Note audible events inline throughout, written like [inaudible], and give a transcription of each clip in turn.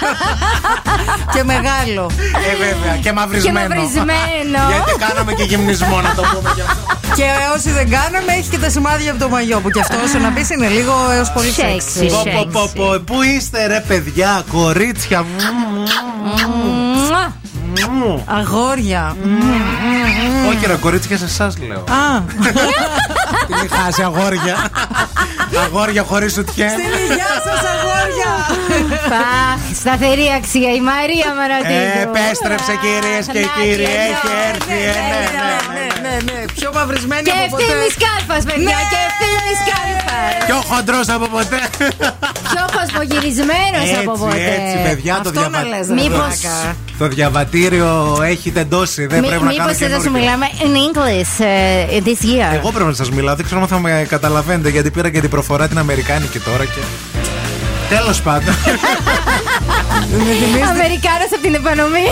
[laughs] Και μεγάλο. Ε, βέβαια, και μαυρισμένο. Και μαυρισμένο. [laughs] Γιατί κάναμε και γυμνισμό, να το πούμε για αυτό. [laughs] Και όσοι δεν κάναμε, έχει και τα σημάδια από το μαγιό που κι αυτό όσο να πεις είναι λίγο έως πολύ Sexy. σεξι. Πω, πω, πω, πω. Πού είστε, ρε παιδιά, κορίτσια; Μου. Μουα. Μου. Αγόρια. Όχι, ρε, κορίτσια, σε εσάς λέω. Α, Τι μη χάσει, αγόρια; Αγόρια χωρίς σουτιέν. Γεια σας, αγόρια. Παχ, σταθερή αξία. Η Μαρία Μαρατίδου. Επέστρεψε, κυρίες και κύριοι. Έχει έρθει. ε, Ναι, ναι, ναι. Ναι, ναι, ναι. Πιο μαυρισμένη Και από ποτέ. ευθύνη κάλφα, παιδιά. Ναι. Και ευθύνη κάλφα. Πιο χοντρός από ποτέ. Πιο κοσμογυρισμένο από Έτσι, ποτέ. έτσι, παιδιά, το Αυτό να διαβα- λες, Μήπως- Μήπως... Το διαβατήριο έχει τεντώσει. Δεν πρέπει να Μήπως κάνω εδώ σου καινούργιο. μιλάμε in English uh, this year. Εγώ πρέπει να σας μιλάω. Δεν ξέρω αν θα με καταλαβαίνετε γιατί πήρα και την προφορά την Αμερικάνικη τώρα και. Τέλος πάντων. Αμερικάνος από την επανομή.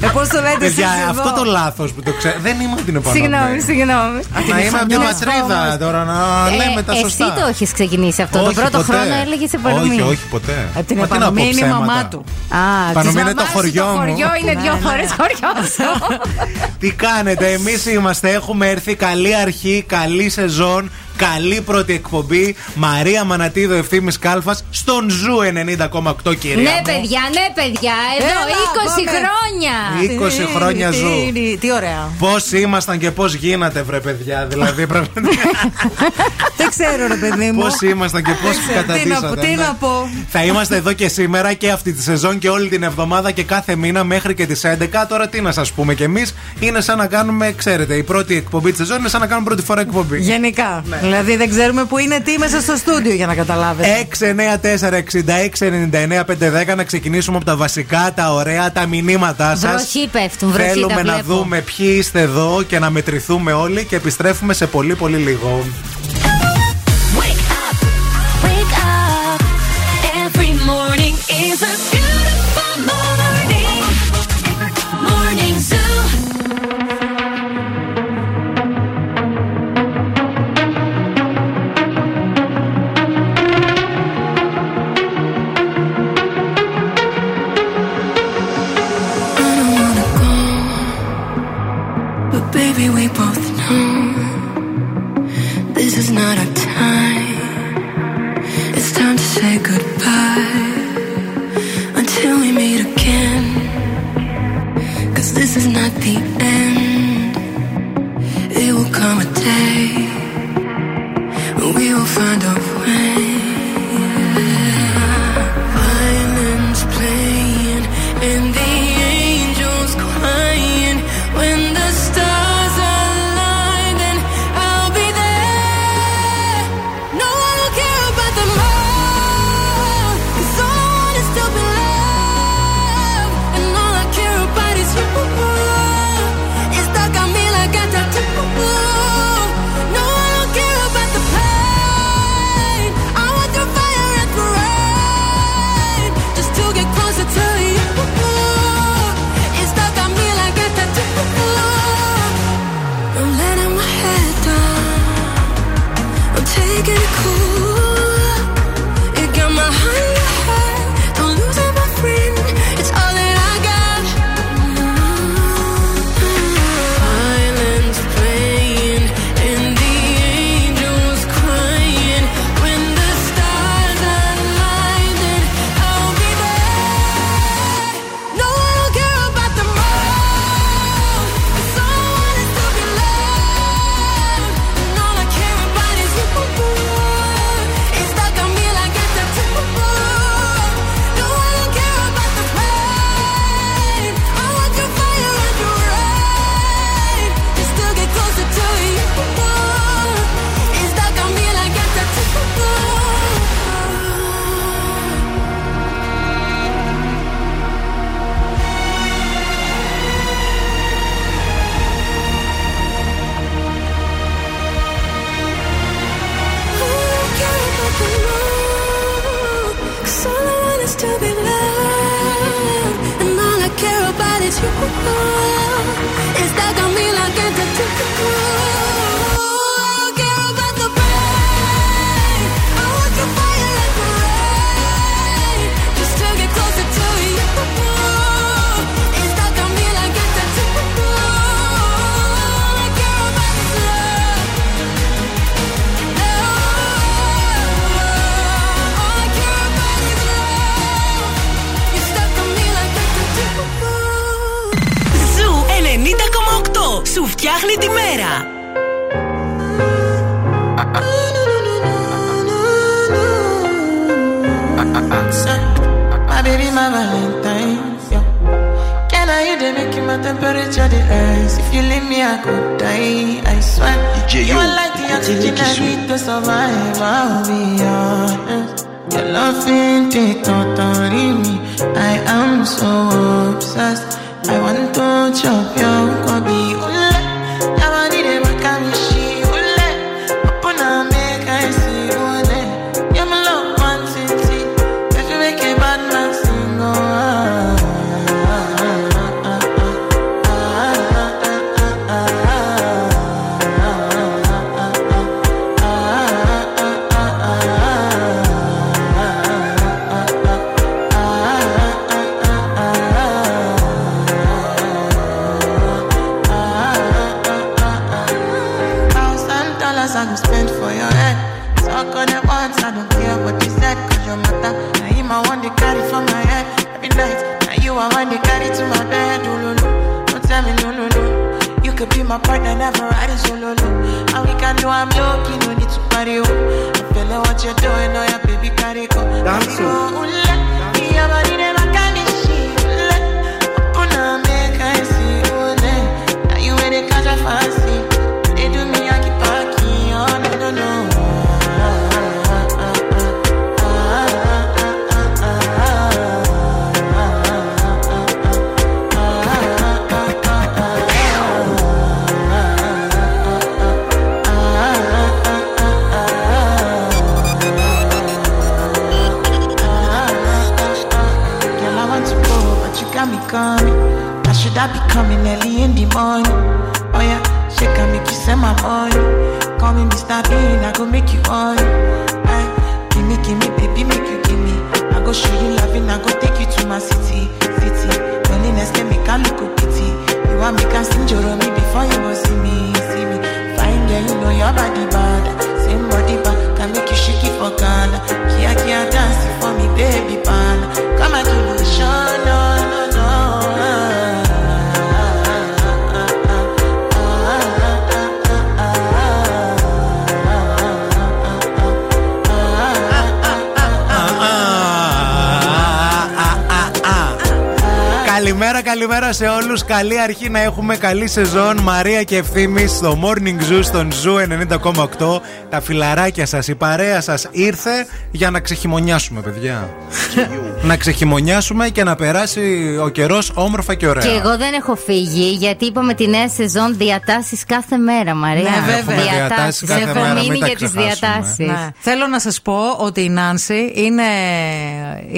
Ε, πώς το λέτε εσείς Παιδιά, εδώ. αυτό το λάθος που το ξέρω. Δεν είμαι από την επανομή. Συγγνώμη, συγγνώμη. Να είμαι από την Ιθαγενής πατρίδα όμως. τώρα να λέμε τα Ε, σωστά. Εσύ το έχεις ξεκινήσει αυτό. Όχι, το πρώτο ποτέ. χρόνο έλεγες επανομή. Όχι, όχι, ποτέ. Από την Μα τι να επανομή πω, είναι η ψέματα. μαμά του. Α, Επανομή της είναι το μαμάς σου χωριό Το μου. χωριό είναι Ναι, δύο ναι, φορές ναι. χωριό σου. Τι κάνετε, εμείς είμαστε, έχουμε έρθει καλή αρχή, καλή σεζόν, καλή πρώτη εκπομπή. Μαρία Μανατίδο Ευθύμης Κάλφας στον Zoo 90,8 κυρία. Ναι, μου. παιδιά, ναι, παιδιά. Εδώ Έλα, 20 πάμε. χρόνια. 20 χρόνια Τι- Zoo. τι- Τι ωραία. Πώς ήμασταν και πώς γίνατε, βρε παιδιά. Δηλαδή, [laughs] πραγματικά. Δεν ξέρω, ρε παιδί μου. Πώς ήμασταν και πώς Δεν ξέρω, τι να καταντήσατε. πω, τι ναι. να πω. Θα είμαστε εδώ και σήμερα και αυτή τη σεζόν και όλη την εβδομάδα και κάθε μήνα μέχρι και τις 11. Τώρα τι να σας πούμε κι εμείς. Είναι σαν να κάνουμε, ξέρετε, η πρώτη εκπομπή της σεζόν είναι σαν να κάνουμε πρώτη φορά εκπομπή. Γενικά. Ναι. Δηλαδή δεν ξέρουμε που είναι τι μέσα στο στούντιο για να καταλάβετε. 694-6699-510 να ξεκινήσουμε από τα βασικά, τα ωραία, τα μηνύματά σας. Βροχή πέφτουν, βροχή Θέλουμε τα να βλέπω. δούμε ποιοι είστε εδώ και να μετρηθούμε όλοι και επιστρέφουμε σε πολύ πολύ λίγο. Καλή αρχή να έχουμε καλή σεζόν. Μαρία και ευθύνη στο Morning Zoo, στον Zoo 90,8. Τα φιλαράκια σας, η παρέα σας ήρθε για να ξεχειμονιάσουμε, παιδιά. να ξεχειμονιάσουμε και να περάσει ο καιρός όμορφα και ωραία. Και εγώ δεν έχω φύγει γιατί είπαμε τη νέα σεζόν διατάσεις κάθε μέρα, Μαρία. Ναι, βέβαια. Έχουμε διατάσεις κάθε Έχω μέρα, μείνει μην τα για τις ξεχάσουμε. διατάσεις. Ναι. Θέλω να σας πω ότι η Νάνση είναι.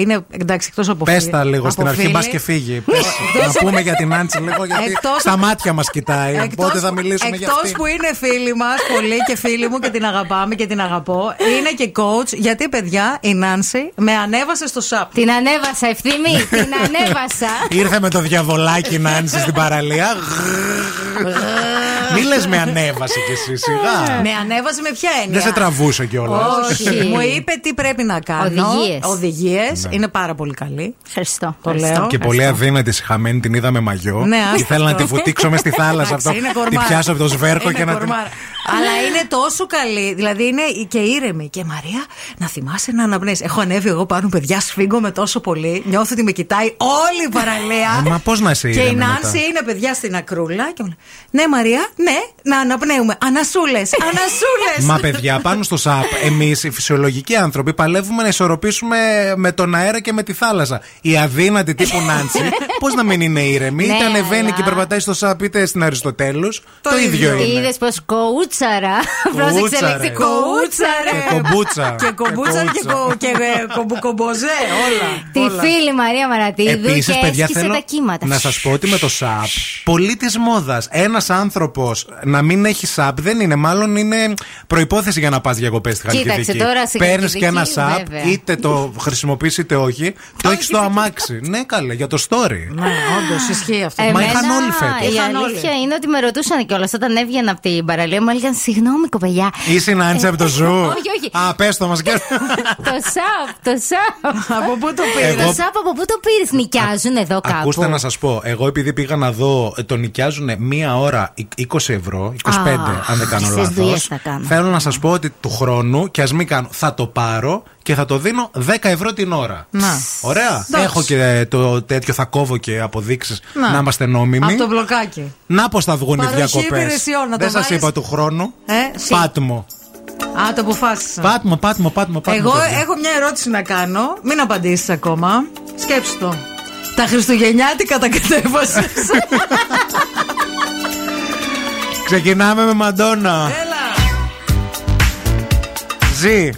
Είναι εντάξει, εκτός από Πες φίλη- τα λίγο από στην αρχή, φίλη. μπας και φύγει. Πες, να πούμε για την Άντση λίγο, γιατί Εκτός- στα μάτια μας κοιτάει. Εκτός, Οπότε θα μιλήσουμε για εκτός αυτή. που είναι φίλοι μας, πολύ και φίλοι μου και την αγαπάμε και την αγαπώ, είναι και coach. Γιατί, παιδιά, η Νάνση με ανέβασε στο σαπ. Την ανέβασα, ευθύμη, την ανέβασα. Ήρθε με το διαβολάκι να άνοιξε στην παραλία. Μη λες με ανέβασε κι εσύ, σιγά. Με ανέβασε με ποια έννοια; Δεν σε τραβούσε κιόλας. Όχι. Μου είπε τι πρέπει να κάνω. Οδηγίες. Οδηγίες. Είναι πάρα πολύ καλή. Ευχαριστώ. Το ευχαριστώ. λέω. Και πολύ αδύνατη συχαμένη την είδαμε μαγιό. Ναι, άστα Ήθελα να αυτό. τη βουτήξω μες στη θάλασσα Εντάξει, αυτό. είναι Τη κορμάρα. πιάσω από το σβέρκο Είναι και να την. Κορμάρα. Αλλά είναι τόσο καλή. Δηλαδή είναι και ήρεμη. Και Μαρία, να θυμάσαι να αναπνέεις. Έχω ανέβει εγώ πάνω, παιδιά, σφίγγομαι τόσο πολύ. Νιώθω ότι με κοιτάει όλη η παραλία. Ε, μα πώς να είσαι Και η ήρεμη Νάνση μετά; είναι παιδιά στην ακρούλα. Και μου λέει, Ναι, Μαρία, ναι, να αναπνέουμε. Ανασούλες, ανασούλες. Μα παιδιά, πάνω στο ΣΑΠ, εμείς οι φυσιολογικοί άνθρωποι παλεύουμε να ισορροπήσουμε με τον αέρα και με τη θάλασσα. Η αδύνατη τύπου Νάντσι, πώς να μην είναι ήρεμη, είτε Ναι, ανεβαίνει αλλά- και περπατάει στο ΣΑΠ είτε στην Αριστοτέλους. Το, Το ίδιο ίδιο. είναι. Είδες πως coach κούτσαρα. [laughs] Πρόσεξε Κούτσαρε. λέξη κούτσαρα. Και κομπούτσα. Και κομπούτσα και, κούτσα. κο, και ε, κομπου- κομποζέ, όλα. Τη όλα. φίλη Μαρία Μαρατίδου Επίσης, και παιδιά, έσκησε θέλω τα κύματα. να σας πω ότι με το ΣΑΠ, πολύ της μόδας. Ένας άνθρωπος να μην έχει ΣΑΠ δεν είναι. Μάλλον είναι προπόθεση για να πας διακοπές στη Κοίταξε, Χαλκιδική. τώρα στην Παίρνεις και ένα Χαλκιδική, ΣΑΠ, βέβαια. είτε το χρησιμοποιείς είτε όχι. [laughs] το έχεις στο αμάξι. ναι, καλέ, για το story. Ναι, όντως ισχύει αυτό. Μα είχαν όλοι φέτος. Η Είχαν όλοι. αλήθεια είναι ότι με ρωτούσαν κιόλας όταν έβγαινα από την παραλία μου έλεγαν Συγγνώμη, κοπελιά. Ή συνάντησε από το ζου. όχι, όχι. Α, πες το μας και. το ΣΑΠ, το ΣΑΠ. Από πού το Εγώ- πήρες; Το ΣΑΠ από πού το πήρες, νοικιάζουν εδώ κάπου. Ακούστε να σας πω, εγώ επειδή πήγα να δω, ε, το νοικιάζουν μία ώρα 20 ευρώ, 25 αν δεν κάνω στις λάθος. δουλειές θα κάνω. Θέλω να σας πω ότι του χρόνου, και ας μην κάνω, θα το πάρω και θα το δίνω 10 ευρώ την ώρα. Να. Ωραία. Εντάξει. Έχω και το τέτοιο, θα κόβω και αποδείξεις Να. να. είμαστε νόμιμοι. Από το μπλοκάκι. Να πώς θα βγουν οι Παροχή διακοπές. υπηρεσιών, να το Δεν σας βάλεις. είπα του χρόνου. Ε, συ. Πάτμο. Α, το αποφάσισα. Πάτμο, πάτμο, πάτμο. πάτμο Εγώ παιδιά. έχω μια ερώτηση να κάνω. Μην απαντήσεις ακόμα. Σκέψου το. Τα Χριστουγεννιάτικα τα κατέβασες. Ξεκινάμε με Μαντόνα. Έλα. Ζή.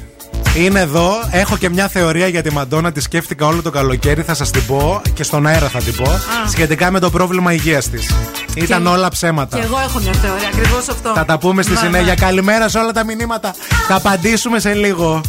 Είναι εδώ. Έχω και μια θεωρία για τη Μαντόνα. Τη σκέφτηκα όλο το καλοκαίρι. Θα σας την πω και στον αέρα θα την πω. Σχετικά με το πρόβλημα υγείας της. Ήταν Και- όλα ψέματα. Και εγώ έχω μια θεωρία. Ακριβώς αυτό. Θα τα πούμε στη Ναι, συνέχεια. ναι. Καλημέρα σε όλα τα μηνύματα. Θα απαντήσουμε σε λίγο.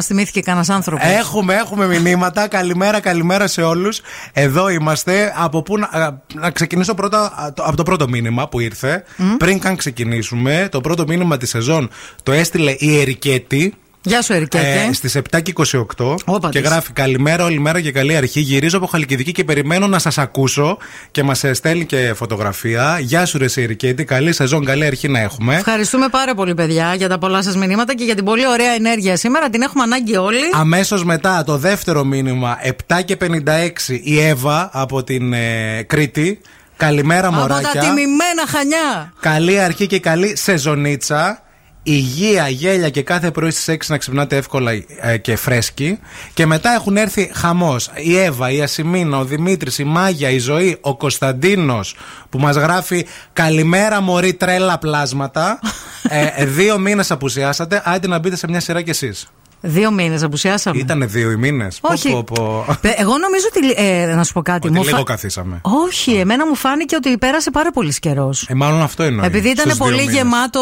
Μας θυμήθηκε κανένας άνθρωπος. Έχουμε, έχουμε μηνύματα. [laughs] Καλημέρα, καλημέρα σε όλους. Εδώ είμαστε. Από πού να, α, να ξεκινήσω πρώτα α, το- από το πρώτο μήνυμα που ήρθε. Πριν καν ξεκινήσουμε, το πρώτο μήνυμα της σεζόν το έστειλε η Ερικέτη. Γεια σου, Ερικέτε. Ε, Στις 7 και 28 Όπα και της. γράφει Καλημέρα, όλη μέρα και καλή αρχή. Γυρίζω από Χαλκιδική και περιμένω να σας ακούσω. Και μας στέλνει και φωτογραφία. Γεια σου, Ρε Ερικέτη. Καλή σεζόν, καλή αρχή να έχουμε. Ευχαριστούμε πάρα πολύ, παιδιά, για τα πολλά σας μηνύματα και για την πολύ ωραία ενέργεια σήμερα. Την έχουμε ανάγκη όλοι. Αμέσως μετά το δεύτερο μήνυμα, 7 και 56, η Εύα από την ε, Κρήτη. Καλημέρα, Από μωράκια. τα τιμημένα χανιά. Καλή αρχή και καλή σεζονίτσα. Υγεία, γέλια και κάθε πρωί στις 6 να ξυπνάτε εύκολα ε, και φρέσκοι. Και μετά έχουν έρθει χαμός. Η Εύα, η Ασημίνα, ο Δημήτρης, η Μάγια, η Ζωή, ο Κωνσταντίνος που μας γράφει Καλημέρα, Μωρή, τρέλα πλάσματα. ε, δύο μήνες απουσιάσατε. Άντε να μπείτε σε μια σειρά κι εσείς. Δύο μήνες απουσιάσαμε. Ήτανε δύο οι μήνες. Όχι. Πω, πω, πω. Πε- Εγώ νομίζω ότι. Ε, να σου πω κάτι. Ότι μου λίγο φα- καθίσαμε. Όχι, εμένα μου φάνηκε ότι πέρασε πάρα πολύς καιρός. Ε, μάλλον αυτό εννοείς. Επειδή ήταν στους δύο πολύ μήνες. γεμάτο.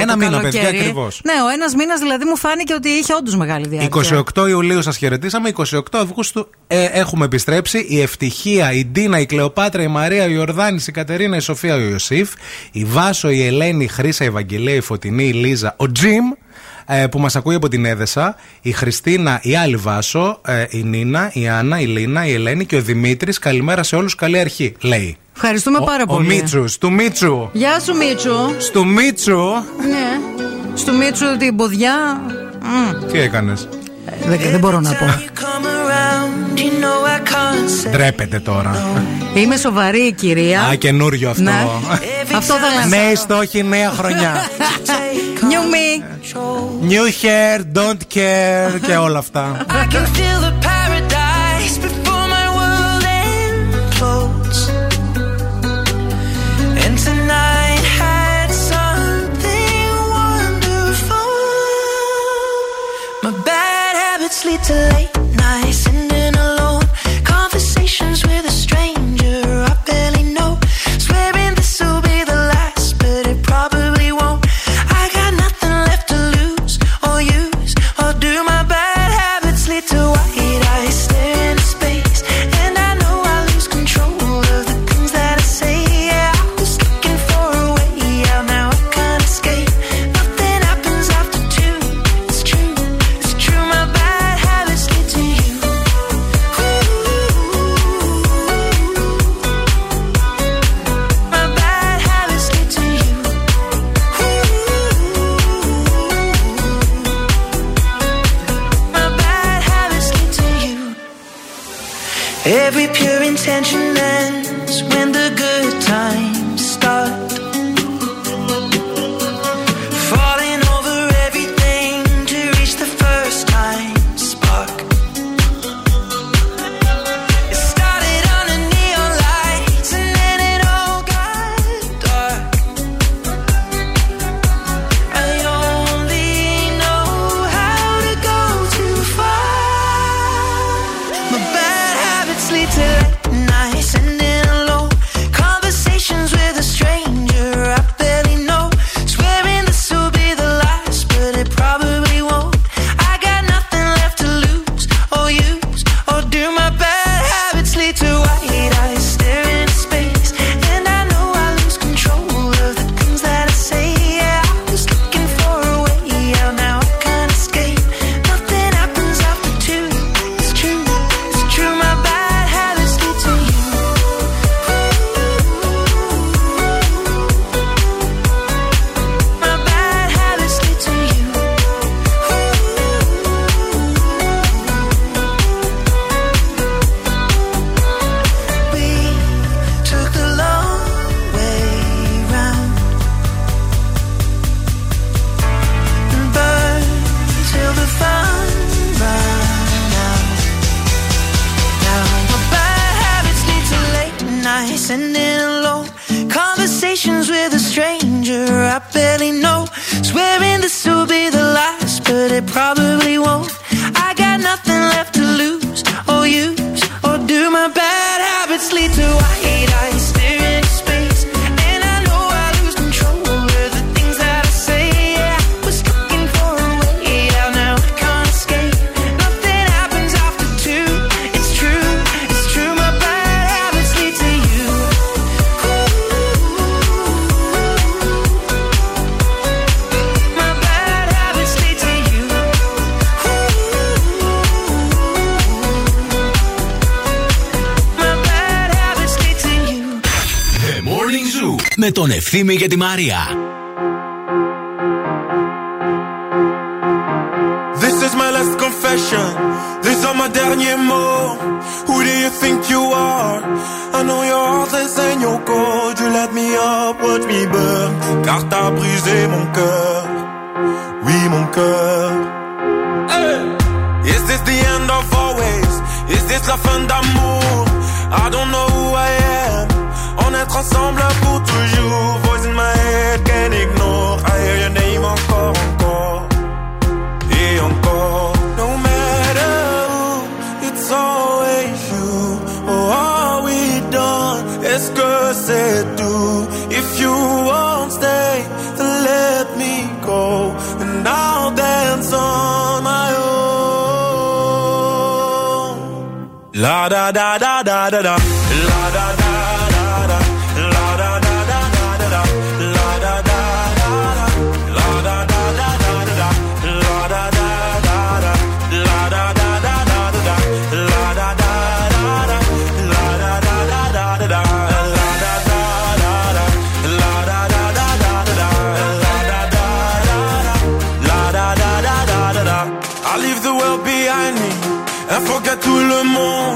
Ένα το μήνα, καλοκαίρι. παιδιά, ακριβώς. Ναι, ο ένας μήνας δηλαδή μου φάνηκε ότι είχε όντως μεγάλη διάρκεια. 28 Ιουλίου σας χαιρετήσαμε. 28 Αυγούστου ε, έχουμε επιστρέψει. Η Ευτυχία, η Ντίνα, η Κλεοπάτρα, η Μαρία, η Ιορδάνη, η Κατερίνα, η Σοφία, ο Ιωσήφ, η Βάσο, η Ελένη, η Χρήσα, η Ευαγγελία, η Φωτεινή, η Λίζα, ο Τζιμ ε, που μας ακούει από την Έδεσα, η Χριστίνα, η άλλη Βάσο, ε, η Νίνα, η Άννα, η Λίνα, η Ελένη και ο Δημήτρης. Καλημέρα σε όλους. Καλή αρχή, λέει. Ευχαριστούμε πάρα Ο, ο πολύ. Μίτσου, του Μίτσου. Γεια σου, Μίτσου. Στου Μίτσου. Ναι. Στο Μίτσου την ποδιά. Μμ. Τι έκανες; Ε, Δεν, δεν μπορώ να πω. Ντρέπεται τώρα. Είμαι σοβαρή, κυρία. Α, καινούριο αυτό. Ναι. Αυτό θα λέμε. Νέοι στόχοι, νέα χρονιά. New me. New hair, don't care και όλα αυτά. I can feel Τη Μαρία. This is my last confession. This is my dernier mot. Who do you think you are? I know your heart is in your cold. You let me up, watch me burn. Car t'as brisé mon cœur. la da da, la da da da da, la da da da da da da, la da da da da, la da da da da da da, la da da da da, la da da da da da da, la da da da da, la da da da da da da, la da da da da, la da da da da da da, la da da da da, la da da da da da da. I leave the world behind me. And forget tout le monde.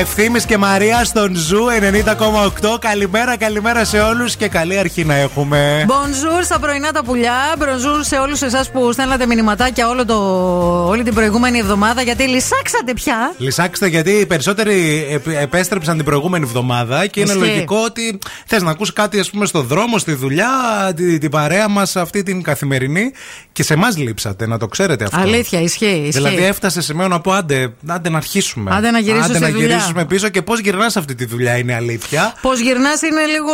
Ευθύμης και Μαρία στον Zoo 90,8. Καλημέρα, καλημέρα σε όλους και καλή αρχή να έχουμε. Bonjour στα πρωινά τα πουλιά. Bonjour σε όλους εσάς που στέλνατε μηνυματάκια όλο το, όλη την προηγούμενη εβδομάδα γιατί λυσάξατε πια. Λυσάξτε γιατί οι περισσότεροι επ- επέστρεψαν την προηγούμενη εβδομάδα και είναι Ισχύει. λογικό ότι θες να ακούσει κάτι, ας πούμε, στο δρόμο, στη δουλειά, τη- την παρέα μας αυτή την καθημερινή και σε εμάς λείψατε, να το ξέρετε αυτό. Αλήθεια, ισχύει. ισχύει. Δηλαδή έφτασες σε μένα να πω άντε, άντε να αρχίσουμε. Άντε να γυρίσω άντε στη να δουλειά. Γυρίσουμε πίσω και πώς γυρνάς αυτή τη δουλειά είναι αλήθεια. Πώς γυρνάς είναι λίγο.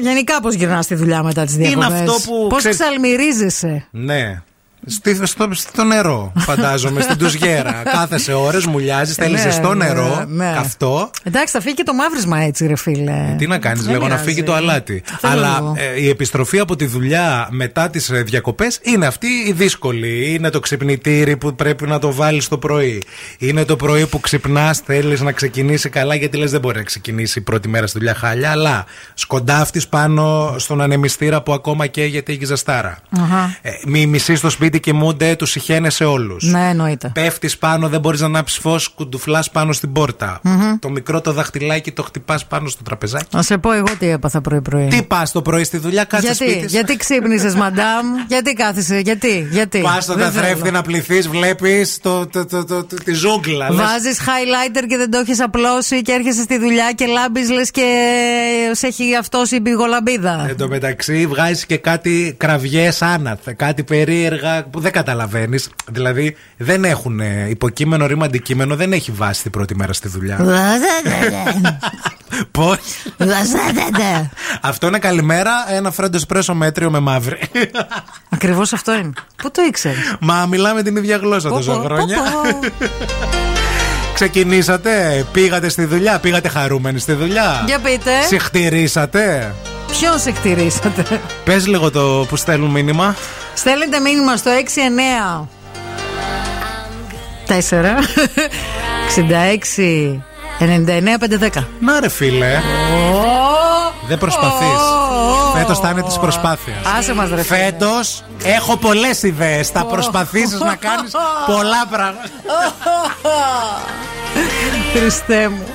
Γενικά πώς γυρνάς στη δουλειά μετά τις διακοπές. αυτό που Πώς ξέρεις- ξαλμυρίζεσαι. Ναι. Στη, στο, στο νερό, φαντάζομαι, στην τουζιέρα. [laughs] Κάθεσαι ώρες, μουλιάζεις, θέλεις Ναι, στο ναι, νερό, ναι. καυτό. Εντάξει, θα φύγει και το μαύρισμα έτσι, ρε φίλε. Τι να κάνεις, Δεν λέγω, να πειράζει. φύγει το αλάτι. Θέλω Αλλά λίγο. ε, η επιστροφή από τη δουλειά μετά τις διακοπές είναι αυτή η δύσκολη. Είναι το ξυπνητήρι που πρέπει να το βάλεις το πρωί. Είναι το πρωί που ξυπνάς, θέλεις να ξεκινήσει καλά, γιατί λες δεν μπορεί να ξεκινήσει η πρώτη μέρα στη δουλειά χάλια. Αλλά σκοντάφτεις πάνω στον ανεμιστήρα που ακόμα καίγεται η ζεστάρα. Αχα. Ε, μη μισείς στο σπίτι κοιμούνται, τους ηχαίνεσαι όλους. Ναι, εννοείται. Πέφτεις πάνω, δεν μπορείς να ανάψεις φως, κουντουφλάς πάνω στην πόρτα. Μμμ. Το μικρό το δαχτυλάκι το χτυπάς πάνω στο τραπεζάκι. Να σε πω εγώ τι έπαθα πρωί-πρωί. Τι πας το πρωί στη δουλειά, κάτσε γιατί, σπίτι. γιατί ξύπνησες, [laughs] μαντάμ, γιατί κάθισε, γιατί, γιατί; Πας στον Δεν καθρέφτη θέλω. να πληθείς, βλέπεις το, το, το, το, το- τη ζούγκλα. λες, Βάζεις highlighter και δεν το έχεις απλώσει και έρχεσαι στη δουλειά και λάμπεις λες και σε έχει αυτό η πηγολαμπίδα. Εν τω μεταξύ βγάζεις και κάτι κραυγές άναθε, κάτι περίεργα που δεν καταλαβαίνεις. Δηλαδή δεν έχουν ε, υποκείμενο, ρήμα, αντικείμενο, δεν έχει βάση την πρώτη μέρα στη δουλειά. Πώς; Αυτό είναι καλημέρα, ένα φρέντο εσπρέσο μέτριο με μαύρη. Ακριβώς αυτό είναι. Πού το ήξερες; Μα μιλάμε την ίδια γλώσσα Πω, τόσα πω, χρόνια. πω, πω. Ξεκινήσατε, πήγατε στη δουλειά, πήγατε χαρούμενοι στη δουλειά. Για πείτε. Συχτηρίσατε. Ποιον σε χτυρίσατε. Πες λίγο το που στέλνουν μήνυμα. Στέλνετε μήνυμα στο 69 4 66 99 510. Να ρε φίλε, δεν προσπαθείς. Φέτος θα είναι της προσπάθειας. Άσε μας ρε φίλε. Φέτος έχω πολλές ιδέες. Θα προσπαθήσεις να κάνεις πολλά πράγματα. Χριστέ μου.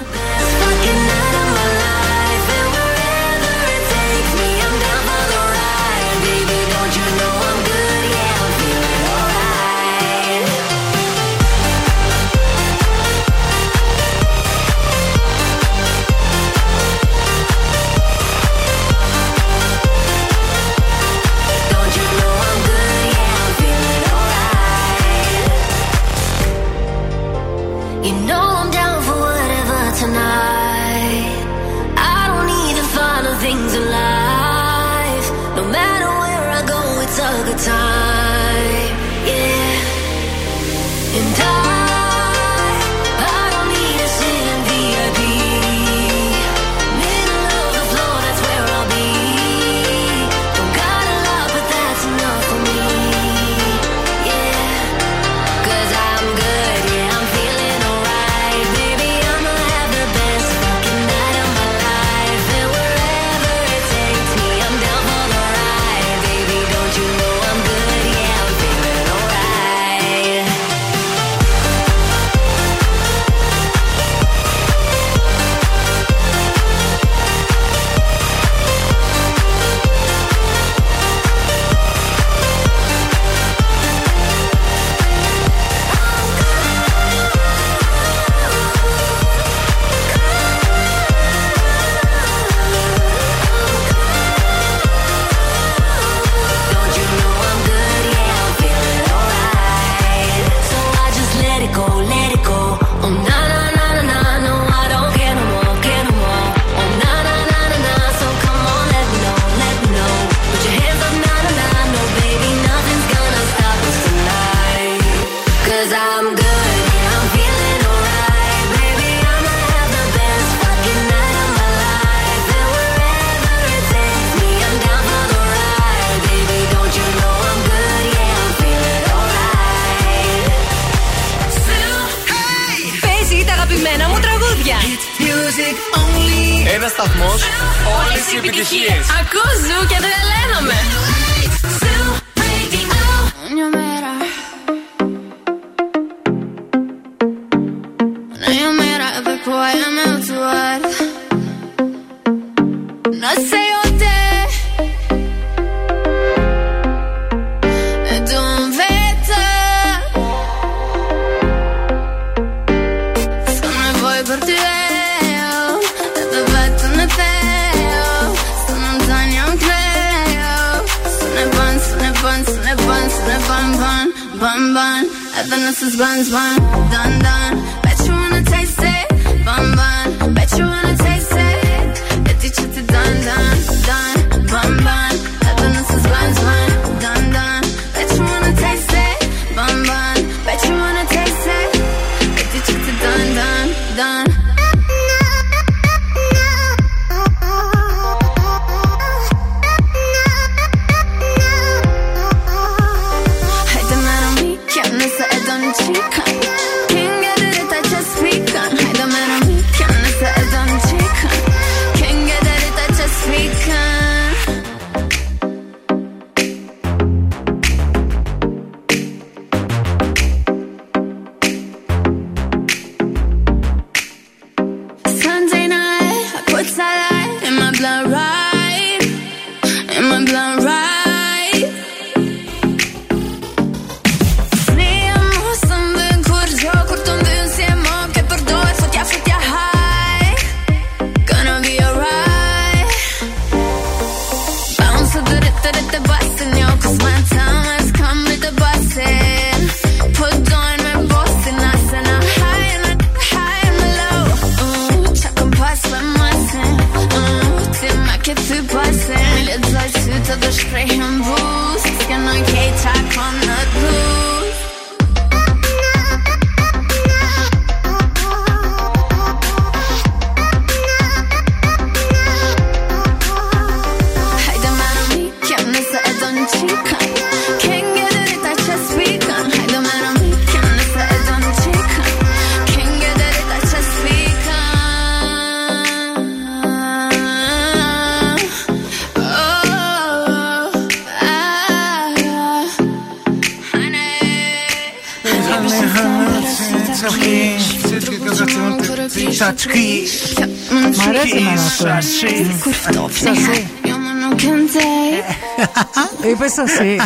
Είπε σασί.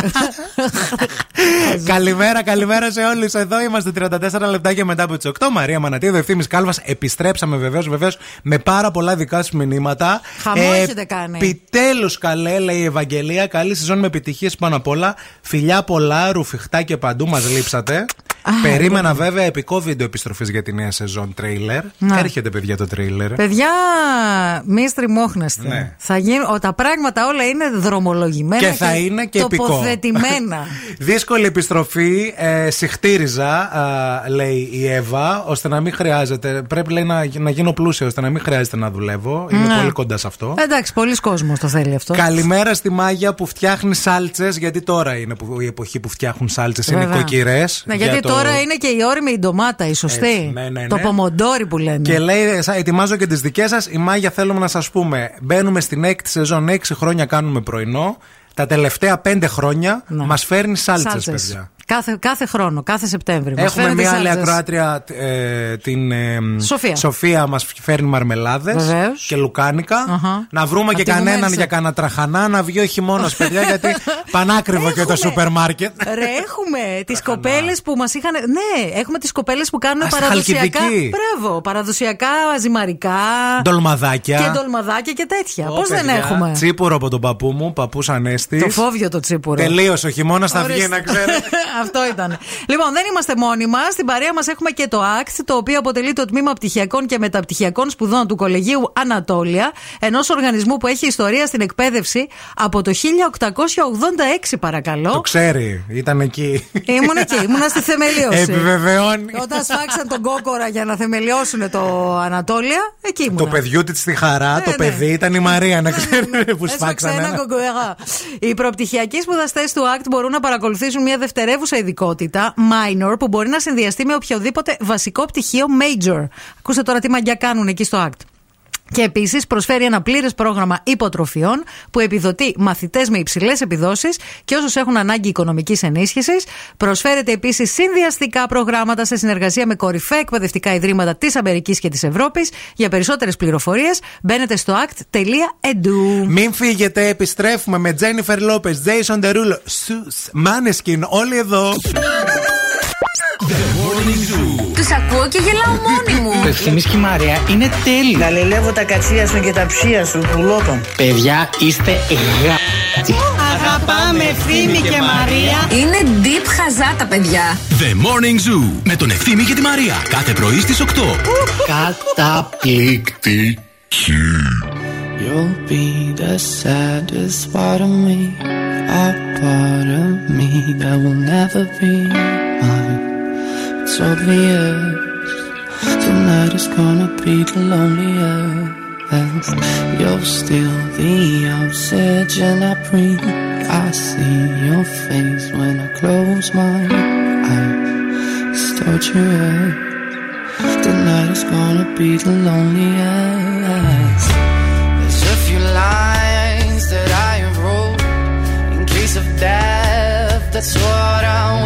[laughs] καλημέρα, καλημέρα σε όλους. Εδώ είμαστε 34 λεπτάκια μετά από τις 8. Μαρία Μανατίδου, ευθύνη Κάλβας. Επιστρέψαμε βεβαίως, βεβαίως με πάρα πολλά δικά σου μηνύματα. Χαμό έχετε κάνει. Επιτέλους καλέ, λέει η Ευαγγελία. Καλή σεζόν με επιτυχίες πάνω απ' όλα. Φιλιά πολλά, ρουφιχτά και παντού μας λείψατε. Περίμενα βέβαια επικό βίντεο επιστροφής για τη νέα σεζόν τρέιλερ. Να. Έρχεται, παιδιά, το τρέιλερ. Παιδιά, μη στριμώχνεστε. Ναι. Θα γίνουν, ο, τα πράγματα όλα είναι δρομολογημένα Και θα είναι και επικό. τοποθετημένα. [laughs] Δύσκολη επιστροφή. Ε, συχτήριζα, α, λέει η Εύα, ώστε να μην χρειάζεται. Πρέπει λέει, να, να γίνω πλούσια, ώστε να μην χρειάζεται να δουλεύω. Είμαι Ναι. πολύ κοντά σε αυτό. Εντάξει, πολλοί κόσμος το θέλει αυτό. Καλημέρα στη Μάγια που φτιάχνει σάλτσες, γιατί τώρα είναι που, η εποχή που φτιάχνουν σάλτσες. Είναι Βέβαια. κοκκυρές. Ναι, γιατί τώρα είναι και η όρημη η ντομάτα, η σωστή. Έτσι, ναι, ναι, ναι. Το πομοντόρι που λένε. Και λέει, «Σα- ετοιμάζω και τις δικές σας. Η Μάγια θέλουμε να σας πούμε. Μπαίνουμε στην έκτη σεζόν, 6 χρόνια κάνουμε πρωινό. Τα τελευταία 5 χρόνια μας φέρνει σάλτσες, Σάλτσες. παιδιά. Κάθε, κάθε χρόνο, κάθε Σεπτέμβρη. Μας Έχουμε φέρνετε μια άλλη σάλτσες. ακροάτρια, ε, την ε, Σοφία. Σοφία μας φέρνει μαρμελάδες Βεβαίως. και λουκάνικα. Αχα. Να βρούμε Απ' και τη κανέναν Γουμέλισσα. για κανένα τραχανά να βγει ο χειμώνας, παιδιά, γιατί [laughs] πανάκριβο και το Έχουμε. σούπερ μάρκετ. Ρε, έχουμε τις κοπέλες που μας είχαν. Ναι, έχουμε τις κοπέλες που κάνουν Α, στη παραδοσιακά. Χαλκιδική. Μπράβο, παραδοσιακά ζυμαρικά. Ντολμαδάκια. Και ντολμαδάκια και τέτοια. Ω, Πώς δεν παιδιά, έχουμε; Τσίπουρο από τον παππού μου, παππού Ανέστη. Το φόβιο το τσίπουρο. Τελείωσε ο χειμώνας, θα Ορίστε. βγει να ξέρετε. [laughs] Αυτό ήταν. Λοιπόν, δεν είμαστε μόνοι μας. Στην παρέα μας έχουμε και το ACT, το οποίο αποτελεί το τμήμα πτυχιακών και μεταπτυχιακών σπουδών του Κολεγίου Ανατόλια, ενός οργανισμού που έχει ιστορία στην εκπαίδευση από το 1886, παρακαλώ. Το ξέρει, ήταν εκεί. Ήμουν εκεί, ήμουνα στη θεμελίωση. Επιβεβαιώνει. Όταν σφάξαν τον κόκορα για να θεμελιώσουν το Ανατόλια, εκεί ήμουνα. Το παιδιού της στη χαρά, το ναι. παιδί ήταν η Μαρία, να ξέρετε που Έσφαξε σφάξανε. ένα ένα. κοκοερά. Οι προπτυχιακοί σπουδαστές του ACT μπορούν να παρακολουθήσουν μια δευτερεύουσα ειδικότητα, minor, που μπορεί να συνδυαστεί με οποιοδήποτε βασικό πτυχίο major. Ακούστε τώρα τι μαγιά κάνουν εκεί στο ACT. Και επίσης προσφέρει ένα πλήρες πρόγραμμα υποτροφιών που επιδοτεί μαθητές με υψηλές επιδόσεις και όσους έχουν ανάγκη οικονομικής ενίσχυσης. Προσφέρεται επίσης συνδυαστικά προγράμματα σε συνεργασία με κορυφαία εκπαιδευτικά ιδρύματα της Αμερικής και της Ευρώπης. Για περισσότερες πληροφορίες μπαίνετε στο act.edu. Μην φύγετε, επιστρέφουμε με Jennifer Lopez, Jason Derulo, Maneskin, όλοι εδώ. Τους ακούω και γελάω μόνη μου. Ο Ευθύμης και η Μαρία είναι τέλειοι. Γαλιλεύω τα κατσία σου και τα ψία σου, πουλότων. Παιδιά, είστε γα... Αγαπάμε Ευθύμη και Μαρία. Είναι deep χαζά τα παιδιά. The Morning Zoo με τον Ευθύμη και τη Μαρία. Κάθε πρωί στις 8. Καταπληκτική. You'll be the saddest part of me, a part of me that will never be mine. It's obvious tonight is gonna be the loneliest. You're still the oxygen I breathe. I see your face when I close my eyes. It's torture. Tonight is gonna be the loneliest. There's a few lines that I have wrote in case of death. That's what I want.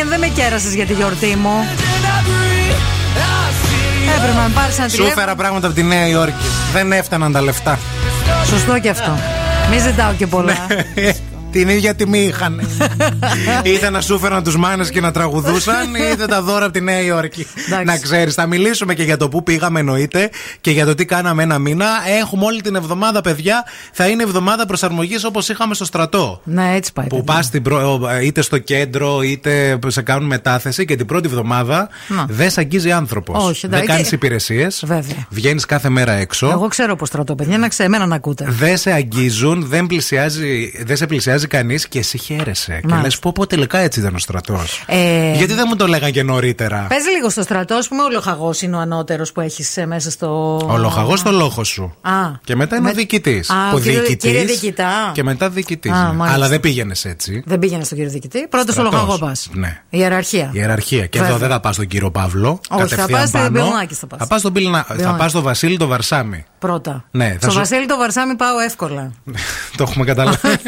Ένα Ντάμιεν δεν με κέρασες για τη γιορτή μου. Έπρεπε να με πάρεις ένα Σου τηλέφωνο. έφερα πράγματα από τη Νέα Υόρκη. Δεν έφταναν τα λεφτά. Σωστό και αυτό. Μην ζητάω και πολλά. Την ίδια τιμή είχαν. [laughs] είτε να σου φέραν τους μάνες και να τραγουδούσαν, είτε τα δώρα από τη Νέα Υόρκη. να ξέρεις, θα μιλήσουμε και για το πού πήγαμε εννοείται και για το τι κάναμε ένα μήνα. Έχουμε όλη την εβδομάδα, παιδιά. Θα είναι εβδομάδα προσαρμογής όπως είχαμε στο στρατό. Ναι, έτσι πάει. Που πας είτε στο κέντρο, είτε σε κάνουν μετάθεση και την πρώτη εβδομάδα Να. δεν σε αγγίζει άνθρωπος. Όχι, δεν εντάξει. κάνεις υπηρεσίες. Βέβαια. Βγαίνεις κάθε μέρα έξω. Εγώ ξέρω πώς στρατό, παιδιά, να ξέρω, εμένα να ακούτε. Δεν σε αγγίζουν, δεν, πλησιάζει, δεν σε πλησιάζει κανείς και εσύ χαίρεσαι. Και Μάλιστα. λες, πω, πω τελικά έτσι ήταν ο στρατός. Ε, Γιατί δεν μου το λέγαν και νωρίτερα. Πες λίγο στο στρατό, ας πούμε, ο λοχαγός είναι ο ανώτερος που έχεις μέσα στο. Ο λοχαγός στο λόχο σου. Α. Και μετά είναι Με- ο διοικητής. Α, ο κύριο- κύριε διοικητά. Και μετά διοικητής. Α, μάλιστα. Αλλά δεν πήγαινες έτσι. Δεν πήγαινε στον κύριο διοικητή. Πρώτος στο Στρατός. λοχαγό πας. Ναι. Ιεραρχία. Ιεραρχία. Και Βέβαια. εδώ δεν θα πας στον κύριο Παύλο. Όχι, θα κατευθείαν πας στην πάνω. Μπιλνάκης θα πας. Θα πας στον, Μπιλνα... θα Μπιλνάκης. πας στον Βασίλη το Βαρσάμι. Πρώτα. Ναι, θα Στο σου- Βασίλη το Βαρσάμι πάω εύκολα. [laughs] το έχουμε καταλάβει. [laughs]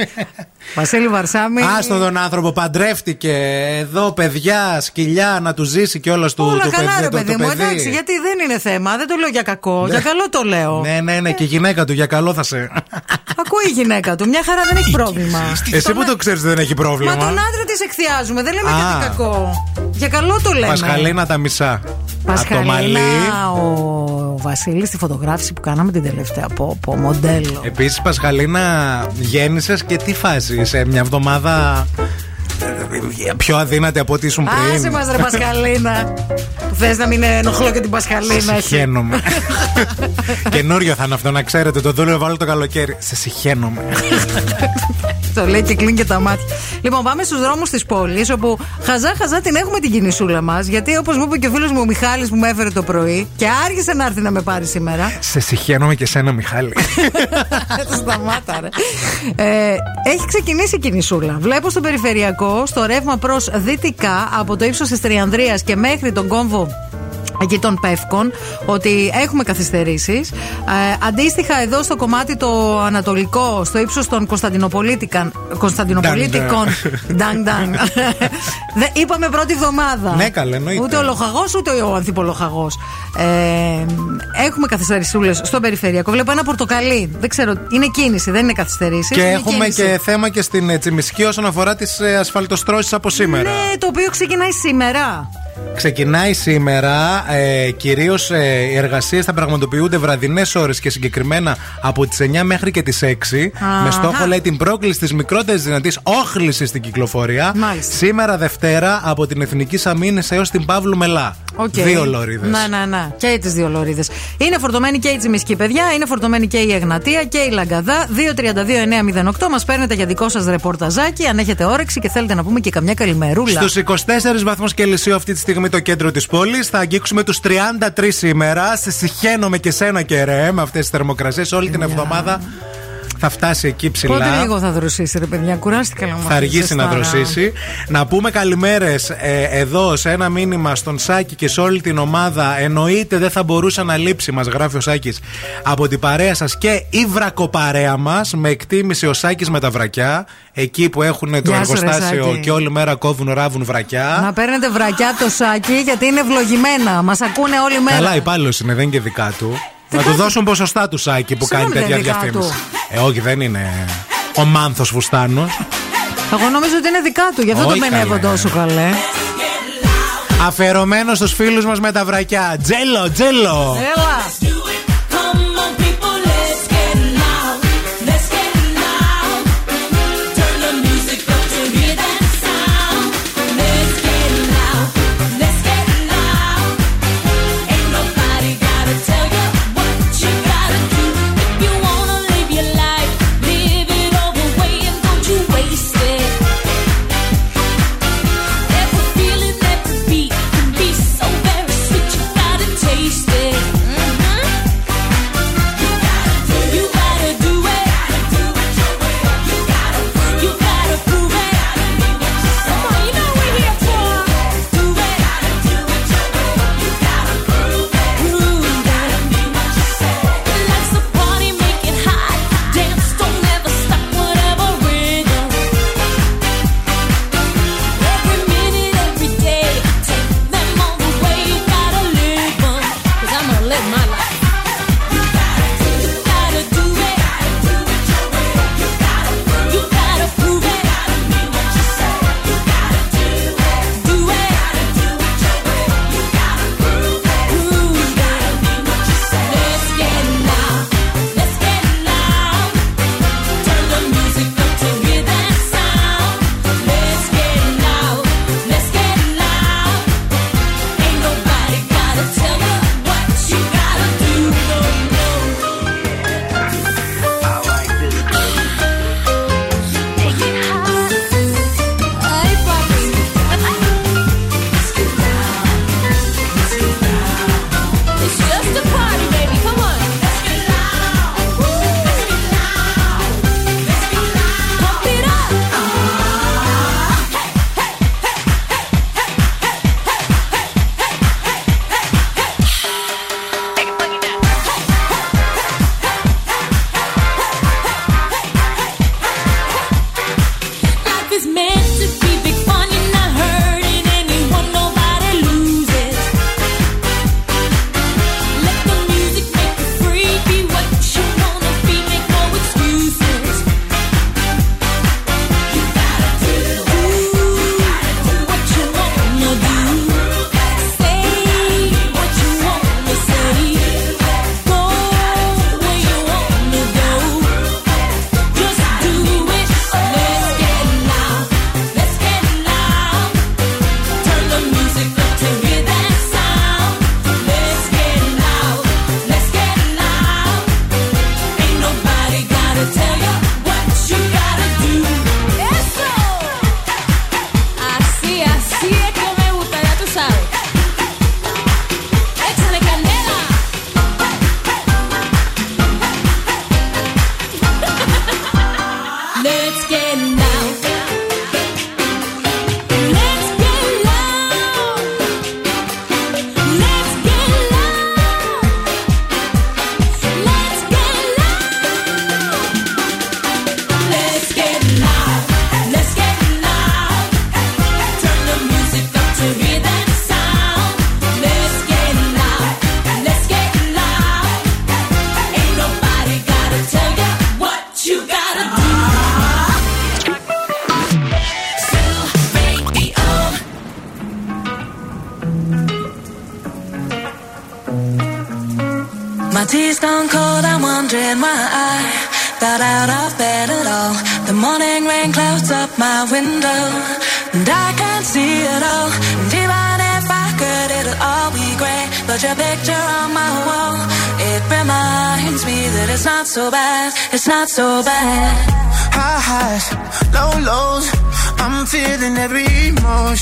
Βασίλη Βαρσάμι. Άστο τον άνθρωπο, παντρεύτηκε. Εδώ παιδιά, σκυλιά, να του ζήσει και όλα του Όλα το καλά, παιδί. ρε το- παιδί το μου. παιδί. Εντάξει, γιατί δεν είναι θέμα. Δεν το λέω για κακό. Για καλό το λέω. Ναι, ναι, ναι, και η γυναίκα του για καλό θα σε. Ακούει η γυναίκα του. Μια χαρά δεν έχει πρόβλημα. Εσύ που το ξέρεις δεν έχει πρόβλημα. Μα τον άντρα της εκθιάζουμε. Δεν λέμε Α. κάτι κακό. Για καλό το λέμε. Πασχαλίνα τα μισά. Από το Πασχαλίνα, μαλλί. ο Βασίλης στη φωτογράφηση που κάναμε την τελευταία από, από μοντέλο. Επίσης, Πασχαλίνα, γέννησες και τι φάση; Σε μια εβδομάδα. ε, πιο αδύνατη από ό,τι ήσουν πριν. Άσε μας ρε Πασχαλίνα. Που [laughs] θες να μην ενοχλώ και την Πασχαλίνα. εσύ. Συχαίνομαι. [laughs] Καινούριο θα είναι αυτό, να ξέρετε. Το δούλευα όλο το καλοκαίρι. Σε συχαίνομαι. [laughs] Το λέει και κλείνει και τα μάτια. Λοιπόν, πάμε στους δρόμους της πόλης, όπου χαζά χαζά την έχουμε την κινησούλα μας. Γιατί όπως μου είπε και ο φίλος μου ο Μιχάλης που με έφερε το πρωί και άργησε να έρθει να με πάρει σήμερα. Σε συχαίνομαι και σένα, Μιχάλη. Το σταμάτα, ρε. Ε, έχει ξεκινήσει η κινησούλα. Βλέπω στο περιφερειακό, στο ρεύμα προς δυτικά, από το ύψος της Τριανδρίας και μέχρι τον κόμβο εκεί των Πεύκων, ότι έχουμε καθυστερήσεις. Ε, αντίστοιχα, εδώ στο κομμάτι το ανατολικό, στο ύψος των Κωνσταντινοπολίτικαν. Κωνσταντινοπολίτικων. Ντang, ντang. Δεν- Είπαμε πρώτη εβδομάδα. Ναι, καλέ, εννοείται. Ούτε ο λοχαγός, ούτε ο ανθιπολοχαγός. Ε, έχουμε καθυστερησούλες στο περιφερειακό. Βλέπω ένα πορτοκαλί. Δεν ξέρω, είναι κίνηση, δεν είναι καθυστερήσεις. και έχουμε και θέμα και στην ε, Τσιμισκή όσον αφορά τις ασφαλτοστρώσεις από σήμερα. Ναι, το οποίο ξεκινάει σήμερα. Ξεκινάει σήμερα. Ε, Κυρίως ε, οι εργασίες θα πραγματοποιούνται βραδινές ώρες και συγκεκριμένα από τις 9 μέχρι και τις 6. Αχα. Με στόχο, λέει, την πρόκληση της μικρότερης δυνατής όχλησης στην κυκλοφορία. Μάλιστα. Σήμερα Δευτέρα από την Εθνικής Αμύνης έως την Παύλου Μελά. Οκ. Δύο λωρίδες. Ναι, ναι, ναι. Και τις δύο λωρίδες. Είναι φορτωμένη και η Τσιμισκή, παιδιά. Είναι φορτωμένη και η Εγνατία και η Λαγκαδά. 232-908. Μας παίρνετε για δικό σας ρεπορταζάκι. Αν έχετε όρεξη και θέλετε να πούμε και καμιά καλημερούλα. Στους 24 βαθμούς Κελσίου αυτή τη στιγμή το κέντρο της πόλης. Θα αγγίξουμε τους 33 σήμερα. Σε συχαίνομαι και σένα και ρε με αυτές τις θερμοκρασίες. Όλη την εβδομάδα θα φτάσει εκεί ψηλά. Πότε λίγο θα δροσίσει, ρε παιδιά. Κουράστηκα να Θα αργήσει να δροσίσει. Να πούμε καλημέρες εδώ σε ένα μήνυμα στον Σάκη και σε όλη την ομάδα. Εννοείται δεν θα μπορούσε να λείψει, μας γράφει ο Σάκης, από την παρέα σας και η βρακοπαρέα μας. Με εκτίμηση ο Σάκης με τα βρακιά. Εκεί που έχουν το Γεια σου, ρε, εργοστάσιο Σάκη. και όλη μέρα κόβουν, ράβουν βρακιά. Να παίρνετε βρακιά από το σάκι γιατί είναι ευλογημένα. Μας ακούνε όλη μέρα. Καλά, υπάλληλος είναι, δεν είναι και δικά του. Να του δώσουν ποσοστά του Σάκη που κάνει Συγγνώμη, τέτοια δεν είναι δικά διαφήμιση. Ε, όχι, δεν είναι ο Μάνθος Φουστάνος. Εγώ νομίζω ότι είναι δικά του, γι' αυτό το Όχι, μενεύω καλέ. τόσο καλέ. Αφαιρωμένο στους φίλους μας με τα βρακιά. Τζέλο, τζέλο. Έλα.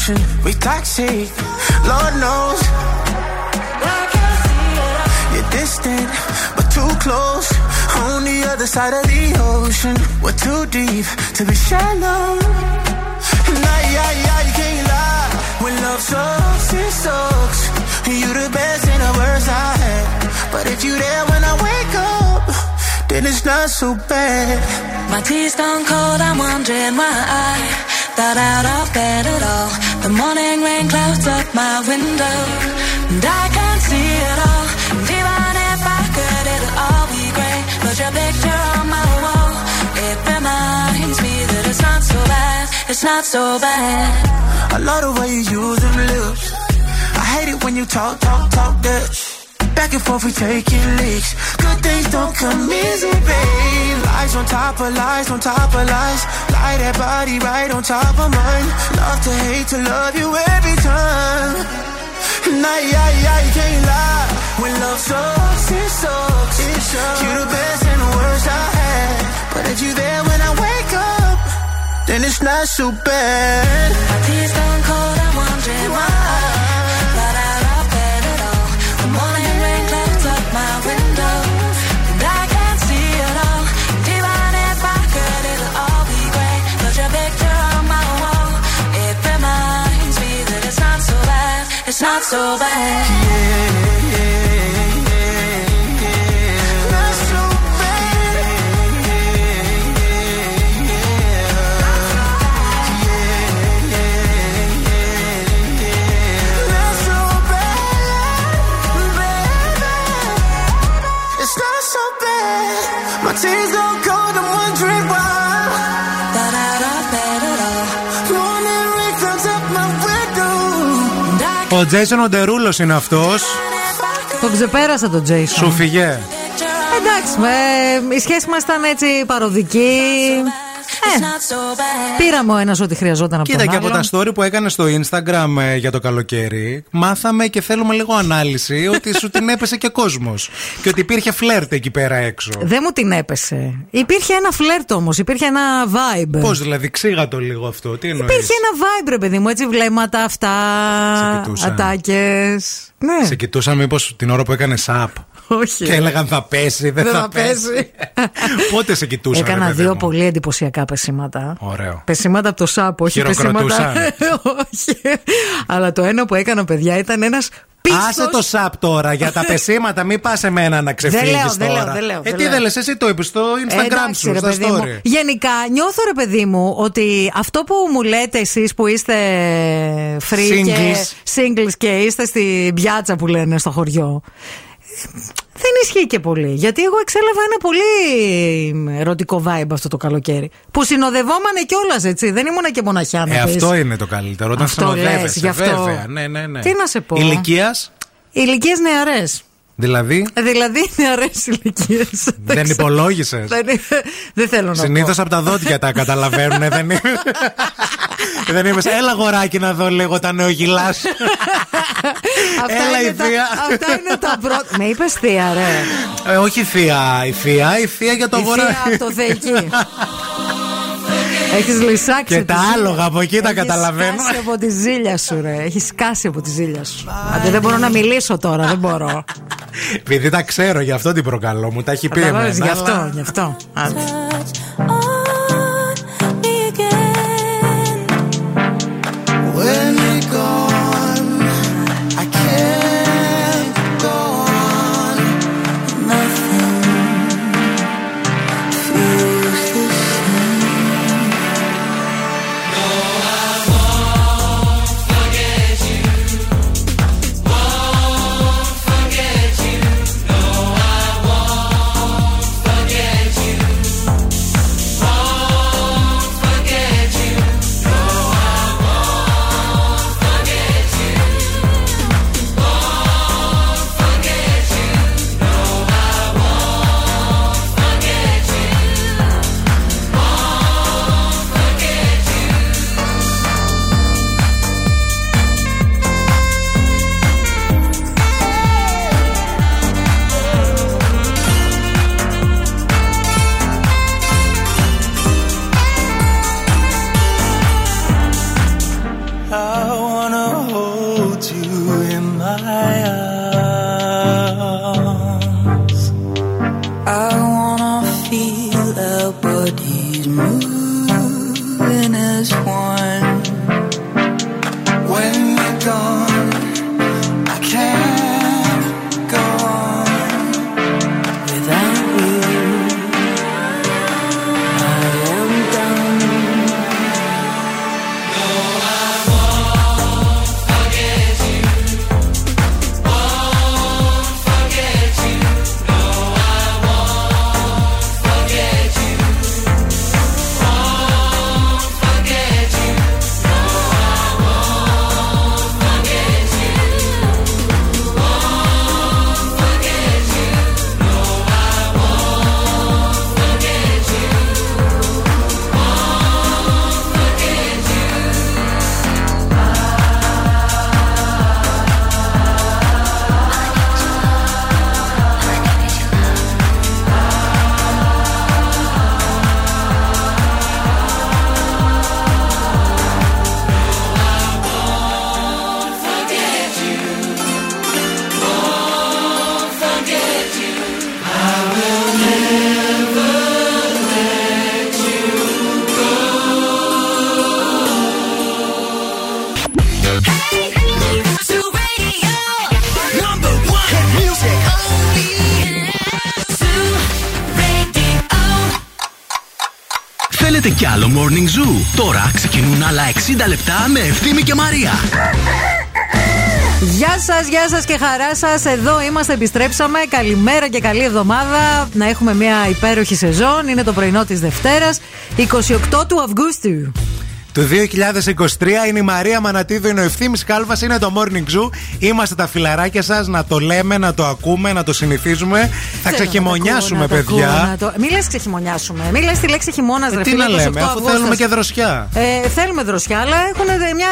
Emotion. We toxic, Lord knows. You're distant, but too close. On the other side of the ocean, we're too deep to be shallow. Nah, yeah, yeah, you can't lie. When love sucks, it sucks. You the best and the worst I had. But if you there when I wake up, then it's not so bad. My tea's gone cold, I'm wondering why I got out of bed at all. The morning rain clouds up my window, and I can't see it all. And even if I could, it'll all be grey. But your picture on my wall, it reminds me that it's not so bad, it's not so bad. I love the way you use them lips. I hate it when you talk, talk, talk that. Back and forth, we taking leaks. Things don't come easy, babe. Lies on top of lies, on top of lies. Lie that body right on top of mine. Love to hate to love you every time. Nah, yeah, yeah, you can't lie. When love sucks, it sucks. It sucks. You're the best and the worst I had. But if you're there when I wake up, then it's not so bad. So bad. Not Ο Τζέισον ο Ντερούλο είναι αυτός. Τον ξεπέρασα τον Jason. Σου φυγέ. Εντάξει, ε, η σχέση μας ήταν έτσι παροδική. Ε, πήραμε ο ένας ό,τι χρειαζόταν από Κοίτα τον και από άλλον. τα story που έκανε στο Instagram ε, για το καλοκαίρι, μάθαμε και θέλουμε λίγο ανάλυση ότι σου την έπεσε και κόσμος. Και ότι υπήρχε φλερτ εκεί πέρα έξω. Δεν μου την έπεσε. Υπήρχε ένα φλερτ όμως, υπήρχε ένα vibe. Πώς δηλαδή, ξύγα το λίγο αυτό, τι εννοείς; Υπήρχε ένα vibe, ρε παιδί μου, έτσι βλέμματα αυτά. Σε κοιτούσαν. Ατάκες. Ναι, Σε κοιτούσαν μήπως την ώρα που έκανε σαπ. Όχι. Και έλεγαν θα πέσει, δεν, Δεν θα, θα πέσει. πέσει. [laughs] Πότε σε κοιτούσαν. ρε Έκανα παιδί δύο μου; πολύ εντυπωσιακά πεσήματα. Ωραίο. Πεσήματα από το ΣΑΠ, όχι Χειροκροτούσαν. πεσήματα. [laughs] όχι. Αλλά το ένα που έκανα, παιδιά, ήταν ένας Α, Άσε το σαπ τώρα για τα [laughs] πεσήματα, μην πας εμένα να ξεφύγει Δεν τώρα. λέω, δεν λέω, δεν λέω, Ε, δεν τι λέω. δεν λες, εσύ το είπες στο Instagram Εντάξει, σου, ρε στα παιδί μου. story. Γενικά, νιώθω ρε παιδί μου ότι αυτό που μου λέτε εσείς που είστε free και Singles. singles και είστε στην πιάτσα που λένε στο χωριό. Δεν ισχύει και πολύ. Γιατί εγώ εξέλαβα ένα πολύ ερωτικό vibe αυτό το καλοκαίρι. Που συνοδευόμανε κιόλας, έτσι. Δεν ήμουνα και μοναχιά να Ε, πεις. αυτό είναι το καλύτερο. Όταν Αυτό λες, συνοδεύεσαι, γι' αυτό. βέβαια. Ναι, ναι, ναι. Τι να σε πω. Ηλικίας, Ηλικίες νεαρές. Δηλαδή; Δηλαδή νεαρέ ηλικίες. Δεν υπολόγισες. Δεν, δεν θέλω να Συνήθως πω. από τα δόντια τα καταλαβαίνουν. δεν είμαι. δεν είμαι. σε- Έλα γοράκι να δω λίγο τα νεογυλά σου. Αυτά Έλα, είναι η τα- θεία. Αυτά είναι τα πρώτα. Με είπες θεία, ρε. Ε, όχι θεία η θεία, η θεία για το Η βορρά. θεία αυτοθεϊκή. Έχεις λυσάξει. Και τη τα ζήλια. άλογα από εκεί τα Έχεις καταλαβαίνω. σκάσει από τη ζήλια σου, ρε. Έχεις σκάσει από τη ζήλια σου. Άντε, δεν μπορώ να μιλήσω τώρα, δεν μπορώ. Επειδή τα ξέρω, γι' αυτό την προκαλώ. Μου τα έχει πει Καταλάβεις, εμένα. γι' αυτό, αλλά- γι' αυτό. Άντε. 60 λεπτά με Ευθύμη και Μαρία. Γεια σας, γεια σας και χαρά σας. Εδώ είμαστε, επιστρέψαμε. Καλημέρα και καλή εβδομάδα. Να έχουμε μια υπέροχη σεζόν. Είναι το πρωινό της Δευτέρας, 28 του Αυγούστου. Του 2023 είναι η Μαρία Μανατίδου, είναι ο ευθύνη Κάλβας, είναι το Morning Zoo. Είμαστε τα φιλαράκια σας, να το λέμε, να το ακούμε, να το συνηθίζουμε. Θα Θέλω να ξεχειμονιάσουμε, το ακούω, παιδιά. να το- Μην λες ξεχειμονιάσουμε. Μην λες τη λέξη χειμώνας, Ε, ρε τι φίλε, να 28 λέμε, αφού Αυγούστος. θέλουμε και δροσιά. Ε, θέλουμε δροσιά, αλλά έχουν μια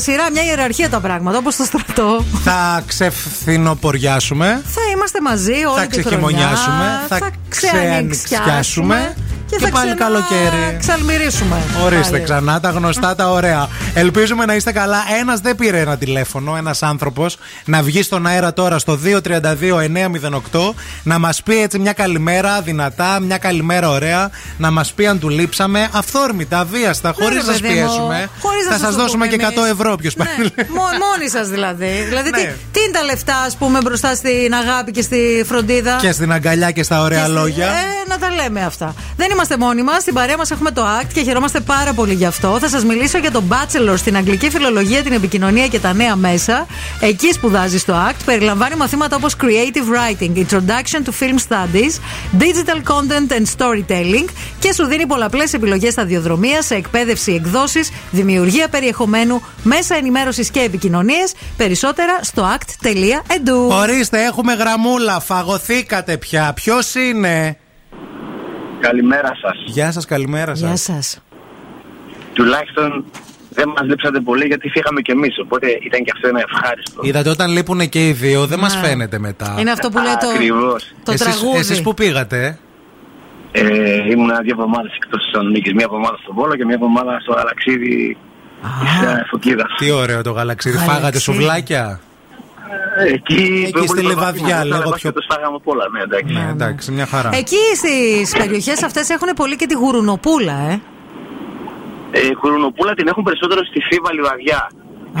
σειρά, μια ιεραρχία τα πράγματα, όπως στο στρατό. Θα ξεφθινοποριάσουμε. Θα είμαστε μαζί όλη Θα τη ξεχειμονιάσουμε, χρονιά, θα ξεανοιξιάσουμε. Ξεανοιξιάσουμε. Και, Και θα πάλι ξανά καλοκαίρι. Ξαλμυρίσουμε. Ορίστε Πάλι. ξανά τα γνωστά τα ωραία. Ελπίζουμε να είστε καλά. Ένας δεν πήρε ένα τηλέφωνο, ένας άνθρωπος, να βγει στον αέρα τώρα στο 232-908 να μας πει έτσι μια καλημέρα δυνατά, μια καλημέρα ωραία, να μας πει αν του λείψαμε αυθόρμητα, αβίαστα, χωρίς Ναι, ρε να σας παιδί μου, πιέσουμε. χωρίς να Θα σας σας το δώσουμε πούμε και 100 εμείς. ευρώ, ποιο Ναι, πάρει. [laughs] μο- μόνοι σας δηλαδή. Δηλαδή, τι, Ναι. τι είναι τα λεφτά, ας πούμε, μπροστά στην αγάπη και στη φροντίδα; Και στην αγκαλιά και στα ωραία Και στη- λόγια. Ε, να τα λέμε αυτά. Δεν είμαστε μόνοι μας. Στην παρέα μας έχουμε το ACT και χαιρόμαστε πάρα πολύ γι' αυτό. Θα σας μιλήσω για το Bachelor στην Αγγλική Φιλολογία, την Επικοινωνία και τα νέα μέσα. Εκεί σπουδάζει το ACT. Περιλαμβάνει μαθήματα όπως Creative Writing, Introduction to Film Studies, Digital Content and Storytelling και σου δίνει πολλαπλές επιλογές σταδιοδρομίας σε εκπαίδευση, εκδόσεις, δημιουργία περιεχομένου, μέσα ενημέρωσης και επικοινωνίες. Περισσότερα στο act.edu. Ορίστε, έχουμε γραμμούλα. Φαγωθήκατε πια. Ποιος είναι; Καλημέρα σας. Γεια σας, καλημέρα σα. Γεια σας. Τουλάχιστον δεν μας λείψατε πολύ γιατί φύγαμε κι εμείς. Οπότε ήταν και αυτό ένα ευχάριστο. Είδατε όταν λείπουν και οι δύο, δεν Ναι. μα φαίνεται μετά. Είναι αυτό που λέει το, Ακριβώς. το εσείς, τραγούδι. εσείς που πήγατε. Ε, ήμουν δύο εβδομάδες εκτός της Θεσσαλονίκης. Μία εβδομάδα στον Βόλο και μία εβδομάδα στο Γαλαξίδι της Φωκίδα. Τι ωραίο το γαλαξίδι. Γαλαξίδι. Φάγατε σουβλάκια; Εκεί, Εκεί στη Λιβαδιά, λίγο πιο- Το φάγαμε απ' όλα, ναι, εντάξει. Ναι, εντάξει, μια χαρά. Εκεί στις περιοχές αυτές έχουν πολύ και τη γουρουνοπούλα, ε. Ε, Κουρουνοπούλα την έχουν περισσότερο στη Φίβα Λιβαδιά.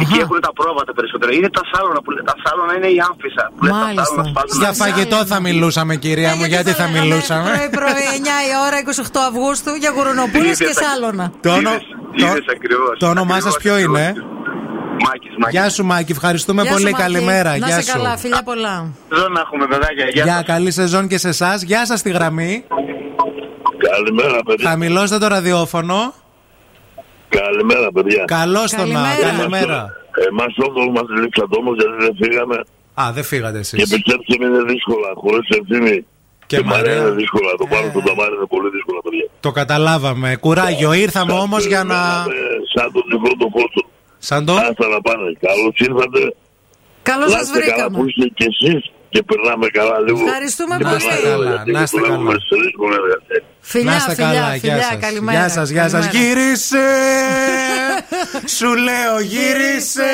Εκεί έχουν τα πρόβατα περισσότερο. Είναι τα σάλωνα που λέ- τα σάλωνα είναι η άμφισα. Που λες, τα Μάλιστα. σάλωνα σπάζουν Για τα- φαγητό θα μιλούσαμε, κυρία μου, γιατί θα μιλούσαμε; Πρωί-πρωί 9 η ώρα 28 Αυγούστου για γουρουνοπούλες και σάλωνα. Το, όνο- Είδες, είδες ακριβώς. το όνομά σας Ακριβώς, ποιο είναι; Μάκης, Μάκης. Γεια σου, Μάκη. Ευχαριστούμε Γεια σου, πολύ. Μάκη. Καλημέρα. Να Γεια σε σου. καλά, φιλιά πολλά. Εδώ να έχουμε παιδάκια. Γεια Γεια, σας. καλή σεζόν και σε εσάς. Γεια σας στη γραμμή. Καλημέρα, παιδιά. Χαμηλώστε το ραδιόφωνο. Καλημέρα, παιδιά. Καλώς τον να. Καλημέρα. Καλημέρα. Εμάς όμως μας λείψατε όμως γιατί δεν φύγαμε Α, δεν φύγατε εσείς. και πιστέψτε με είναι δύσκολα. Χωρίς ευθύνη Και και Μαρία Μαρία. είναι δύσκολα. Το πάνω Ε. του ταμάρι είναι πολύ δύσκολα, παιδιά. Το καταλάβαμε. Κουράγιο. Ήρθαμε όμως για να. Περιμέναμε Σαν τον νεκρό του Κόστο. Σαν το. Άστα να πάνε. Καλώς ήρθατε. Καλώς Να σας είστε καλά που βρήκαμε. είστε κι εσείς και περνάμε καλά λίγο. Ευχαριστούμε Και πολύ. περνάμε καλά, γιατί να είστε δουλεύουμε καλά. σε δύσκολα εργασία. Φιλιά, να είστε φιλιά, καλά. φιλιά, Γεια σας. καλημέρα. Γεια σας, γεια σας. Καλημέρα. Γύρισε! [laughs] Σου λέω γύρισε!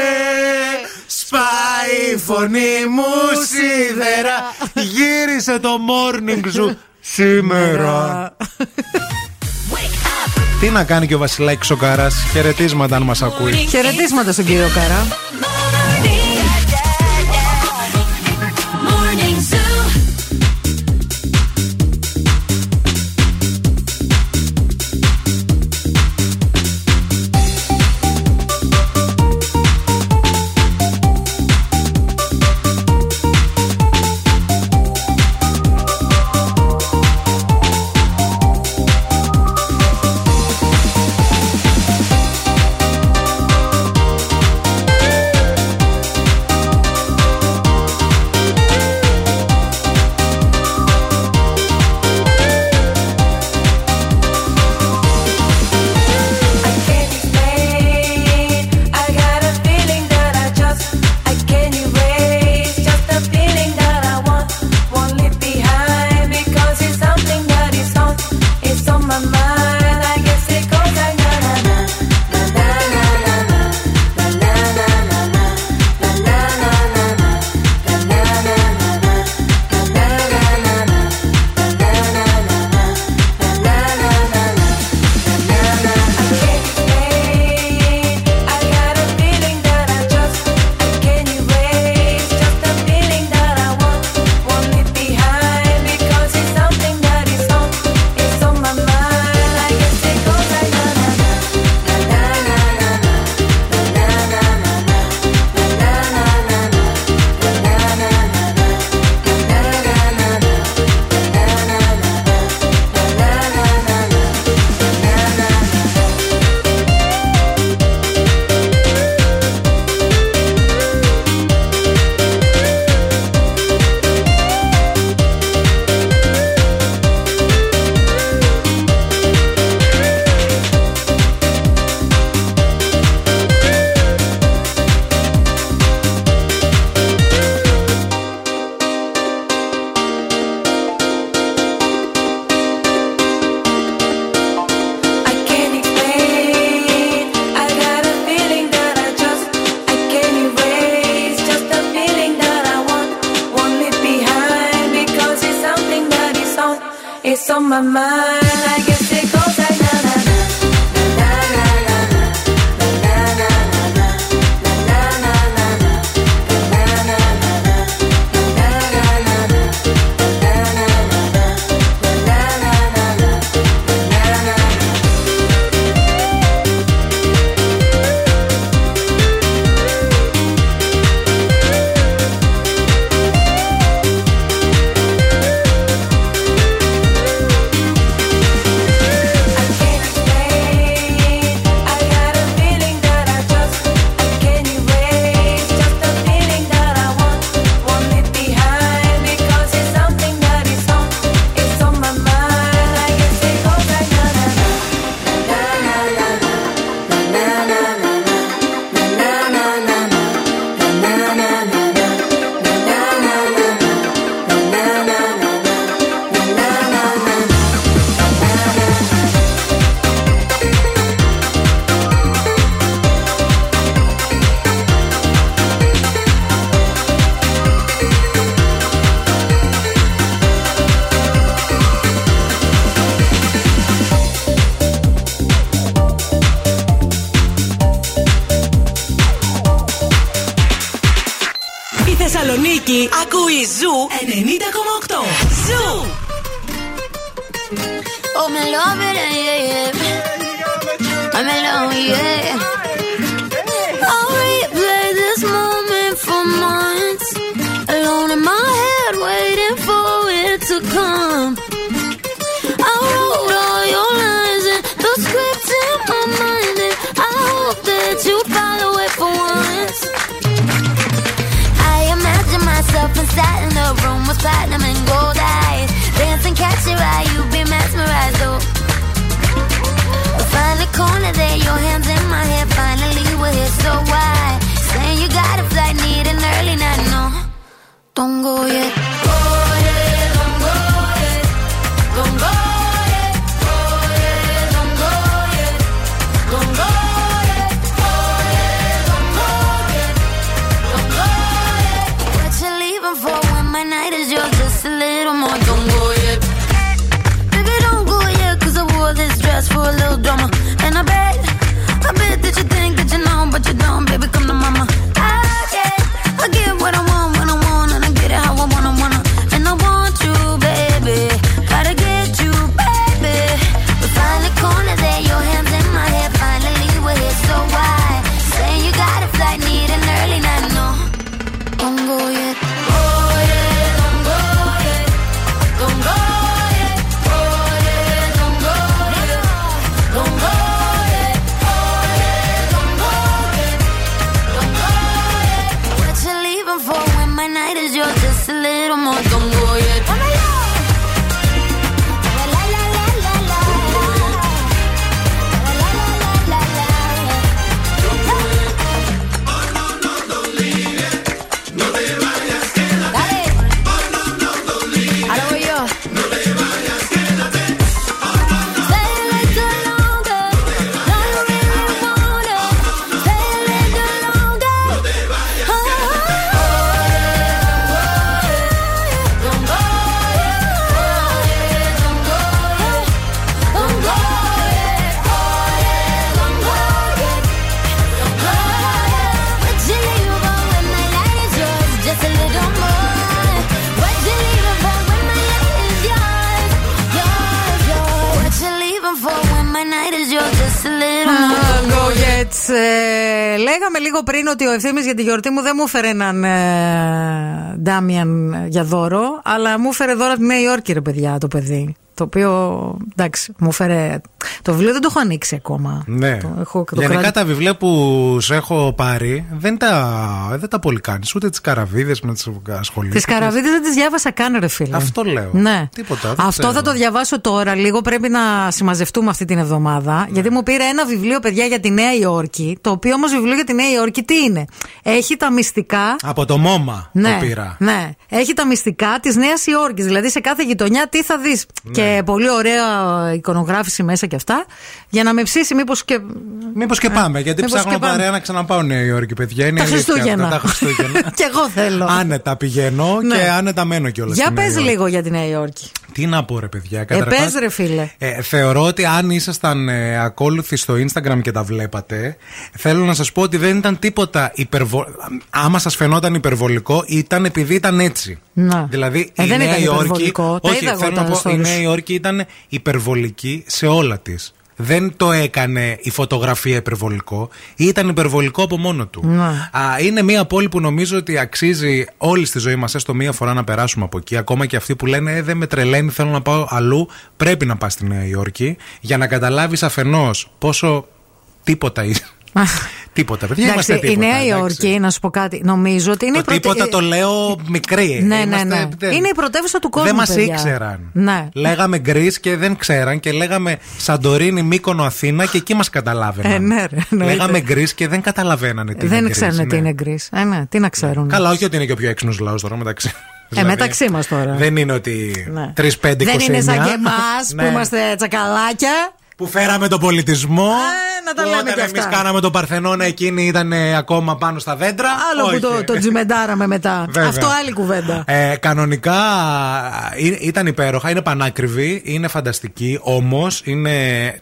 Σπάει η φωνή μου σίδερα. Γύρισε το morning σου σήμερα. [laughs] Τι να κάνει και ο Βασιλάκης ο Κάρας Χαιρετίσματα αν μας ακούει Χαιρετίσματα στον κύριο Καρά. πριν ότι ο ευθύνη για τη γιορτή μου δεν μου έφερε έναν ε, για δώρο, αλλά μου έφερε δώρα την τη Νέα Υόρκη, ρε παιδιά, το παιδί. Το οποίο εντάξει, μου φέρε. Το βιβλίο δεν το έχω ανοίξει ακόμα. Ναι. Το, έχω, το Γενικά τα βιβλία που σου έχω πάρει δεν τα, δεν τα πολύ κάνεις. Ούτε τις καραβίδες με τις ασχολείε. Τις καραβίδες δεν τις διάβασα καν, ρε φίλε. Αυτό λέω. Ναι. Τίποτα. Αυτό ξέρω. θα το διαβάσω τώρα λίγο. Πρέπει να συμμαζευτούμε αυτή την εβδομάδα. Ναι. Γιατί μου πήρε ένα βιβλίο, παιδιά, για τη Νέα Υόρκη. Το οποίο όμως βιβλίο για τη Νέα Υόρκη τι είναι; Έχει τα μυστικά. Από το μόμα ναι, το πήρα. Ναι. Έχει τα μυστικά της Νέας Υόρκης. Δηλαδή σε κάθε γειτονιά τι θα δεις; Ναι. Και και πολύ ωραία εικονογράφηση μέσα και αυτά. Για να με ψήσει, μήπως και. Μήπως και πάμε, γιατί μήπως ψάχνω και πάμε. παρέα να ξαναπάω Νέα Υόρκη, παιδιά. Είναι Τα αλήθεια Χριστούγεννα. αυτά, Τα Χριστούγεννα. [laughs] και εγώ θέλω. άνετα πηγαίνω Ναι. και άνετα μένω κιόλας. Για πες λίγο για τη Νέα Υόρκη. Τι να πω, ρε παιδιά. Ε, καταρχάς, πες, ρε φίλε. Ε, θεωρώ ότι αν ήσασταν ε, ακόλουθοι στο Instagram και τα βλέπατε, θέλω να σας πω ότι δεν ήταν τίποτα υπερβολικό. Άμα σας φαινόταν υπερβολικό, ήταν επειδή ήταν έτσι. Να. Δηλαδή Ε, η δεν Νέα ήταν Υόρκη. υπερβολικό. Τα όχι, είδα εγώ θέλω τα να πω, η stories. Νέα Υόρκη ήταν υπερβολική σε όλα της. Δεν το έκανε η φωτογραφία υπερβολικό, ήταν υπερβολικό από μόνο του. Να. Α, είναι μια πόλη που νομίζω ότι αξίζει όλη στη ζωή μας, έστω μία φορά να περάσουμε από εκεί. Ακόμα και αυτοί που λένε ε, δεν με τρελαίνει, θέλω να πάω αλλού. Πρέπει να πας στη Νέα Υόρκη για να καταλάβεις αφενός πόσο τίποτα είσαι. Τίποτα, παιδιά. Εντάξει, είμαστε η τίποτα. Νέα εντάξει. Υόρκη, να σου πω κάτι, νομίζω ότι είναι Το η πρωτε- τίποτα το λέω μικρή. Ναι, ναι, Είμαστε- ναι. δεν- Είναι η πρωτεύουσα του κόσμου. Δεν μας παιδιά. ήξεραν. Ναι. Λέγαμε Greece και δεν ξέραν και λέγαμε Σαντορίνη, Μύκονο, Αθήνα και εκεί μας καταλάβαιναν. Ε, ναι, ρε, εννοείται. λέγαμε Greece και δεν καταλαβαίνανε τι Δεν είναι ξέρουν Greece, τι ναι. είναι Greece. Ε, ναι, τι να ξέρουν. Καλά, όχι ότι είναι και ο πιο έξυπνος λαός τώρα μεταξύ. Ε, μεταξύ μας τώρα. Δεν είναι ότι. Ναι. 3-5-29. Δεν είναι σαν και εμάς που Ναι. είμαστε τσακαλάκια. Που φέραμε τον πολιτισμό. Ε, να τα που λέμε όταν κι εμείς αυτά. κάναμε τον Παρθενώνα, εκείνη ήταν ε, ακόμα πάνω στα δέντρα. Άλλο Όχι. που το, το τζιμεντάραμε μετά. Βέβαια. Αυτό άλλη κουβέντα. Ε, κανονικά ε, ήταν υπέροχα, είναι πανάκριβη, είναι φανταστική, όμως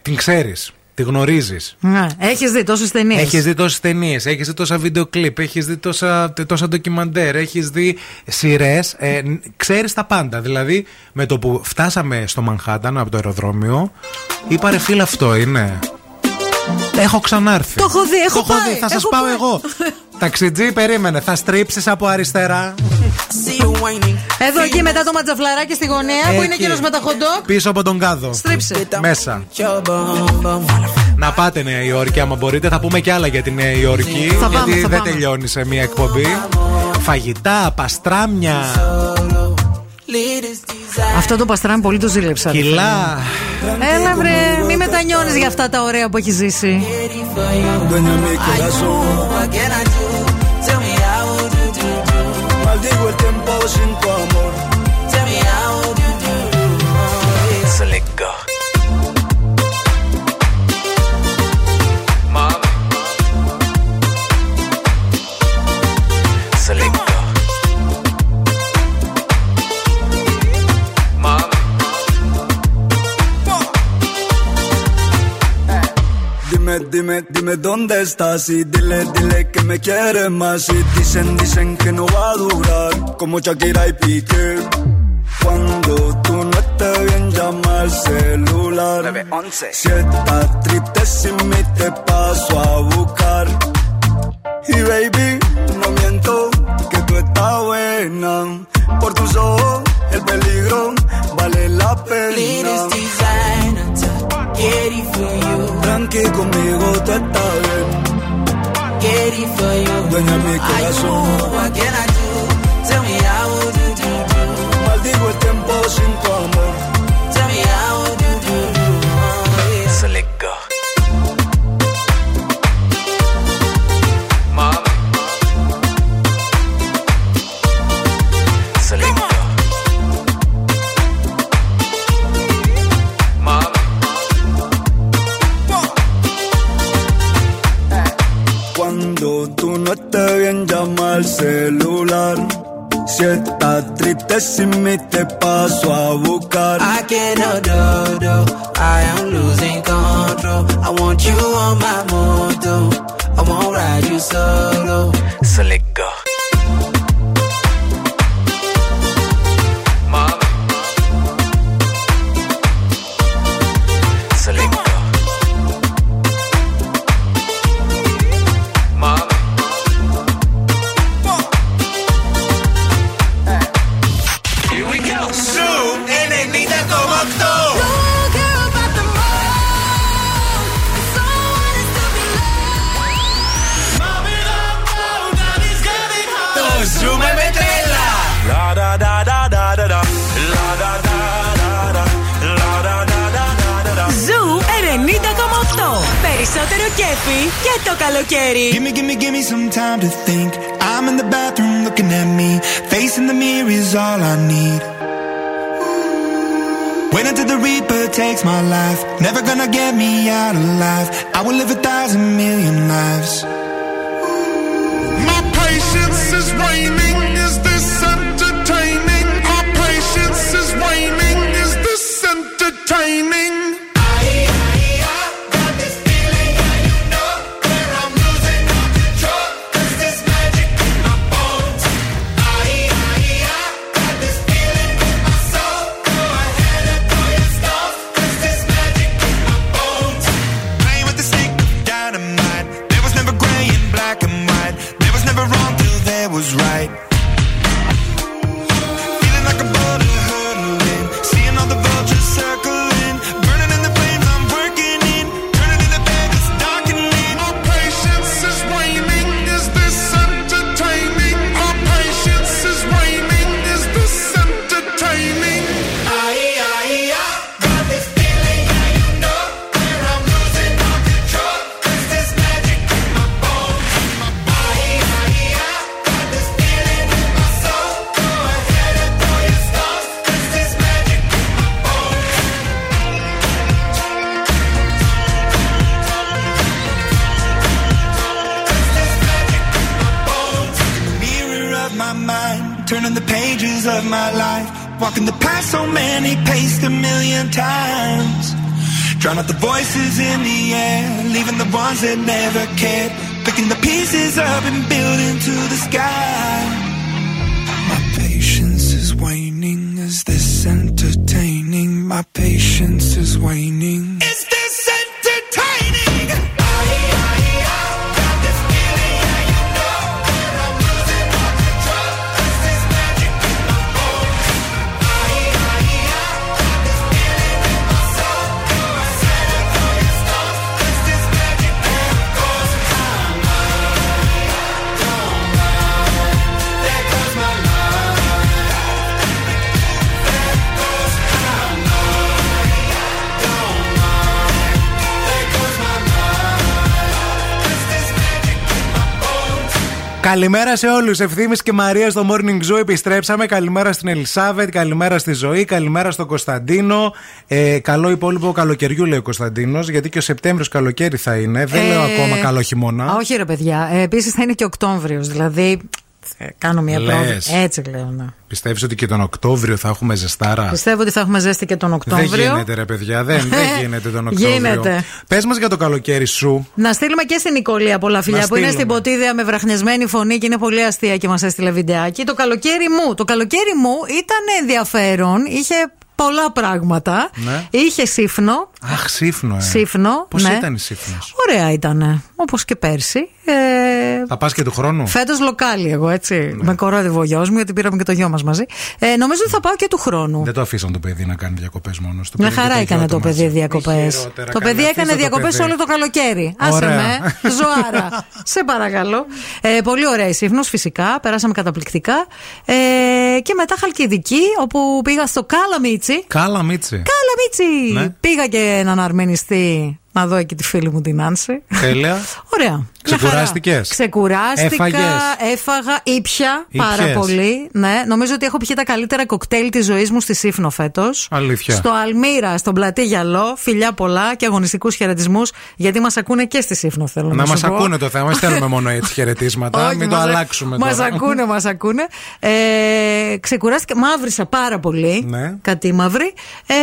την ξέρεις, τη γνωρίζεις. Ναι. Έχεις δει τόσες ταινίες; Έχεις δει τόσες ταινίες, έχεις δει τόσα βίντεο κλιπ, έχεις δει τόσα, τόσα ντοκιμαντέρ, έχεις δει σειρές. Ε, Ξέρεις τα πάντα. Δηλαδή, με το που φτάσαμε στο Μανχάταν από το αεροδρόμιο, είπα ρε φίλε, αυτό είναι. Έχω ξανάρθει. Το έχω δει, έχω Το πάει, δει, θα σας έχω πάω πάει. εγώ. [laughs] Ταξιτζή, περίμενε. Θα στρίψεις από αριστερά. Εδώ εκεί μετά το ματζαφλαράκι στη γωνία που είναι Εκεί. εκείνος με τα χοντό. Πίσω από τον κάδο. Στρίψε. Μέσα. Να πάτε Νέα Υόρκη, άμα μπορείτε. Θα πούμε κι άλλα για τη Νέα Υόρκη. Θα πάμε, γιατί θα δεν πάμε. τελειώνει σε μία εκπομπή. Φαγητά, παστράμια, Αυτό το παστράμι πολύ το ζήλεψα. ρε κιλά. φίλε. Έλα βρε, μη μετανιώνεις για αυτά τα ωραία που έχει ζήσει. Dime, dime, dime dónde estás y dile, dile que me quieres más. Y dicen, dicen que no va a durar como Shakira y Piqué. Cuando tú no estés bien, llama al celular. Si estás triste sin mí, te paso a buscar. Y baby, no miento que tú estás buena. Por tus ojos, el peligro vale la pena. Get it for you. Tranqui conmigo tú estás bien. Get it for you. Dueña mi corazón. I know what can I do? Tell me how would you. Καλημέρα σε όλους. Ευθύνη και Μαρία στο Morning Zoo επιστρέψαμε. Καλημέρα στην Ελισάβετ, καλημέρα στη Ζωή, καλημέρα στον Κωνσταντίνο. Ε, καλό υπόλοιπο καλοκαιριού, λέει ο Κωνσταντίνος, γιατί και ο Σεπτέμβριος καλοκαίρι θα είναι. Δεν Ε, λέω ακόμα καλό χειμώνα. Α, όχι ρε παιδιά. Ε, Επίσης θα είναι και Οκτώβριος. Δηλαδή. Ε, Κάνω μια Λες. πρόοδο. Έτσι λέω. Ναι. Πιστεύεις ότι και τον Οκτώβριο θα έχουμε ζεστάρα; Πιστεύω ότι θα έχουμε ζέστη και τον Δεν Οκτώβριο. γίνεται, ρε παιδιά, δεν, [laughs] δεν γίνεται τον Οκτώβριο. Γίνεται. Πες μας για το καλοκαίρι σου. Να στείλουμε και στην Νικολία πολλά φιλιά Να που είναι στείλουμε. στην ποτίδια με βραχνιασμένη φωνή και είναι πολύ αστεία και μας έστειλε βιντεάκι. Το καλοκαίρι μου. Το καλοκαίρι μου ήταν ενδιαφέρον. Είχε πολλά πράγματα. Ναι. Είχε σύφνο. Αχ, σύφνο, ε. Σύφνο. Πώς ναι. ήταν η σύφνος; Ωραία ήταν. Όπως και πέρσι. Ε, Θα πας και του χρόνου; Φέτος λοκάλι, εγώ έτσι. Ναι. Με κορόδευε ο γιος μου, γιατί πήραμε και το γιο μας μαζί. Ε, νομίζω ότι θα πάω και του χρόνου. Δεν το αφήσαν το παιδί να κάνει διακοπές μόνος του. Μια Πήγε και χαρά το έκανε γιο το του παιδί μαζί. διακοπές. Χειρότερα, Το καλέ, παιδί έκανε αφήστε το διακοπές παιδί. όλο το καλοκαίρι. Άσε Ωραία. με. Ζωάρα. [laughs] Σε παρακαλώ. Ε, πολύ ωραία η Σύφνος, φυσικά. Περάσαμε καταπληκτικά. Ε, και μετά Χαλκιδική, όπου πήγα στο Κάλαμίτσι. Κάλα Μίτσι. Κάλαμίτσι! Ναι. Πήγα και έναν αρμενιστή να δω εκεί τη φίλη μου την Άνση. Τέλεια. Ωραία. Μια Ξεκουράστηκες; χαρά. Ξεκουράστηκα. Έφαγες; Έφαγα, ήπια πάρα Ήπιες; πολύ. Ναι, νομίζω ότι έχω πιει τα καλύτερα κοκτέιλ της ζωής μου στη Σύφνο φέτος. Αλήθεια. Στο Αλμύρα, στον πλατή Γυαλό. Φιλιά πολλά και αγωνιστικούς χαιρετισμούς, γιατί μας ακούνε και στη Σύφνο, θέλω να, Να σου μα πω. ακούνε το θέμα, μην στέλνουμε μόνο έτσι χαιρετίσματα. Όχι, μην το μας α- αλλάξουμε Μας τώρα. ακούνε, μας ακούνε. Ε, ξεκουράστηκα, μαύρισα πάρα πολύ. Ναι. Κάτι μαύρη. Ε,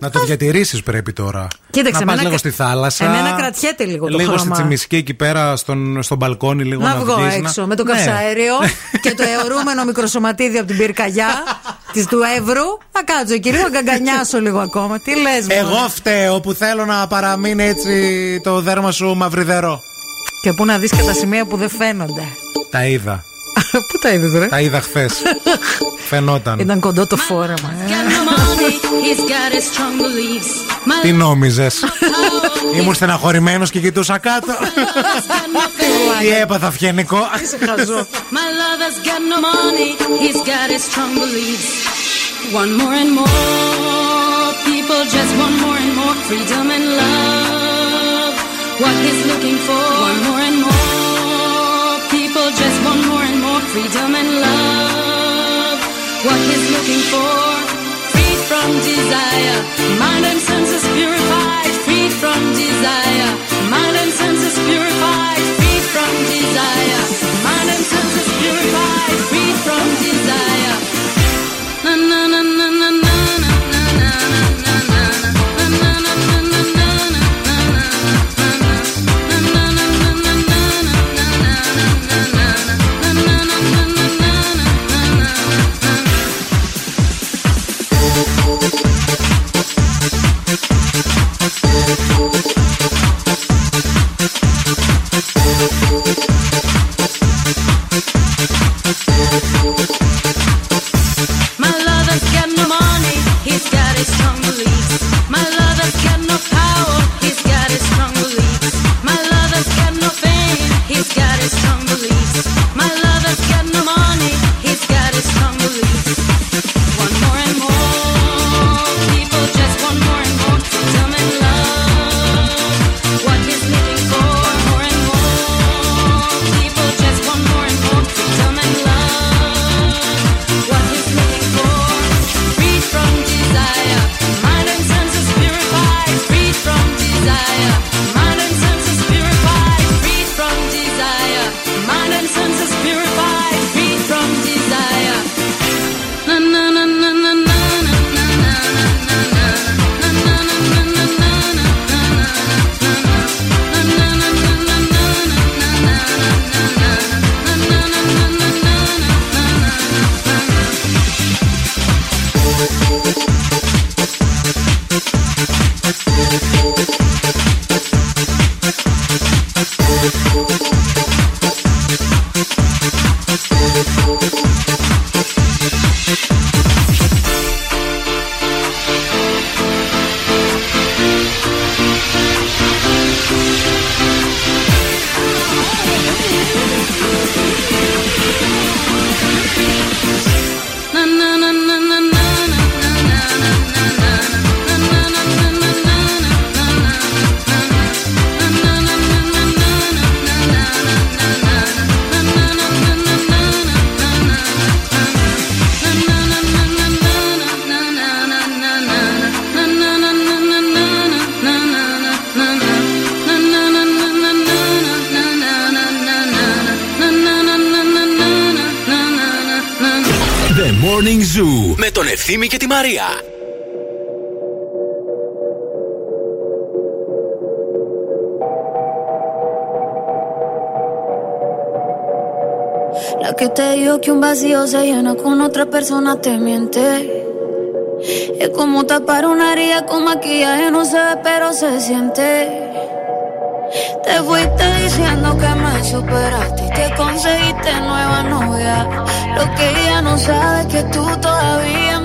Να το διατηρήσεις πρέπει τώρα. Κοίταξε, να πας εμένα λίγο κα- στη θάλασσα. εμένα κρατιέται λίγο το Λίγο στη χρώμα. τσιμισκή εκεί πέρα στον, στο μπαλκόνι, λίγο να, να βγω βγεις, έξω με το Ναι. καυσαέριο [laughs] και το αιωρούμενο μικροσωματίδιο από την πυρκαγιά της του Εύρου. Θα κάτσω εκεί λίγο, να γκαγκανιάσω λίγο ακόμα. Τι λες, Εγώ φταίω που θέλω να παραμείνει έτσι το δέρμα σου μαυριδερό. Και πού να δεις και τα σημεία που δεν φαίνονται. Τα είδα. [laughs] Πού τα είδες εδώ. Θα είδα χθες. [laughs] Φαινόταν. Ήταν κοντό το φόρεμα. Τι νόμιζες; [laughs] Ήμουστε να χωριμένο και κοιτούσα κάτω. Τι έπαθα βγει. freedom and love. What he's looking for, free from desire, mind and senses purified. Thank que un vacío se llena con otra persona te miente. Es como tapar una herida con maquillaje, no se ve, pero se siente. Te fuiste diciendo que me superaste y te conseguiste nueva novia. Lo que ella no sabe es que tú todavía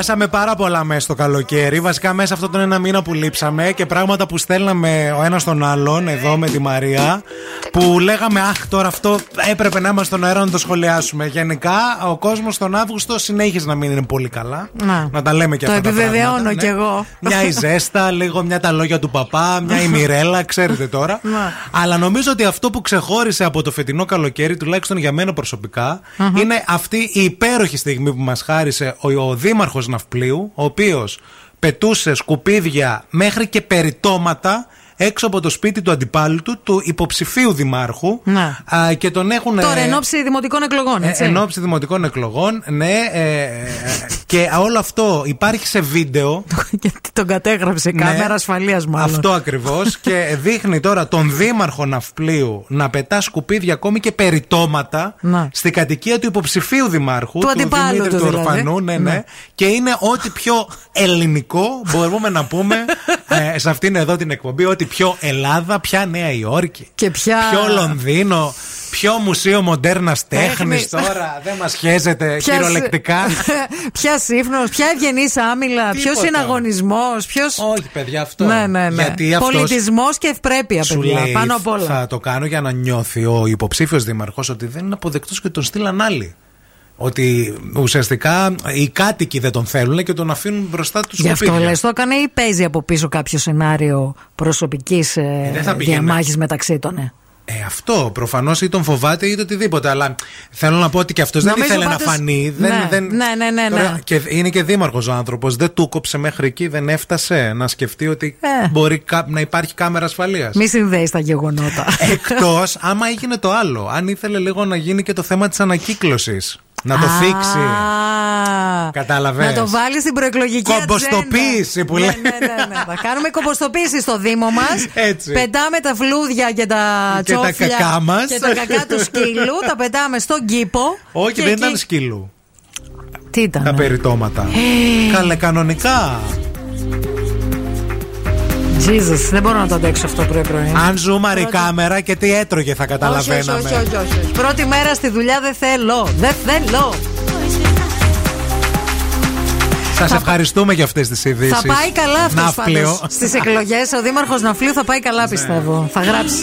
Διαβάσαμε πάρα πολλά μέσα στο καλοκαίρι. Βασικά μέσα αυτόν τον ένα μήνα που λείψαμε και πράγματα που στέλναμε ο ένας τον άλλον εδώ με τη Μαρία. Που λέγαμε, Αχ, τώρα αυτό έπρεπε να είμαστε στον αέρα να το σχολιάσουμε. Γενικά, ο κόσμος τον Αύγουστο συνέχιζε να μην είναι πολύ καλά. Να. Να τα λέμε και Το αυτά. τα επιβεβαιώνω πράγματα, κι εγώ. Μια η ζέστα, [laughs] λίγο μια τα λόγια του παπά, μια η Μιρέλα, ξέρετε τώρα. [laughs] Να. Αλλά νομίζω ότι αυτό που ξεχώρισε από το φετινό καλοκαίρι, τουλάχιστον για μένα προσωπικά, Μμμ. είναι αυτή η υπέροχη στιγμή που μας χάρισε ο, ο Δήμαρχος Ναυπλίου, ο οποίος πετούσε σκουπίδια μέχρι και περιτώματα έξω από το σπίτι του αντιπάλου του, του υποψηφίου δημάρχου. Να. Α, και τον έχουν. Τώρα ε, εν ώψη δημοτικών εκλογών, ε, έτσι. Εν ώψη δημοτικών εκλογών, ναι. ε, ε, και όλο αυτό υπάρχει σε βίντεο. [laughs] Τον κατέγραψε η Ναι. κάμερα ασφαλείας μάλλον. Αυτό ακριβώς. και δείχνει τώρα τον δήμαρχο Ναυπλίου να πετά σκουπίδια ακόμη και περιτώματα Να. στην κατοικία του υποψηφίου δημάρχου. Του αντιπάλου Δημήτρη του του δηλαδή. Ορφανού. Ναι, ναι. Ναι. Και είναι ό,τι πιο ελληνικό μπορούμε να πούμε [laughs] ε, σε αυτήν εδώ την εκπομπή. Ό,τι πιο Ελλάδα, πια Νέα Υόρκη. Και πια. Πιο Λονδίνο. Ποιο μουσείο μοντέρνας τέχνη Τέχνης. τώρα. Δεν μας χέζεται [laughs] Ποια κυριολεκτικά. [laughs] Ποια σύφνο, ποια ευγενής άμυλα, ποιος Τίποτα. συναγωνισμός, ποιο. Όχι, παιδιά, αυτό. Ναι, ναι, ναι. Γιατί αυτός Πολιτισμός και ευπρέπεια, Σου παιδιά. λέει, πάνω απ' όλα. Θα το κάνω για να νιώθει ο υποψήφιος δήμαρχος ότι δεν είναι αποδεκτός και τον στείλαν άλλοι. Ότι ουσιαστικά οι κάτοικοι δεν τον θέλουν και τον αφήνουν μπροστά του Γι' αυτό λες, το έκανε ή παίζει από πίσω κάποιο σενάριο προσωπικής δεν θα πήγαινε. διαμάχης μεταξύ των. ε; Ε, αυτό προφανώς ή τον φοβάται ή το οτιδήποτε. Αλλά θέλω να πω ότι και αυτός δεν Νομίζω ήθελε πάντως- να φανεί. Δεν, Ναι, δεν... ναι, ναι, ναι, Τώρα, ναι. Και είναι και δήμαρχος ο άνθρωπος. Δεν του κόψε μέχρι εκεί, δεν έφτασε να σκεφτεί ότι Ε. μπορεί κα- να υπάρχει κάμερα ασφαλείας. Μη συνδέεις τα γεγονότα. Εκτός άμα έγινε το άλλο. Αν ήθελε λίγο να γίνει και το θέμα της ανακύκλωσης. Να το θίξει. Α, Κατάλαβες. Να το βάλει στην προεκλογική Κομποστοποίηση ατζέντα. που ναι, λέει. ναι, ναι, ναι. Θα κάνουμε κομποστοποίηση στο Δήμο μας. [laughs] Έτσι. Πετάμε τα φλούδια και τα Και τα τσόφλια κακά μας. και τα κακά του σκύλου. τα πετάμε στον κήπο. Όχι, Και δεν εκεί- ήταν σκύλου. Τι ήταν. Τα περιτώματα. Ε. Καλέ, κανονικά. Jesus, δεν μπορώ να το αντέξω αυτό πρωί-πρωί. Αν ζούμαρε η κάμερα και τι έτρωγε θα όχι, όχι, καταλαβαίναμε. όχι, όχι, όχι, όχι. Πρώτη μέρα στη δουλειά δεν θέλω. Δεν θέλω. Σας ευχαριστούμε για αυτές τις ειδήσεις. Θα πάει καλά αυτός Ναύπλιο. πάντως Στις εκλογές ο Δήμαρχος Ναυπλίου θα πάει καλά, πιστεύω. Θα γράψει.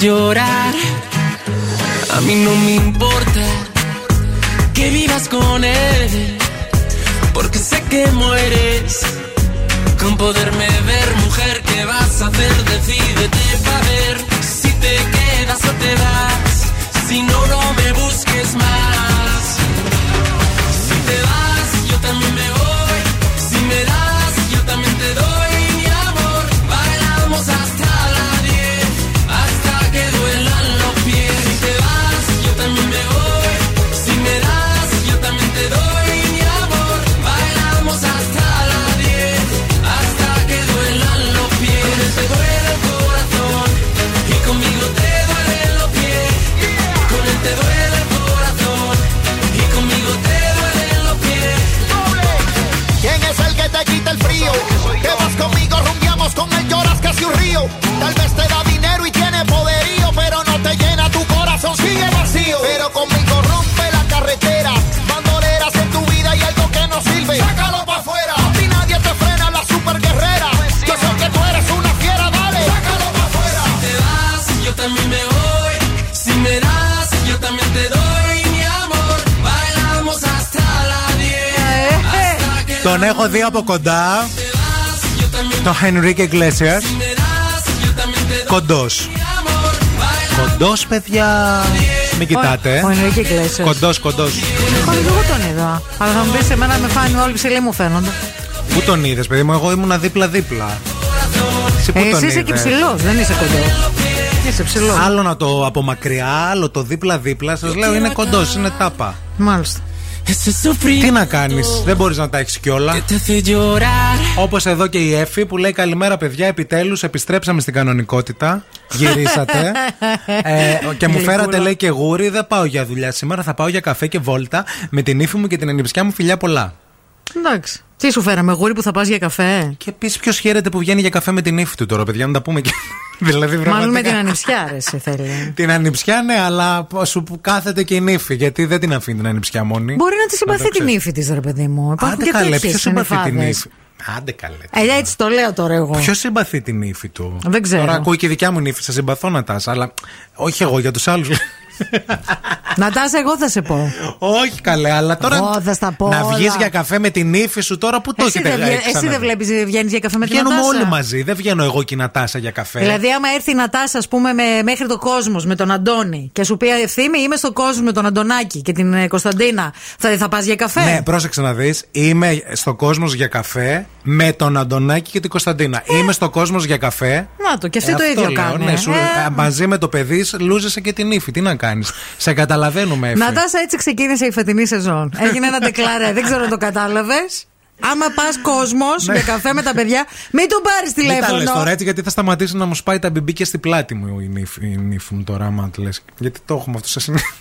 Llorar. Τον έχω δει από κοντά. Το Henrique Iglesias. Κοντός. Κοντός, παιδιά. Μην κοιτάτε. Ο Enrique Iglesias. Κοντός, κοντός. Έχω δει εγώ τον είδα. Αλλά θα μου πεις, εμένα με φάνη όλοι ψηλοί μου φαίνονται. Πού τον είδες, παιδί μου, εγώ ήμουνα δίπλα-δίπλα. Εσύ πού Ε, τον εσύ είσαι και είδες; ψηλός, δεν είσαι κοντός. Είσαι ψηλός. Άλλο να το από μακριά, άλλο το δίπλα-δίπλα. Σας λέω είναι κοντός, είναι τάπα. Μάλιστα. Τι να κάνεις, δεν μπορείς να τα έχεις κιόλα. Όπως εδώ και η Εφη που λέει Καλημέρα, παιδιά. Επιτέλους επιστρέψαμε στην κανονικότητα. Γυρίσατε. [laughs] ε, και μου Γλυκούλα. φέρατε, λέει, και γούρι. Δεν πάω για δουλειά σήμερα. Θα πάω για καφέ και βόλτα με την ύφη μου και την ανιψιά μου. Φιλιά πολλά. Εντάξει. Τι σου φέραμε, γούρι που θα πας για καφέ; Και επίση, ποιος χαίρεται που βγαίνει για καφέ με την ύφη του τώρα, παιδιά, να τα πούμε και. [laughs] δηλαδή, Μάλλον με πραγματικά. την ανιψιά, ρε, εσύ θέλει. [laughs] Την ανιψιά, ναι, αλλά σου που κάθεται και η νύφη. Γιατί δεν την αφήνει την ανιψιά μόνη. Μπορεί να της συμπαθεί το την ξέρεις. ύφη της, ρε παιδί μου. Υπάρχουν Άντε και καλέ, τέτοιες ποιος συμπαθεί την νυφάδες. ύφη. Άντε καλέ. Ε, έτσι το λέω τώρα εγώ. Ποιος συμπαθεί την ύφη του; Δεν ξέρω. Τώρα ακούει και η δικιά μου νύφη, σα συμπαθώ να τάσα, αλλά όχι εγώ για τους άλλους. Νατάσα, εγώ θα σε πω. όχι καλέ, αλλά τώρα. Εγώ θα στα πω να βγεις όλα. για καφέ με την ύφη σου τώρα που το Εσύ έχετε δεν, βγαίνει- ξαναδεί. εσύ δεν βλέπεις, βγαίνεις για καφέ με την Βγαίνουμε Νατάσα; όλοι μαζί. Δεν βγαίνω εγώ και η Νατάσα για καφέ. Δηλαδή, άμα έρθει η Νατάσα, ας πούμε, με, μέχρι το κόσμος με τον Αντώνη και σου πει ευθύμη, είμαι στο κόσμος με τον Αντωνάκη και την ε, Κωνσταντίνα, θα, θα πας για καφέ; Ναι, πρόσεξε να δεις. Είμαι στο κόσμος για καφέ με τον Αντωνάκη και την Κωνσταντίνα. Είμαι στο κόσμος για καφέ. Να το, και αυτοί Ε, το αυτό ίδιο λέω, κάνουν. ναι, σου- ε, μαζί με το παιδί, λούζεσαι και την ύφη. Τι να κάνεις; Σε καταλαβαίνουμε, Εφη. Νατάσα, έτσι ξεκίνησε η φετινή σεζόν. [laughs] Έγινε ένα ντεκλαρέ, δεν ξέρω αν το κατάλαβες. Άμα πας κόσμος για καφέ με τα παιδιά, μην του πάρεις Ναι. Μην τα λες τηλέφωνο. τώρα έτσι, γιατί θα σταματήσει να μου σπάει τα μπιμπίκια στη πλάτη μου η νύφη, η νύφη μου τώρα, άμα τη λες. Γιατί το έχουμε αυτό σε συνέχεια.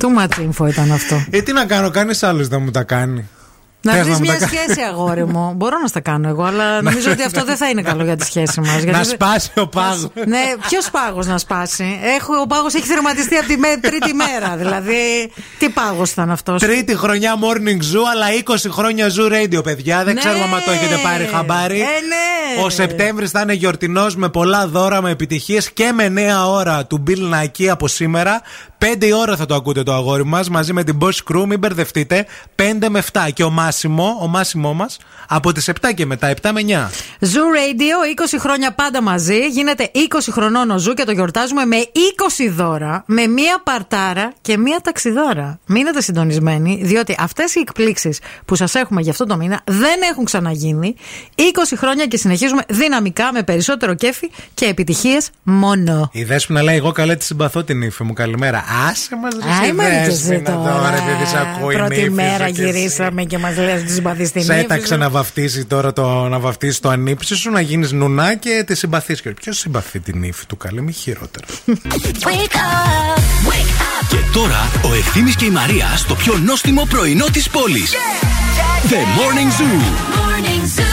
Too much info ήταν αυτό. Ε, τι να κάνω, κανείς άλλος δεν μου τα κάνει. Να Θες βρεις μου μια τα κα- σχέση, αγόρι μου. [laughs] Μπορώ να στα κάνω εγώ, αλλά νομίζω ότι αυτό δεν θα είναι καλό για τη σχέση μας. Να σπάσει ο πάγος. Ναι, ποιος πάγος να σπάσει; Έχω, ο πάγος έχει θερματιστεί από τη με- τρίτη μέρα. Δηλαδή, τι πάγος ήταν αυτός; Τρίτη χρονιά morning zoo, αλλά 20 χρόνια zoo radio, παιδιά. Δεν Ναι. ξέρουμε αν το έχετε πάρει χαμπάρι. Ε, ναι. Ο Σεπτέμβρης θα είναι γιορτινός με πολλά δώρα, με επιτυχίες και με νέα ώρα του Bill Nike από σήμερα. 5 η ώρα θα το ακούτε το αγόρι μας μαζί με την Boss Crew. Μην μπερδευτείτε. 5 με 7. Και ο Μάσιμο, ο Μάσιμό μας από τις 7 και μετά, 7 με 9. Zoo Radio, 20 χρόνια πάντα μαζί. Γίνεται 20 χρονών ο Zoo και το γιορτάζουμε με 20 δώρα, με μία παρτάρα και μία ταξιδάρα. Μείνετε συντονισμένοι, διότι αυτές οι εκπλήξεις που σας έχουμε για αυτό το μήνα δεν έχουν ξαναγίνει. 20 χρόνια και συνεχίζουμε δυναμικά με περισσότερο κέφι και επιτυχίες μόνο. Η Δέσποινα λέει: Εγώ καλά τη συμπαθώ την ύφη μου. Καλημέρα. Άσε μας Άι, ρε μωρέ και εσύ Δέσποινα τώρα. τώρα, επειδή σε ακούει η Πρώτη νύφη μέρα σου και εσύ. γυρίσαμε και μας λες ότι συμπαθεί την Σε ύφη έταξε σου. να βαφτίσει τώρα το, να βαφτίσει το ανήψι σου, να γίνεις νουνά και τη συμπαθείς. Ποιος συμπαθεί την ύφη του, καλή, μη χειρότερα. Και τώρα ο Ευθύμης και η Μαρία στο πιο νόστιμο πρωινό της πόλης. The Morning Zoo.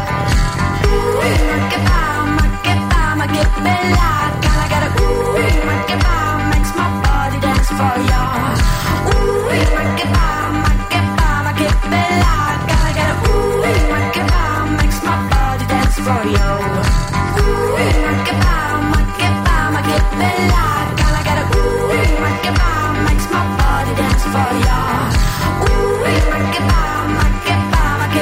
Ooh, make it make it make it I ooh, make it makes my body dance for you. Ooh, make it make it make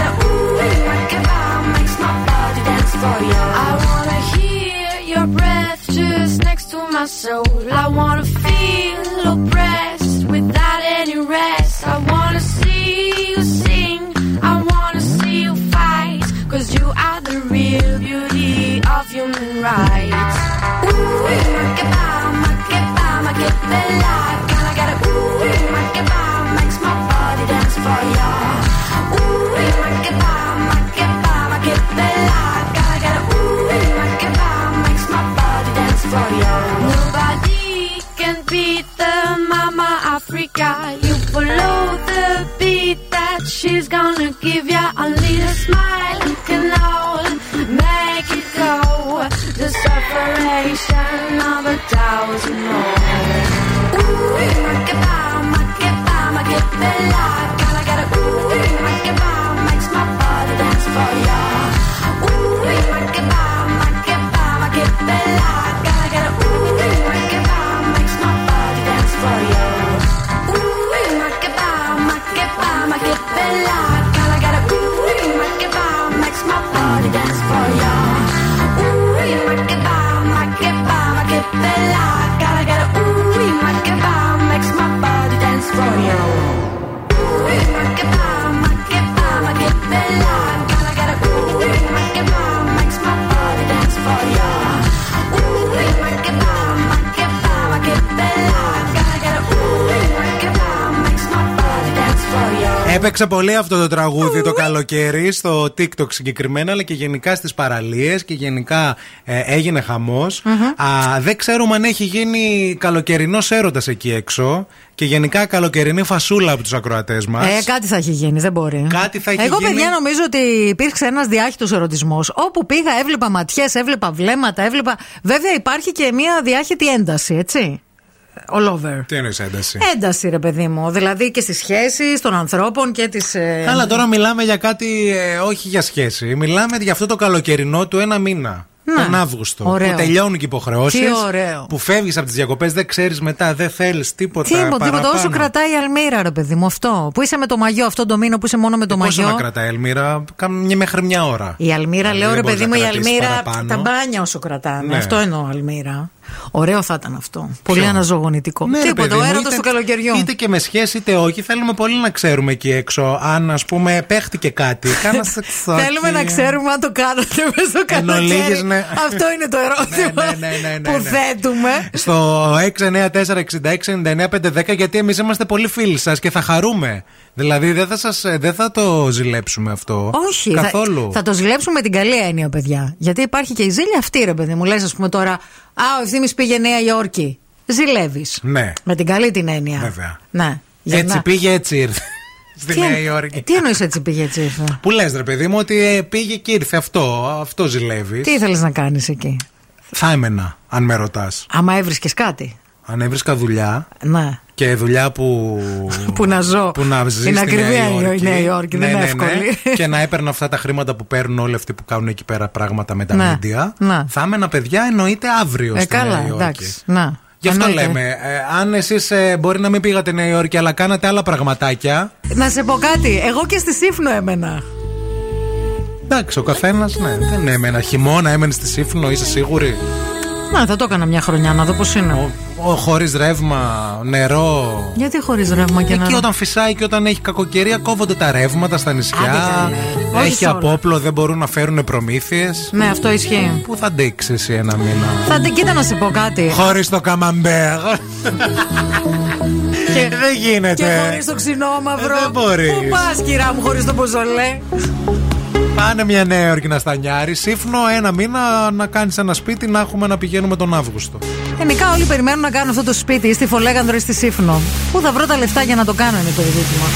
it ooh, make it makes my body dance for you. I wanna hear your breath just next to my soul. I wanna feel oppressed right. Ooh, get by, get by, get the. Έπαιξε πολύ αυτό το τραγούδι το καλοκαίρι στο TikTok συγκεκριμένα, αλλά και γενικά στις παραλίες και γενικά ε, έγινε χαμός. Α, δεν ξέρουμε αν έχει γίνει καλοκαιρινός έρωτας εκεί έξω και γενικά καλοκαιρινή φασούλα από τους ακροατές μας. Ε, κάτι θα έχει γίνει, δεν μπορεί. Κάτι θα έχει Εγώ, γίνει. παιδιά, νομίζω ότι υπήρξε ένας διάχυτος ερωτισμός. Όπου πήγα, έβλεπα ματιές, έβλεπα βλέμματα, έβλεπα. Βέβαια, υπάρχει και μια διάχυτη ένταση, έτσι. All over. Τι εννοείς ένταση; Ένταση, ρε παιδί μου. Δηλαδή και στις σχέσεις των ανθρώπων και τις. Ε... Καλά, τώρα μιλάμε για κάτι, ε, όχι για σχέση. Μιλάμε για αυτό το καλοκαιρινό του ένα μήνα. Να. Τον Αύγουστο. Ωραίο. Που τελειώνουν και οι υποχρεώσεις. Τι ωραίο. Που φεύγεις από τις διακοπές, δεν ξέρεις μετά, δεν θέλεις τίποτα. Τίποτα, τίποτα. παραπάνω. Όσο κρατάει η Αλμύρα, ρε παιδί μου, αυτό. Που είσαι με το μαγιό αυτό το μήνα που είσαι μόνο με το Ε, Πόσο μαγιό. να κρατάει η Ελμύρα, κάνουμε μια μέχρι μια ώρα. Η Αλμύρα, Δηλαδή, λέω δεν ρε μπορείς παιδί να μου, η κρατήσεις Αλμύρα παραπάνω. τα μπάνια όσο κρατάνε. Ναι. Αυτό εννοώ Αλμύρα. Ωραίο θα ήταν αυτό. Πολύ αναζωογονητικό. Ναι, ρε Τίποτα, παιδί ο μου, έρωτας είτε- του καλοκαιριού. Είτε και με σχέση είτε όχι, θέλουμε πολύ να ξέρουμε εκεί έξω αν ας πούμε παίχτηκε κάτι. [laughs] Κάνα σεξάκι. Θέλουμε να ξέρουμε αν το κάνατε μέσα στο Εν καλοκαίρι. Ολίγης, ναι. Αυτό είναι το ερώτημα ναι, ναι, ναι, ναι, που ναι. θέτουμε. Στο 694-6699-510 γιατί εμείς είμαστε πολύ φίλοι σας και θα χαρούμε. Δηλαδή δεν θα, σας, ε, δεν θα το ζηλέψουμε αυτό. Όχι. Καθόλου. Θα, θα το ζηλέψουμε με την καλή έννοια, παιδιά. Γιατί υπάρχει και η ζήλια αυτή, ρε παιδί μου. Λες, ας πούμε τώρα, Α, ο ευθύνη πήγε Νέα Υόρκη. Ζηλεύεις. Ναι, Με την καλή την έννοια. βέβαια. Ναι. Για Έτσι να- πήγε, έτσι ήρθε. Στη Τι Νέα εν- Υόρκη. Τι εννοείς έτσι πήγε έτσι ήρθε. Που λες, ρε παιδί μου, ότι ε, πήγε και ήρθε αυτό. Αυτό ζηλεύεις. Τι ήθελες να κάνεις εκεί; Θα έμενα, αν με ρωτάς. Άμα έβρισκες κάτι. Αν έβρισκα δουλειά Ναι. και δουλειά που. [laughs] Που να ζω. που να ζεις Είναι στη ακριβή Νέα η Υόρκη. Νέα Υόρκη, δεν είναι εύκολη. [laughs] και να έπαιρνα αυτά τα χρήματα που παίρνουν όλοι αυτοί που κάνουν εκεί πέρα πράγματα με τα Ναι, μίντια. ναι. Θα έμενα παιδιά εννοείται αύριο Ε, στη Νέα καλά, Υόρκη. εντάξει. Να. Γι' αυτό Εννοείται. λέμε, ε, αν εσείς μπορεί να μην πήγατε Νέα Υόρκη, αλλά κάνατε άλλα πραγματάκια. Να σε πω κάτι. Εγώ και στη Σύφνο έμενα. Εντάξει, ο καθένας, ναι, δεν έμενα. Χειμώνα έμενε στη Σύφνο, είσαι σίγουρη; Να, θα το έκανα μια χρονιά να δω πώς είναι. Χωρίς ρεύμα, νερό. Γιατί χωρίς ρεύμα και να. Εκεί όταν φυσάει και όταν έχει κακοκαιρία κόβονται τα ρεύματα στα νησιά. Άντε καλέ. Όχι Έχει σε όλα. απόπλο, δεν μπορούν να φέρουν προμήθειες. Ναι, αυτό ισχύει. Πού θα αντέξει εσύ ένα μήνα; Θα την κοίτα να σε πω κάτι. Χωρίς το καμαμπέρ. Και, δεν γίνεται. Και χωρίς το ξινόμαυρο. Ε, δεν μπορείς. Πού πας, κυρά μου, χωρίς το ποζολέ. Πάνε μια Νέα Υόρκη να στανιάρει. Σύφνο ένα μήνα να κάνεις ένα σπίτι να έχουμε να πηγαίνουμε τον Αύγουστο. Γενικά όλοι περιμένουν να κάνουν αυτό το σπίτι ή στη Φολέγανδρο ή στη Σύφνο. Πού θα βρω τα λεφτά για να το κάνω είναι το ζήτημα.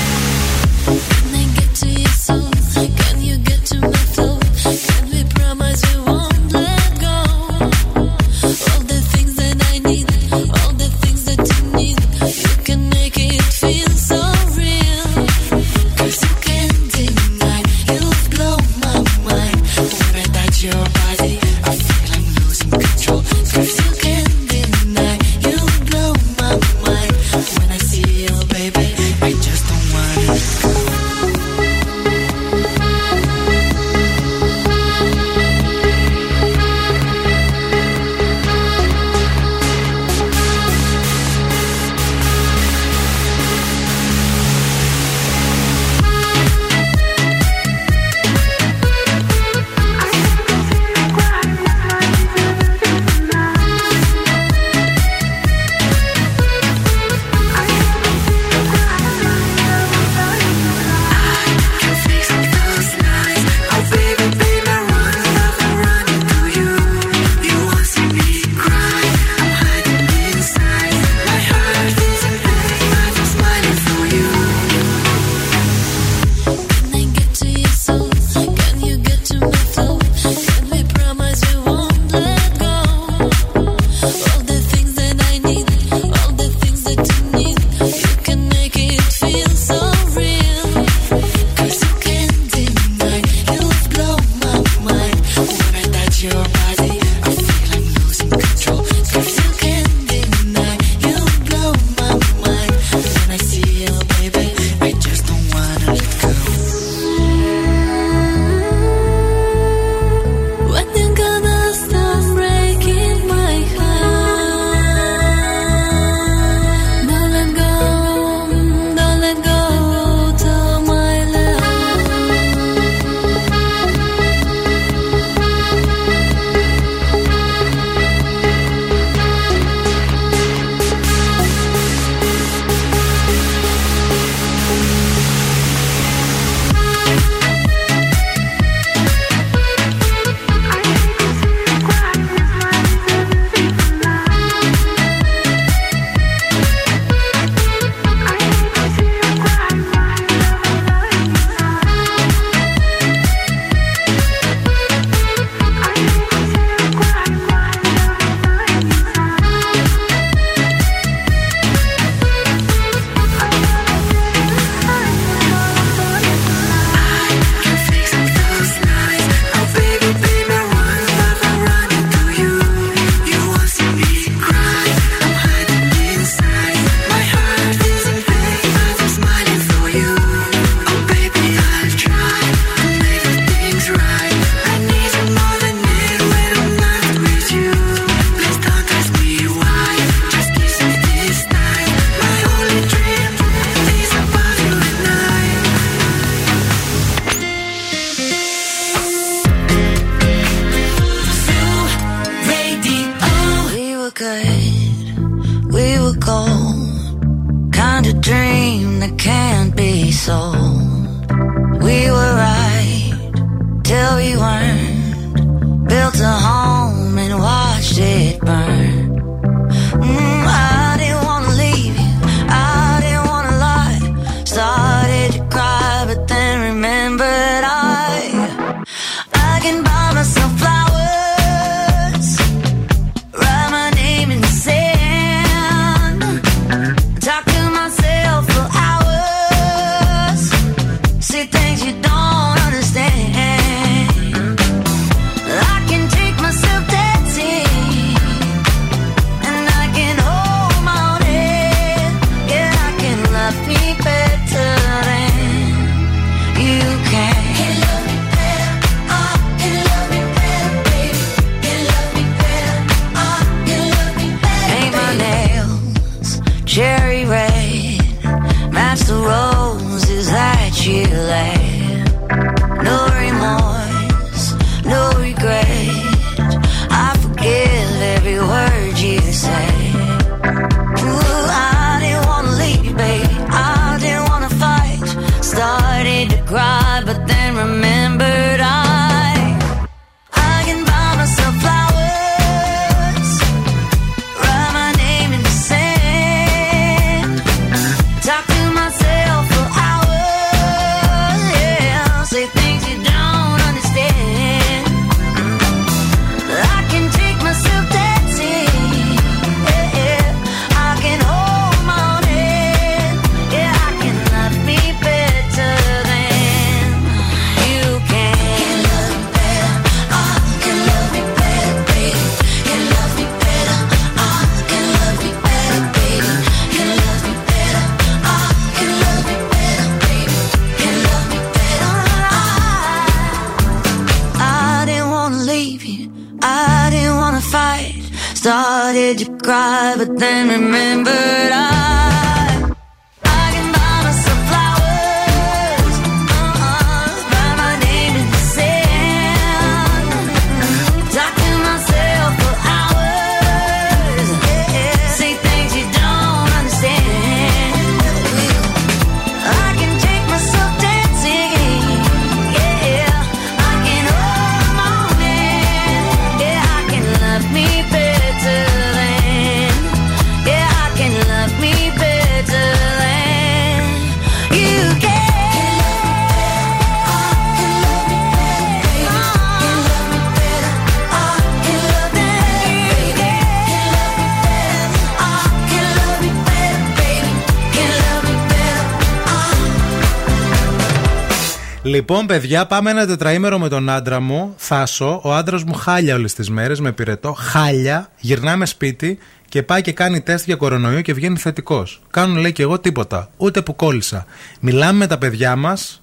Λοιπόν, παιδιά, πάμε ένα τετραήμερο με τον άντρα μου, Θάσο. Ο άντρας μου χάλια όλες τις μέρες, με πυρετό. Χάλια. Γυρνάμε σπίτι και πάει και κάνει τεστ για κορονοϊό και βγαίνει θετικός. Κάνουν, λέει, και εγώ τίποτα. Ούτε που κόλλησα. Μιλάμε με τα παιδιά μας.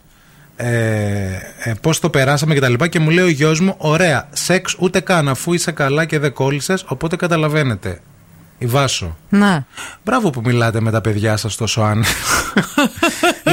Ε, ε, Πώς το περάσαμε και τα λοιπά και μου λέει ο γιος μου: Ωραία, σεξ ούτε καν αφού είσαι καλά και δεν κόλλησες. Οπότε καταλαβαίνετε. Η Βάσο. Ναι. Μπράβο που μιλάτε με τα παιδιά σας τόσο αν. [laughs]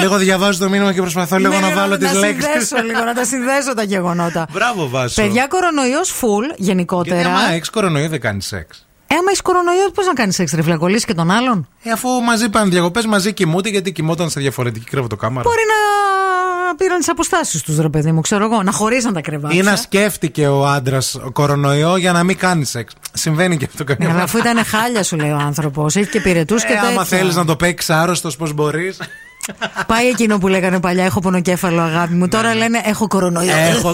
λίγο διαβάζω το μήνυμα και προσπαθώ λίγο Ναι, να ναι, βάλω να τις τα λέξεις. συνδέσω λίγο, να τα συνδέσω τα γεγονότα. Μπράβο, Βάσο. Παιδιά, κορονοϊός full Γιατί γενικότερα. άμα έχει κορονοϊό δεν κάνεις σεξ; Ε, άμα έχει κορονοϊός, πώς να κάνεις σεξ, ρε φλακολίσει και τον άλλον; Ε, αφού μαζί πάνε διακοπές, μαζί κοιμούνται γιατί κοιμόταν σε διαφορετική κρεβατοκάμαρα. Μπορεί να πήραν τις αποστάσεις τους, ρε παιδί μου, ξέρω εγώ, να χωρίσαν τα κρεβάτια. Ή να σκέφτηκε ο άντρας κορονοϊό για να μην κάνει σεξ. Συμβαίνει και αυτό Ναι, καμιά αλλά φορά. αφού ήταν χάλια, σου λέει ο άνθρωπος. Έχει και πυρετούς και Ε, άμα τέτοια. θέλεις να το παίξεις άρρωστος, πώς μπορείς. Πάει εκείνο που λέγανε παλιά: Έχω πονοκέφαλο, αγάπη μου. Τώρα λένε: Έχω κορονοϊό. Ναι. Έχω.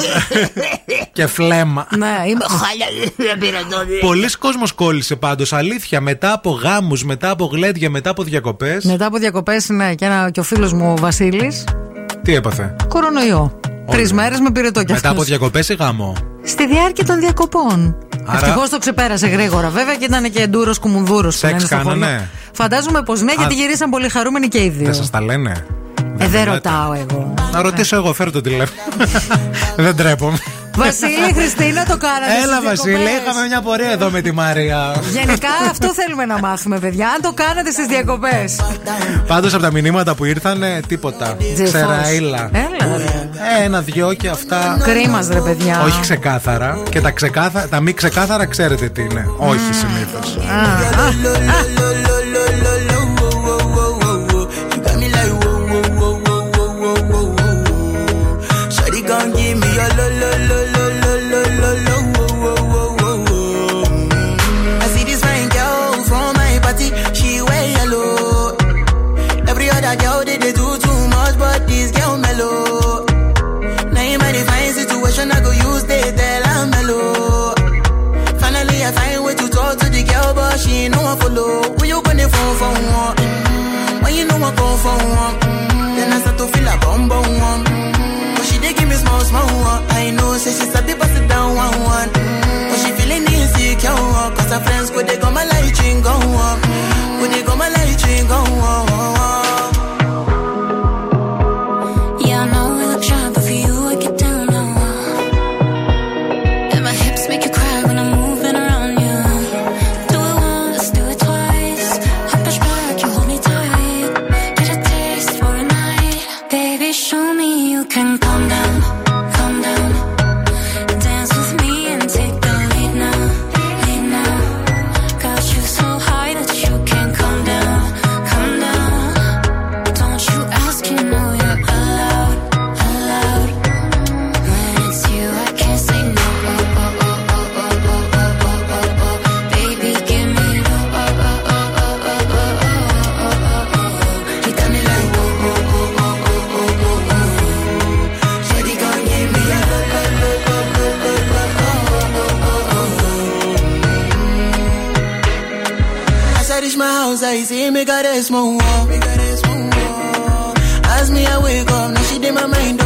[laughs] και φλέμμα. ναι, είμαι χάλια, δεν πήρα το Πολλοί κόσμος κόλλησε πάντως αλήθεια μετά από γάμους, μετά από γλέντια, μετά από διακοπές Μετά από διακοπές, ναι, και, ένα, και ο φίλος μου ο Βασίλης. Τι έπαθε; Κορονοϊό. Τρεις μέρες με πυρετό κι Μετά αυτός. από διακοπές ή γάμο; Στη διάρκεια των διακοπών. Άρα- Ευτυχώς το ξεπέρασε γρήγορα, βέβαια, και ήταν και εντούρος κουμουνδούρο. Σεξ κάνανε; Φαντάζομαι πως ναι, γιατί γυρίσαν πολύ χαρούμενοι και οι δύο. Δεν σας τα λένε Ε, δεν ρωτάω εγώ. Να ρωτήσω εγώ, φέρω το τηλέφωνο [laughs] Δεν τρέπομαι Βασίλη, [laughs] Χριστίνα, το κάνατε. Έλα στις Βασίλη, διακοπές. είχαμε μια πορεία εδώ με τη Μαρία Γενικά αυτό θέλουμε να μάθουμε, παιδιά. Αν το κάνατε στις διακοπές. Πάντως από τα μηνύματα που ήρθαν ε, τίποτα Τζεφός. Ξεραίλα Έλα, ρε. Ε, Ένα-δυο και αυτά Κρίμα, ρε παιδιά. Όχι ξεκάθαρα Και τα, ξεκάθα... τα μη ξεκάθαρα ξέρετε τι είναι Όχι συνήθως She make her ass more, make her ass more. As me, I wake up, now she did my mind oh.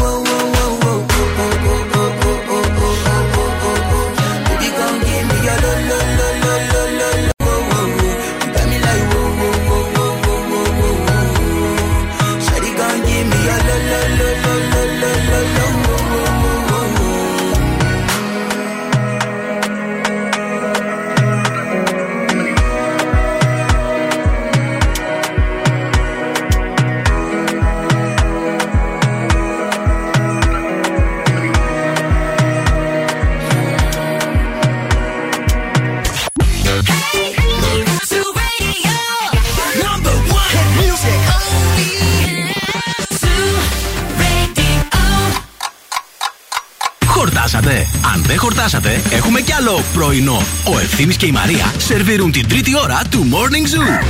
δεν χορτάσατε, έχουμε κι άλλο πρωινό. Ο Ευθύμης και η Μαρία σερβίρουν την τρίτη ώρα του Morning Zoo.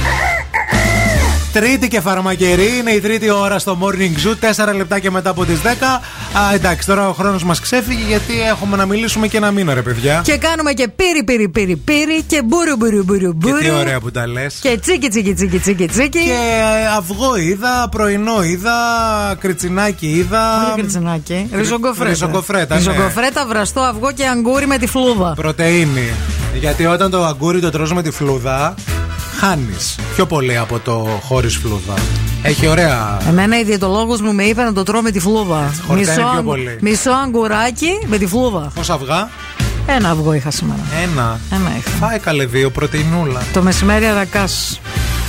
Τρίτη και φαρμακερή είναι η τρίτη ώρα στο Morning Zoo, 4 λεπτά και μετά από τις 10. Α, εντάξει, τώρα ο χρόνος μας ξέφυγε γιατί έχουμε να μιλήσουμε και ένα μήνα, ρε παιδιά. Και κάνουμε και πίρι πίρι πίρι πίρι και μπούρου μπούρου μπούρου Και τι μπούρου. ωραία που τα λες. Και τσίκι τσίκι τσίκι τσίκι τσίκι. Και ε, αυγό είδα, πρωινό είδα, κριτσινάκι είδα. Όχι κριτσινάκι. Ριζογκοφρέτα. Ριζογκοφρέτα, ναι. Ριζογκοφρέτα, βραστό αυγό και αγκούρι με τη φλούδα. Πρωτεΐνη. Γιατί όταν το αγκούρι το τρως με τη φλούδα, χάνει πιο πολύ από το χωρίς φλούδα. Έχει ωραία. Εμένα η διαιτολόγο μου με είπε να το τρώω με τη φλούδα. χορταίνει πιο αγ- πολύ. μισό αγκουράκι με τη φλούδα. Πόσα αυγά, Ένα αυγό είχα σήμερα. ένα. Ένα είχα. Φάει καλέ δύο, πρωτεϊνούλα. Το μεσημέρι αρακάς.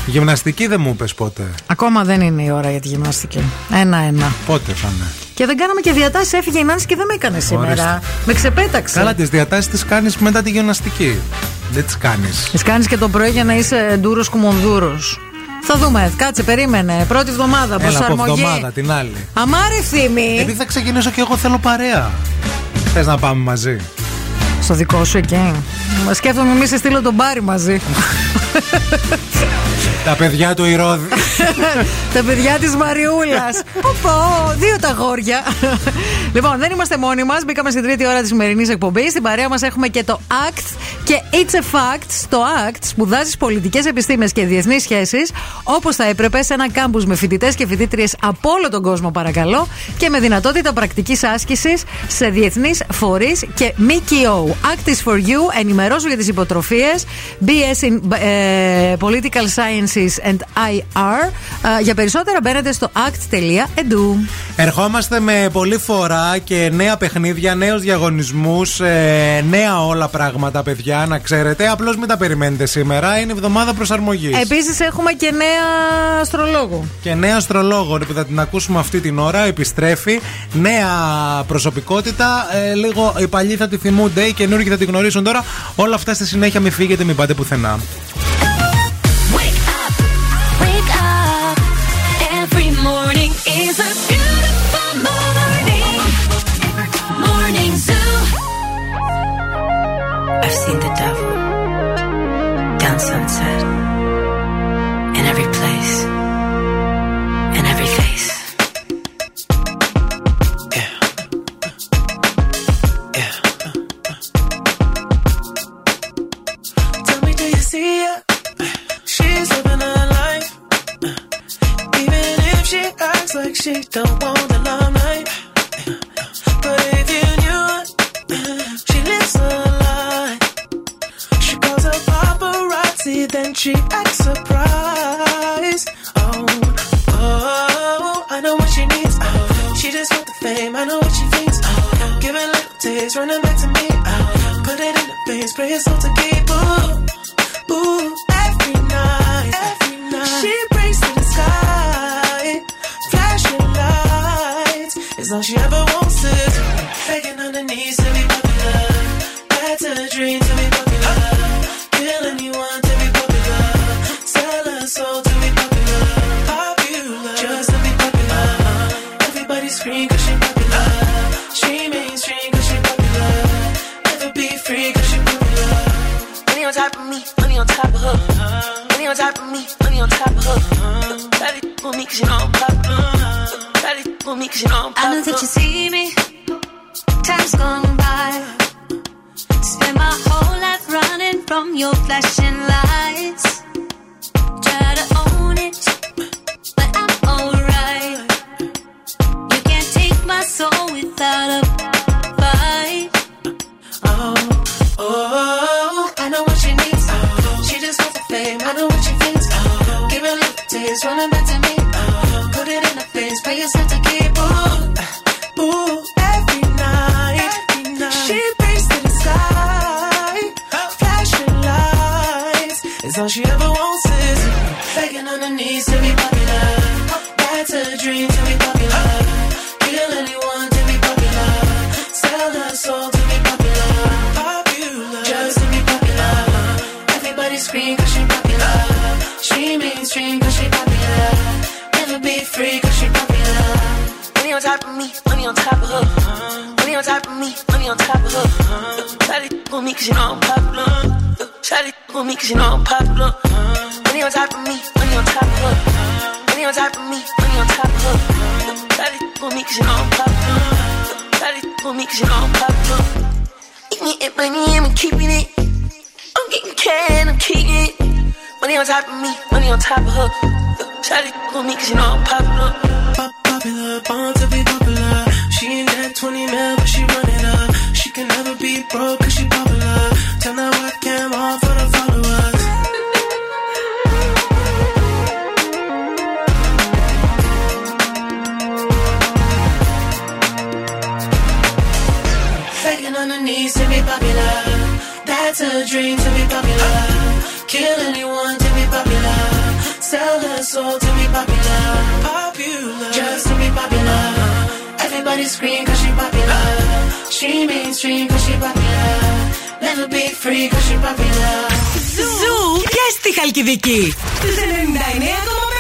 Γυμναστική δεν μου είπες πότε; Ακόμα δεν είναι η ώρα για τη γυμναστική. Ένα-ένα. Πότε θα είναι; Και δεν κάναμε και διατάσεις. Έφυγε η Νάνση και δεν με έκανε σήμερα. Ορίστε. Με ξεπέταξε. Καλά, τις διατάσεις τις κάνεις μετά τη γυμναστική. Δεν τις κάνεις. Τις κάνεις και το πρωί για να είσαι ντούρος κουμονδούρο. Θα δούμε. Κάτσε, περίμενε. Πρώτη εβδομάδα, Έλα από προσαρμογή. εβδομάδα την άλλη. Αμάρι ευθύμη. Επειδή θα ξεκινήσω και εγώ θέλω παρέα. Θες να πάμε μαζί; Στο δικό σου εκεί. Μα σκέφτομαι μη σε στείλω τον Μπάρι μαζί. [laughs] Τα παιδιά του Ηρώδη. τα παιδιά της Μαριούλας. Οπό, δύο τα γόρια. λοιπόν, δεν είμαστε μόνοι μας. Μπήκαμε στην τρίτη ώρα της σημερινής εκπομπής. Στην παρέα μας έχουμε και το ACT και It's a Fact. Στο ACT σπουδάζεις πολιτικές επιστήμες και διεθνείς σχέσεις όπως θα έπρεπε σε ένα κάμπους με φοιτητές και φοιτήτριες από όλο τον κόσμο, παρακαλώ, και με δυνατότητα πρακτικής άσκησης σε διεθνείς φορείς και ΜΚΟ. ACT is for you. Ενημερώσου για τις υποτροφίες. BS in ε, Political Sciences and IR. Ε, για περισσότερα μπαίνετε στο act.edu. Ερχόμαστε με πολλή φορά και νέα παιχνίδια, νέους διαγωνισμούς, νέα όλα πράγματα, παιδιά, να ξέρετε. Απλώς μην τα περιμένετε σήμερα. Είναι εβδομάδα προσαρμογής. Επίσης έχουμε και νέα αστρολόγο. Και νέα αστρολόγο που θα την ακούσουμε αυτή την ώρα. Επιστρέφει. Νέα προσωπικότητα. Ε, λίγο οι παλιοί θα τη θυμούνται, οι καινούργοι θα τη γνωρίσουν τώρα. Όλα αυτά στη συνέχεια μην φύγετε, μην πάτε πουθενά. I've seen the devil down sunset in every place, in every face. Yeah. Yeah. Tell me, do you see her? She's living her life, even if she acts like she don't want the love. Paparazzi, then she acts surprised. Oh, oh, I know what she needs. Oh, she just want the fame. I know what she thinks. Oh, a little taste, running back to me. Oh, put it in the face, pray it's all to keep. Ooh, ooh, every night, every night. She prays to the sky, flashing lights. It's all she ever wants is begging on her knees to be top of her. Money on top of me, money on top of her. To with me cause you know I'm. Try to with me cause you know I'm I know that you see me. Time's gone by. Spend my whole life running from your flashing lights. Try to own it, but I'm alright. You can't take my soul without a taste, running back to me. Oh, put it in the face, pay yourself to keep. Ooh, uh, ooh, every night, every night. She prays to the sky, flashing lights. It's all she ever wants is begging on her knees to be top of her. Money on top of me, money on top of her. To with me cause you know I'm popular. To with me cause you know I'm popular. Money on top of me, money on top of her. Money on top of me, money on top of her. To with me cause you know I'm popular. To with me cause you know I'm popular. Eating it, money, I'm keeping it. I'm getting can, I'm keeping it. Money on top of me, money on top of her. To with me cause you know I'm popular. Popular, born to be popular. She ain't that 20 mil, but she run it up. She can never be broke cause she popular. Turn that webcam on for the followers. Begging on her knees to be popular. That's a dream to be popular. Kill anyone to be popular. Sell her soul to be popular. Popular, Everybody scream cause she popular. She mainstream cause she popular. Never be free cause she popular. Ζου και στη Χαλκιδική. Στους 99,5.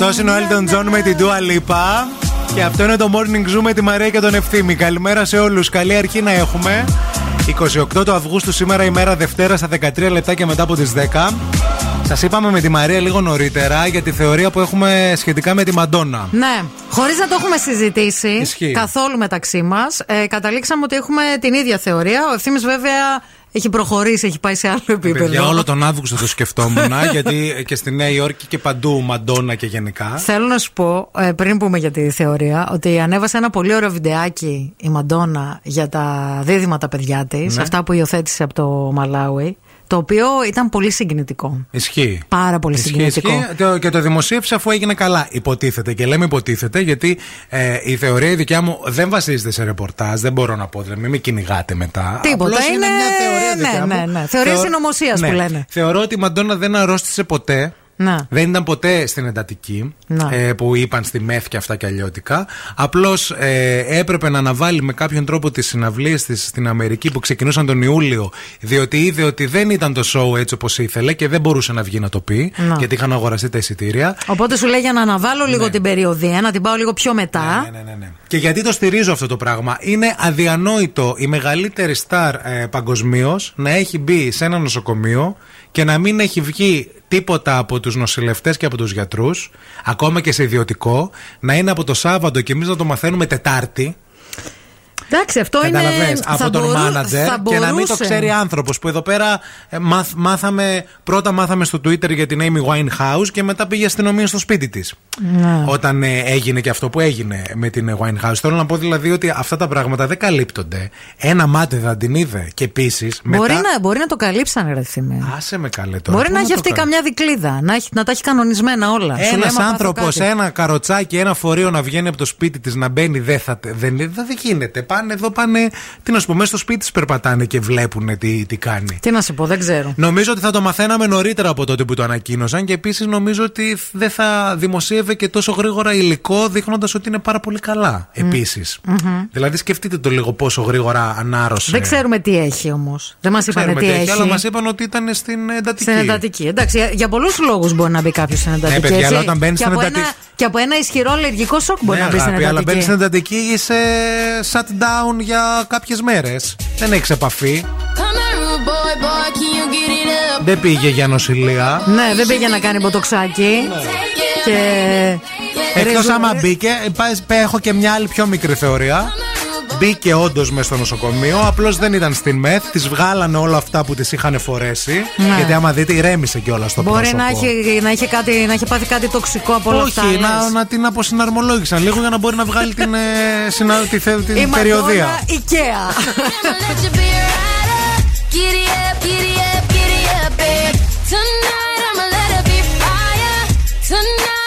Αυτός είναι ο Elton John με την Dua Lipa. Και αυτό είναι το Morning Zoo με τη Μαρία και τον Ευθύμη. Καλημέρα σε όλους. Καλή αρχή να έχουμε. 28 του Αυγούστου σήμερα ημέρα Δευτέρα στα 13 λεπτά και μετά από τις 10. Σας είπαμε με τη Μαρία λίγο νωρίτερα για τη θεωρία που έχουμε σχετικά με τη Μαντόνα. Ναι, χωρίς να το έχουμε συζητήσει Ισχύει. καθόλου μεταξύ μας, ε, καταλήξαμε ότι έχουμε την ίδια θεωρία. Ο ευθύνη βέβαια έχει προχωρήσει, έχει πάει σε άλλο επίπεδο. Για όλο τον Αύγουστο το σκεφτόμουν, [laughs] γιατί και στη Νέα Υόρκη και παντού Μαντόνα και γενικά. Θέλω να σου πω, ε, πριν πούμε για τη θεωρία, ότι ανέβασε ένα πολύ ωραίο βιντεάκι η Μαντόνα για τα δίδυμα τα παιδιά της, Ναι. αυτά που υιοθέτησε από το Μαλάουι, το οποίο ήταν πολύ συγκινητικό. Ισχύει. Πάρα πολύ Ισχύει, συγκινητικό. ισχύει. Το- Και το δημοσίευσε αφού έγινε καλά. Υποτίθεται. Και λέμε υποτίθεται γιατί ε, η θεωρία η δικιά μου δεν βασίζεται σε ρεπορτάζ. Δεν μπορώ να πω. Δηλαδή, μην με κυνηγάτε μετά. Τίποτα. Απλώς είναι μια θεωρία δικιά ναι, μου. ναι, ναι. Θεωρία Θεω- συνωμοσίας Ναι. που λένε. Θεωρώ ότι η Μαντόνα δεν αρρώστησε ποτέ. Να. Δεν ήταν ποτέ στην εντατική Να. ε, που είπαν στη ΜΕΘ και αυτά και αλλιώτικα. Απλώς ε, έπρεπε να αναβάλει με κάποιον τρόπο τις συναυλίες της στην Αμερική που ξεκινούσαν τον Ιούλιο, διότι είδε ότι δεν ήταν το show έτσι όπως ήθελε και δεν μπορούσε να βγει να το πει, Να. γιατί είχαν αγοραστεί τα εισιτήρια. Οπότε σου λέει για να αναβάλω λίγο την περιοδία, να την πάω λίγο πιο μετά. Ναι, Και γιατί το στηρίζω αυτό το πράγμα. Είναι αδιανόητο η μεγαλύτερη στάρ ε, παγκοσμίως να έχει μπει σε ένα νοσοκομείο και να μην έχει βγει τίποτα από τους νοσηλευτές και από τους γιατρούς ακόμα και σε ιδιωτικό να είναι από το Σάββατο και εμείς να το μαθαίνουμε Τετάρτη Εντάξει, αυτό είναι. Καταλαβες, θα από τον μπορού- μάνατζερ θα και να μην το μπορούσε. ξέρει άνθρωπος. Που εδώ πέρα ε, μάθ- μάθαμε, πρώτα μάθαμε στο Twitter για την Amy Winehouse και μετά πήγε η αστυνομία στο σπίτι της. Ναι. Όταν ε, έγινε και αυτό που έγινε με την ε, Winehouse. Θέλω να πω δηλαδή ότι αυτά τα πράγματα δεν καλύπτονται. Ένα μάτι δεν την είδε. Και επίσης. Μπορεί, να, μπορεί να το καλύψανε, ρε Θήμη. Άσε με καλέ τώρα. Μπορεί Πού να έχει το αυτή κάνω; καμιά δικλίδα, να, έχει, να τα έχει κανονισμένα όλα. Σου λέει, Ένας «Μα πάθω άνθρωπος, κάτι». ένα καροτσάκι, ένα φορείο να βγαίνει από το σπίτι της να μπαίνει, δεν θα. Δεν, δεν, δεν γίνεται. Πάνε εδώ, πάνε. Τι να σου πω, μέσα στο σπίτι τη περπατάνε και βλέπουν τι, τι κάνει. Τι να σου πω, δεν ξέρω. Νομίζω ότι θα το μαθαίναμε νωρίτερα από τότε που το ανακοίνωσαν και επίσης νομίζω ότι δεν θα δημοσίευε και τόσο γρήγορα υλικό δείχνοντας ότι είναι πάρα πολύ καλά. Επίσης. Μμμ. Δηλαδή σκεφτείτε το λίγο πόσο γρήγορα ανάρρωσε. Δεν ξέρουμε τι έχει όμως. Δεν μας είπαν Ξέρουμε τι τι έχει. αλλά μας είπαν ότι ήταν στην εντατική. Στην εντατική. Εντάξει, για- για πολλούς λόγους μπορεί να μπει κάποιος στην εντατική. παιδιά, έτσι. αλλά όταν μπαίνεις και, στην από εντατική- ένα, και από ένα ισχυρό αλλεργικό σοκ μπορεί Ναι, να μπει στην αγάπη, αλλά μπαίνεις στην εντατική. εντατική είσαι shut down για κάποιες μέρες. Δεν έχεις επαφή. Come on, rude boy, boy, can you get it up? Δεν πήγε για νοσηλεία. Ναι, δεν πήγε να κάνει ποτοξάκι. Και. Εκτός Ρίζο- άμα μπήκε, πας- έχω και μια άλλη πιο μικρή θεωρία. Μπήκε όντως μέσα στο νοσοκομείο, απλώς δεν ήταν στην ΜΕΘ. Της βγάλανε όλα αυτά που της είχαν φορέσει. Ναι. Γιατί άμα δείτε, ηρέμησε κιόλας στο Μπορεί πρόσωπο. να έχει, να, είχε κάτι, να έχει πάθει κάτι τοξικό από όλα Όχι, αυτά. να, λες. να την αποσυναρμολόγησαν λίγο για να μπορεί να βγάλει την, ε, συνα, τη, θε- την Η περιοδία. Μαντόνα Ikea. Let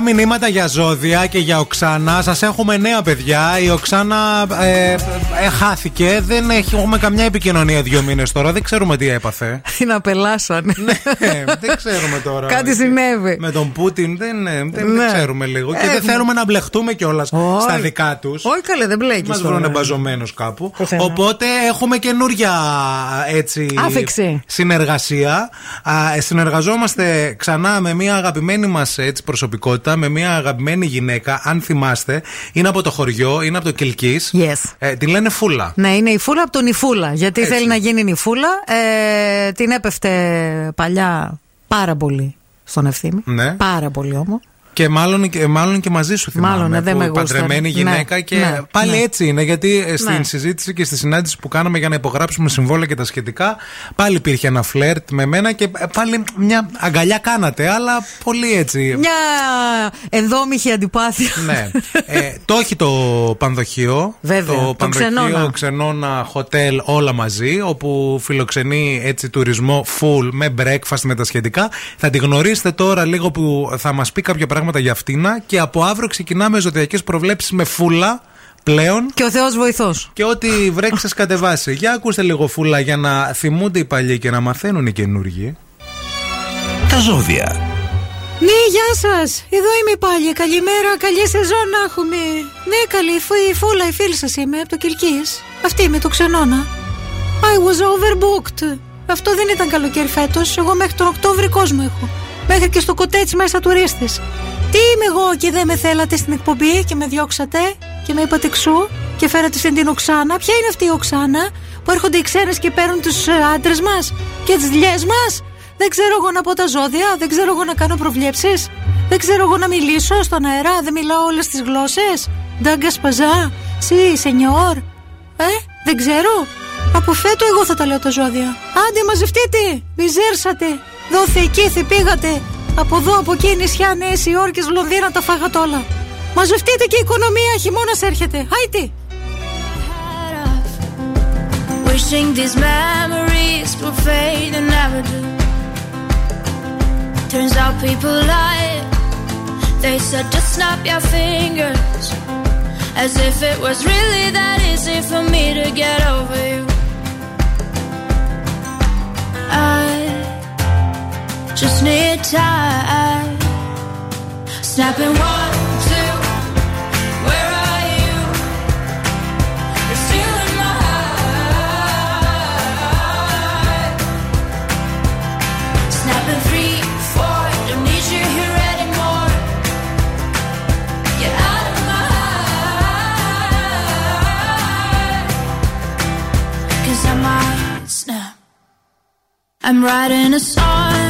Πολλά μηνύματα για ζώδια και για Οξάνα. Σας έχουμε νέα παιδιά. Η Οξάνα ε, ε, χάθηκε. Δεν έχει- έχουμε καμιά επικοινωνία δύο μήνες τώρα. Δεν ξέρουμε τι έπαθε. [laughs] Την απελάσανε. Ε, δεν ξέρουμε τώρα. Κάτι συνέβη. Με τον Πούτιν δεν, ε, δεν, δεν Ναι. ξέρουμε λίγο. Και Ε, δεν θέλουμε να μπλεχτούμε κιόλας στα δικά τους. Όχι καλέ, δεν μπλέκεις. Μας βρουν μπαζωμένου κάπου. Πουθενά. Οπότε έχουμε καινούρια έτσι, Άφηξη. συνεργασία. Α, ε, συνεργαζόμαστε ξανά με μια αγαπημένη μας προσωπικότητα, με μια αγαπημένη γυναίκα. Αν θυμάστε, είναι από το χωριό, είναι από το Κυλκής. Yes. Ε, την λένε Φούλα. Ναι, είναι η φούλα από τον Ιφούλα. Γιατί Έτσι. θέλει να γίνει νυφούλα. Ε, την έπεφτε παλιά πάρα πολύ στον ευθύμη. Ναι. Πάρα πολύ όμω. Και μάλλον, και μάλλον και μαζί σου θυμάμαι. Μάλλον, ναι, δεν που με γούσταρε. Παντρεμένη γυναίκα Ναι, και ναι, πάλι ναι. έτσι είναι. Γιατί ε, στην Ναι. συζήτηση και στη συνάντηση που κάναμε για να υπογράψουμε συμβόλαια και τα σχετικά, πάλι υπήρχε ένα φλερτ με μένα και ε, πάλι μια αγκαλιά κάνατε, αλλά πολύ έτσι. Μια ενδόμηχη αντιπάθεια. Ναι. Ε, το έχει το πανδοχείο. Βέβαια, το πανδοχείο, ξενώνα. ξενώνα, hotel, όλα μαζί, όπου φιλοξενεί έτσι τουρισμό full με breakfast με τα σχετικά. Θα τη γνωρίσετε τώρα λίγο που θα μας πει κάποια πράγματα για αυτήνα και από αύριο ξεκινάμε ζωδιακές προβλέψεις με φούλα πλέον. Και ο Θεός βοηθός. Και ό,τι βρέξει κατεβάσει. Για ακούστε λίγο φούλα για να θυμούνται οι παλιοί και να μαθαίνουν οι καινούργοι. Τα ζώδια. Ναι, γεια σας. Εδώ είμαι πάλι. Καλημέρα, καλή σεζόν να έχουμε. Ναι, καλή, φου- η φούλα, η φίλη σας είμαι από το Κυλκής. Αυτή είμαι, το ξενώνα. I was overbooked. Αυτό δεν ήταν καλοκαίρι φέτος. Εγώ μέχρι τον Οκτώβρη κόσμο έχω. Μέχρι και στο κοτέτσι μέσα τουρίστες. Τι είμαι εγώ και δεν με θέλατε στην εκπομπή και με διώξατε και με είπατε ξού και φέρατε στην την Οξάνα; Ποια είναι αυτή η Οξάνα που έρχονται οι ξένες και παίρνουν τους άντρες μας και τις δουλειές μας; Δεν ξέρω εγώ να πω τα ζώδια, δεν ξέρω εγώ να κάνω προβλέψεις. Δεν ξέρω εγώ να μιλήσω στον αέρα, δεν μιλάω όλες τις γλώσσες. Ντάγκα σπαζά, σι, σενιόρ. Ε, δεν ξέρω. Από φέτο εγώ θα τα λέω τα ζώδια. Άντε, μαζευτείτε! Μιζέρσατε! Δόθε εκεί, θε πήγατε! Από εδώ, από εκεί, νησιά, Νέες Υόρκες, Λονδίνα, τα φάγατε όλα. Μαζευτείτε και η οικονομία, χειμώνα έρχεται. Άιτε! Wishing these memories would fade and never do. Turns out people lie. They said just snap your fingers. As if it was really that easy for me to get over you. I just need time. Snapping one, two. Where are you? You're my heart. Snapping three, four. Don't need you here anymore. Get out of my I might snap. I'm writing a song.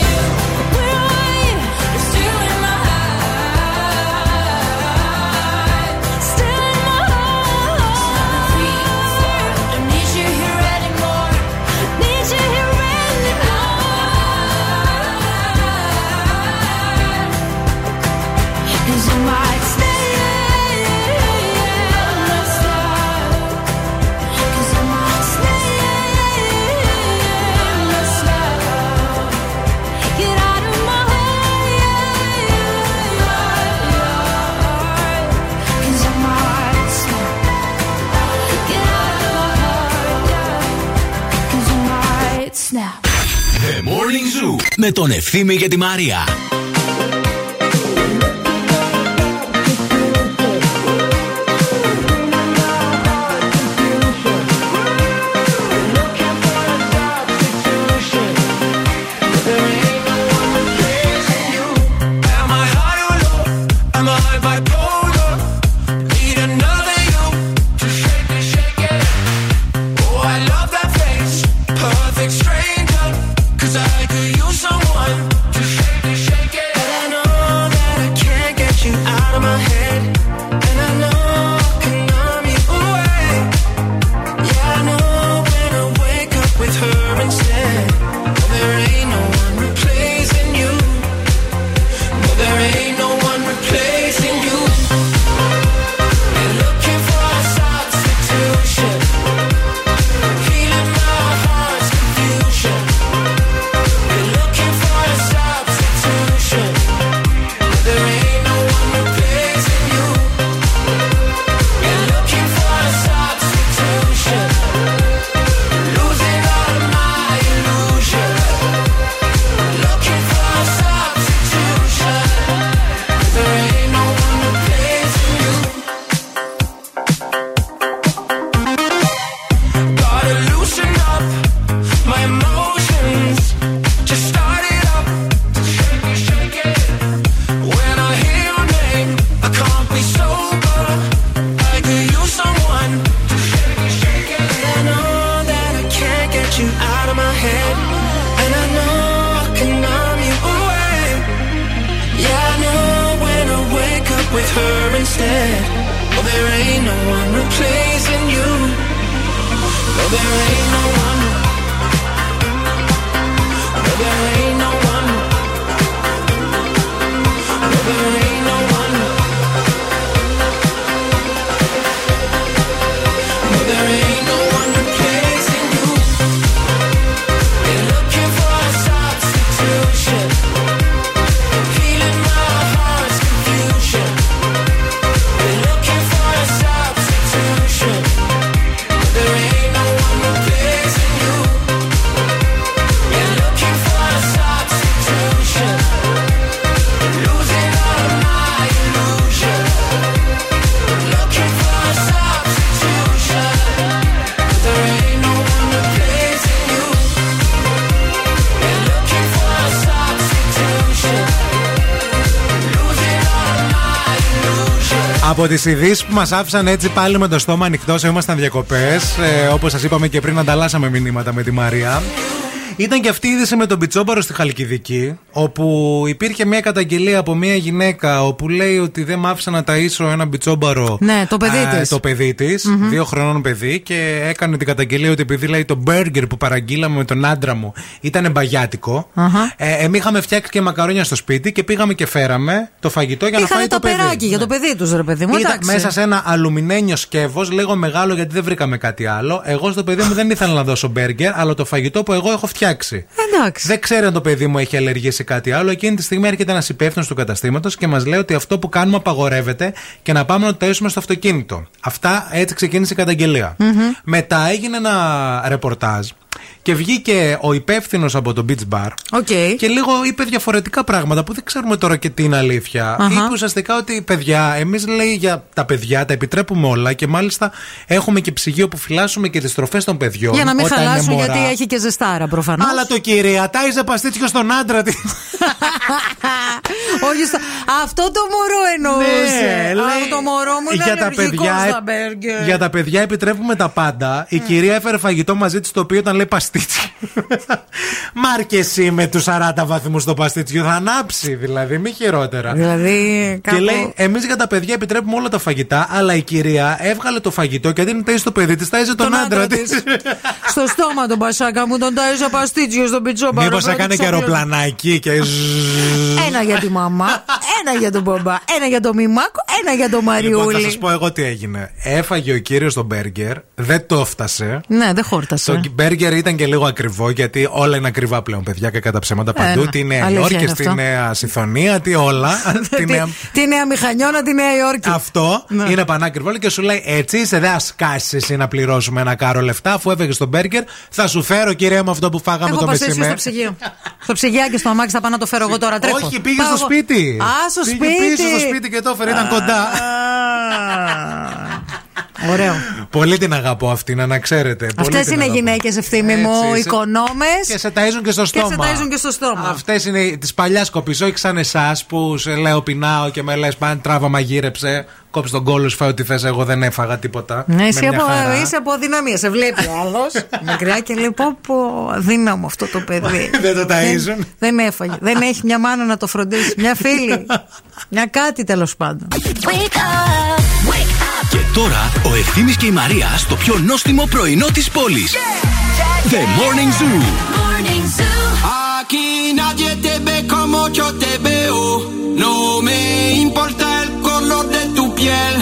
Με τον Ευθύμη και τη Μαρία. Τις ειδήσεις που μας άφησαν έτσι πάλι με το στόμα ανοιχτός, ήμασταν διακοπές. Ε, Όπως σας είπαμε και πριν, ανταλλάσσαμε μηνύματα με τη Μαρία. Ήταν και αυτή η είδηση με τον Πιτσόμπαρο στη Χαλκιδική, όπου υπήρχε μια καταγγελία από μια γυναίκα όπου λέει ότι δεν μ' άφησε να ταΐσω ένα Πιτσόμπαρο. Ναι, το παιδί ε, της. Το παιδί της, Μμμ. δύο χρονών παιδί, και έκανε την καταγγελία ότι επειδή λέει το μπέργκερ που παραγγείλαμε με τον άντρα μου ήταν μπαγιάτικο. Αχα. Ε, Εμεί είχαμε φτιάξει και μακαρόνια στο σπίτι και πήγαμε και φέραμε το φαγητό για να Είχανε φάει το το παιδί. περάκι για το παιδί τους, ρε παιδί μου. Ήταν εντάξει. μέσα σε ένα αλουμινένιο σκεύος, λίγο μεγάλο γιατί δεν βρήκαμε κάτι άλλο. Εγώ στο παιδί μου δεν ήθελα να δώσω μπέργκερ, αλλά το φαγητό που εγώ έχω φτιάξει. Εντάξει. Δεν ξέρω αν το παιδί μου έχει αλλεργία σε κάτι άλλο. Εκείνη τη στιγμή έρχεται ένας υπεύθυνος του καταστήματος και μας λέει ότι αυτό που κάνουμε απαγορεύεται και να πάμε να το ταΐσουμε στο αυτοκίνητο. Αυτά έτσι ξεκίνησε η καταγγελία. Μετά έγινε ένα ρεπορτάζ και βγήκε ο υπεύθυνος από το beach bar Okay. και λίγο είπε διαφορετικά πράγματα που δεν ξέρουμε τώρα και τι είναι αλήθεια. Αχα. Είπε ουσιαστικά ότι παιδιά, εμείς λέει για τα παιδιά τα επιτρέπουμε όλα και μάλιστα έχουμε και ψυγείο που φυλάσσουμε και τις τροφές των παιδιών. Για να μην όταν είναι χαλάσουν, μωρά. γιατί έχει και ζεστάρα προφανώς. Αλλά το κυρία τάιζε παστίτσιο στον άντρα της. [laughs] Όχι, στα- αυτό το μωρό εννοούσε. Ναι, Α, λέει, το μωρό μου είναι για τα, αλλεργικό παιδιά, στα μπέργκερ. για τα παιδιά επιτρέπουμε τα πάντα. Η κυρία έφερε φαγητό μαζί της το οποίο ήταν λέει παστίτσι. Μάρ και εσύ με τους 40 βαθμούς στο παστίτσιο θα ανάψει δηλαδή, μη χειρότερα. Δηλαδή, Και κάπου... λέει, εμείς για τα παιδιά επιτρέπουμε όλα τα φαγητά, αλλά η κυρία έβγαλε το φαγητό και αντί να ταΐζει το παιδί της, ταΐζει τον, άντρα της. Στο στόμα τον Πασάκα μου τον τάιζα παστίτσιος στον πιτσόμπαρο. Μήπως πρέπει να έκανε και ξαπλώσει. αεροπλανάκι και. ζζζζ. Ένα για τη μαμά, ένα για τον μπαμπά, ένα για τον Μιμάκο, ένα για τον Λοιπόν, θα Μαριούλη. σας πω εγώ τι έγινε. Έφαγε ο κύριος τον μπέργκερ, δεν το έφτασε. Ναι, δεν χόρτασε. Το μπέργκερ ήταν και λίγο ακριβό γιατί όλα είναι ακριβά πλέον, παιδιά, και κατά ψέματα παντού. Ένα. Τι Νέα Αλήθεια Υόρκη, είναι τη αυτό. Νέα Συθωνία, τι όλα. [laughs] τη νέα... Τι νέα μηχανιώνα, τη Νέα Υόρκη. Αυτό Ναι. είναι πανάκριβο και σου λέει έτσι είσαι, δεν ασκάσει εσύ να πληρώσουμε ένα κάρο λεφτά αφού έφεγες τον μπέργκερ. Θα σου φέρω κυρία μου αυτό που φάγαμε Έχω το πας εσύ στο μεσημέρι. ψυγείο. στο ψυγιάκι στο αμάξι θα πάω να το φέρω εγώ τώρα. Τρέχω. Όχι, πήγε Πάω στο εγώ. σπίτι. Α, στο Πήγε σπίτι. πίσω στο σπίτι και το έφερε, ήταν κοντά. Ωραίο. Πολύ την αγαπώ αυτή, να ξέρετε. Πολύ Αυτές την είναι αγαπώ. γυναίκες ευθύμη Έτσι, μου, σε- οικονόμε. Και σε ταΐζουν και στο Και στόμα. σε ταΐζουν και στο στόμα. Αυτές είναι της παλιάς κοπής, όχι σαν εσάς που σε λέω πεινάω και με λες πάνε τράβα μαγείρεψε. Κόψε τον κόλλο σου, φάει ό,τι θες. Εγώ δεν έφαγα τίποτα. Ναι, Με εσύ μια από, χαρά. είσαι από αδυναμία. Σε βλέπει άλλος [laughs] μακριά και λέει πω πω αδύναμο αυτό το παιδί. [laughs] Δεν το ταΐζουν. Δεν, δεν έφαγε. δεν έχει μια μάνα να το φροντίσει. Μια φίλη. [laughs] μια κάτι τέλος πάντων. Και τώρα ο Ευθύμης και η Μαρία στο πιο νόστιμο πρωινό της πόλης. The Morning Zoo. Aquí nadie te ve como yo te veo. No me importa el color de tu piel.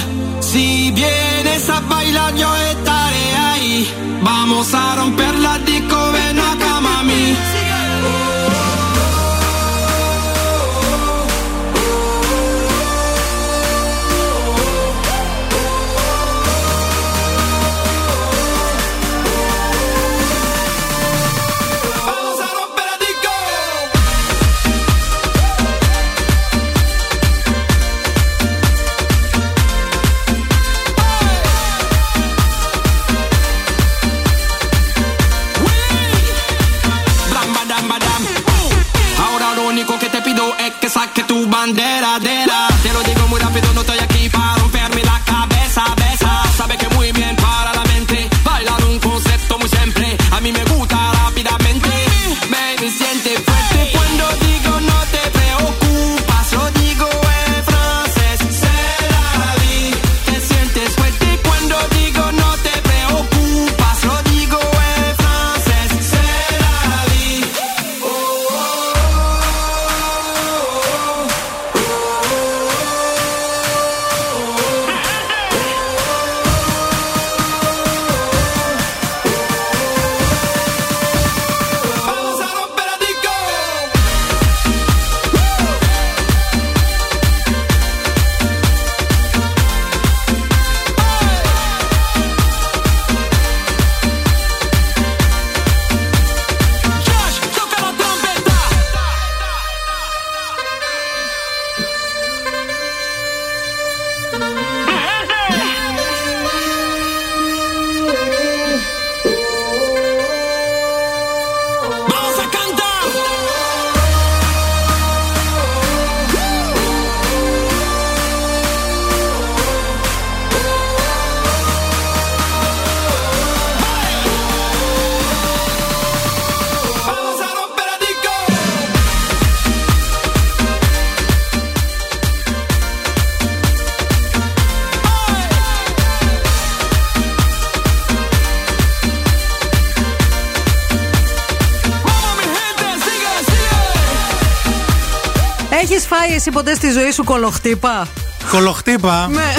Εσύ ποτέ στη ζωή σου κολοχτύπα; Κολοχτύπα; Ναι.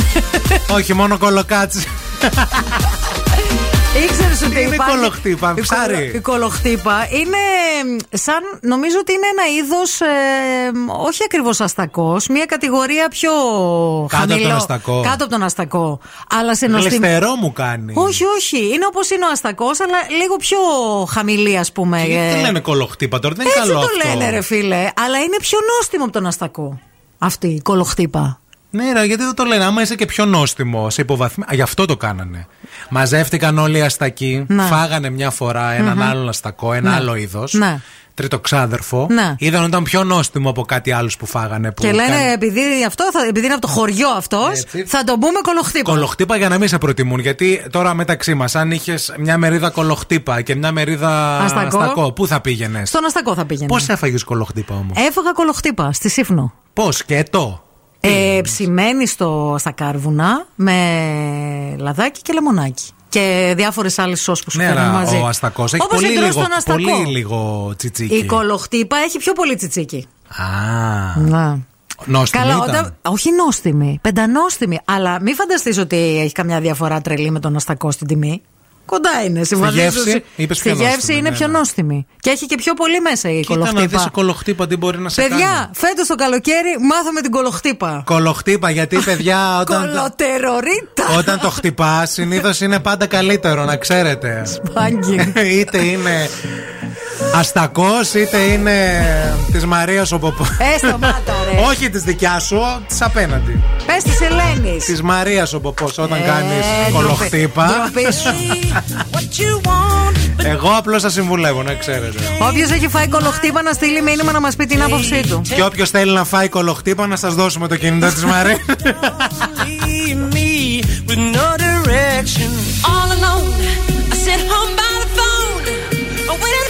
Όχι, μόνο κολοκάτσι. [laughs] Ήξερε ότι Είναι υπάρχει. κολοχτύπα, Η ψάρι. κολο- Η κολοχτύπα είναι μ, σαν. Νομίζω ότι είναι ένα είδος. όχι ακριβώς αστακός. Μια κατηγορία πιο Κάτω από χαμηλό. τον αστακό. Κάτω από τον αστακό. Αλλά σε νοστιμ... Γλιστερό μου κάνει. Όχι, όχι. Είναι όπως είναι ο αστακός, αλλά λίγο πιο χαμηλή, ας πούμε. Γιατί ε. δεν λένε κολοχτύπα τώρα, δεν είναι Έτσι καλό το αυτό. λένε, ρε φίλε. Αλλά είναι πιο νόστιμο από τον αστακό. Αυτή η κολοχτύπα. Ναι, ρε, γιατί δεν το λένε. Άμα είσαι και πιο νόστιμο, σε υποβαθμί. Α, Γι' αυτό το κάνανε. Μαζεύτηκαν όλοι οι αστακοί, Ναι. φάγανε μια φορά έναν Μμμ. άλλον αστακό, ένα Ναι. άλλο είδος. Ναι. Τρίτο ξάδερφο. Ναι. Είδαν ότι ήταν πιο νόστιμο από κάτι άλλο που φάγανε. Που Και λένε, κάνει- επειδή, αυτό θα, επειδή είναι από το χωριό αυτός, Έτσι. θα τον πούμε κολοχτύπα. Κολοχτύπα για να μην σε προτιμούν. Γιατί τώρα μεταξύ μας, αν είχες μια μερίδα κολοχτύπα και μια μερίδα Αστακό. πού θα πήγαινες; Στον αστακό θα πήγαινε. Πώς έφαγες κολοχτύπα όμως; Έφαγα κολοχτύπα στη Σύφνο. Πώς, σκέτο; Ε, ψημένη στο, στα κάρβουνα με λαδάκι και λεμονάκι. Και διάφορες άλλες σώσει που σου Ναι, φέρνουν αλλά μαζί. ο αστακός έχει Όπως πολύ εντός λίγο, στον αστακό. πολύ λίγο τσιτσίκι. Η κολοχτύπα έχει πιο πολύ τσιτσίκι. Α. Να. Νόστιμη Καλά, ήταν. όταν. Όχι νόστιμη, πεντανόστιμη. Αλλά μην φανταστείς ότι έχει καμιά διαφορά τρελή με τον αστακό στην τιμή. Κοντά είναι, συμφωνήσω. γεύση, είπες Στη πιο γεύση νόστιμη, είναι ναι, πιο ναι. νόστιμη. Και έχει και πιο πολύ μέσα η Κοίτα να δεις κολοχτύπα. η κολοχτύπα τι μπορεί να σε κάνει. Παιδιά, φέτος το καλοκαίρι μάθαμε την κολοχτύπα. Κολοχτύπα, γιατί παιδιά όταν, Κολοτερορίτα. όταν το χτυπάς, συνήθως είναι πάντα καλύτερο, να ξέρετε. Σπάγκι. [laughs] είτε είναι αστακός, είτε είναι της Μαρίας ο Ποπό. Ε, σταμάτα, ρε. [laughs] Όχι της δικιάς σου, της απέναντι. Πες της Ελένης. Της Μαρίας ο Ποπός, όταν Ε, κάνεις ντροπή- κολοχτύπα. [laughs] ντροπή σου. Εγώ απλώς σα συμβουλεύω, να ξέρετε. Όποιος έχει φάει κολοχτύπα να στείλει μήνυμα να μας πει την άποψή του. Και όποιος θέλει να φάει κολοχτύπα, να σας δώσουμε το κινητό της Μαρία. leave me with no direction. All alone, I sit home by the phone, I'm waiting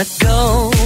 ago.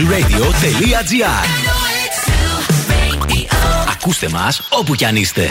90,8. Και zooradio.gr Ακούστε μας όπου κι αν είστε.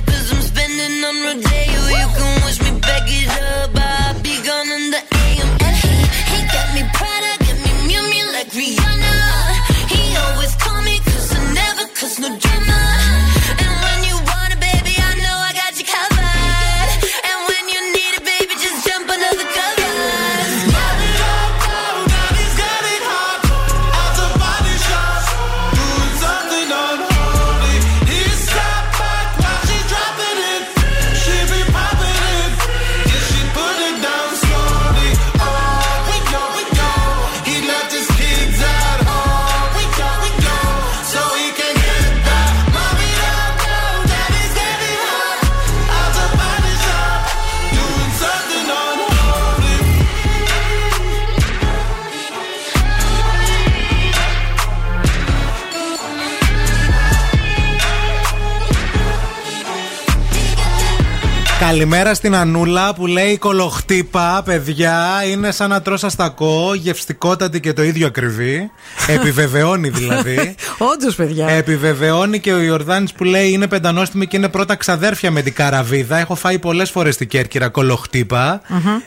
Καλημέρα στην Ανούλα που λέει κολοχτύπα, παιδιά. Είναι σαν να τρως αστακό, γευστικότατη και το ίδιο ακριβή. [laughs] Επιβεβαιώνει δηλαδή. [laughs] Όντως, παιδιά. Επιβεβαιώνει και ο Ιορδάνης που λέει είναι πεντανόστιμη και είναι πρώτα ξαδέρφια με την καραβίδα. Έχω φάει πολλές φορές στην Κέρκυρα κολοχτύπα.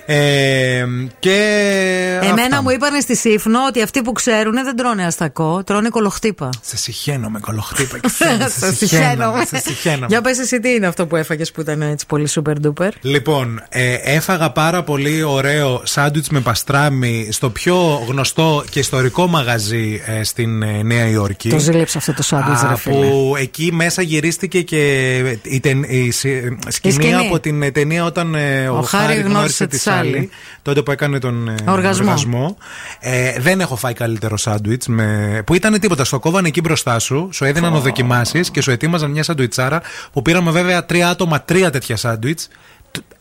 Ε, και. Εμένα αυτά. μου είπαν στη Σύφνο ότι αυτοί που ξέρουν δεν τρώνε αστακό, τρώνε κολοχτύπα. Σε συχαίνω με κολοχτύπα και [laughs] Σε συχαίνομαι. Σε συχαίνομαι. Για πες εσύ τι είναι αυτό που έφαγες που ήταν έτσι πολύ super duper. Λοιπόν, ε, έφαγα πάρα πολύ ωραίο σάντουιτς με παστράμι στο πιο γνωστό και ιστορικό μαγαζί ε, στην ε, Νέα Υόρκη. Το ζήλεψε αυτό το σάντουιτς Α, ρε φίλε. που εκεί μέσα γυρίστηκε και η, τεν- η συ- σκηνή, σκηνή. από την ε, ταινία όταν ε, ο, Ο Χάρη Χάρη γνώρισε γνώρισε τη τη Σάλη. Σάλη. Τότε που έκανε τον ε, Οργασμό. Ε, δεν έχω φάει καλύτερο σάντουιτς με... που ήταν τίποτα. Στο κόβανε εκεί μπροστά σου, σου έδιναν Ω. οδοκιμάσεις και σου ετοίμαζαν μια σαντουιτσάρα που πήραμε βέβαια τρία άτομα τρία τέτοια σάντουιτς.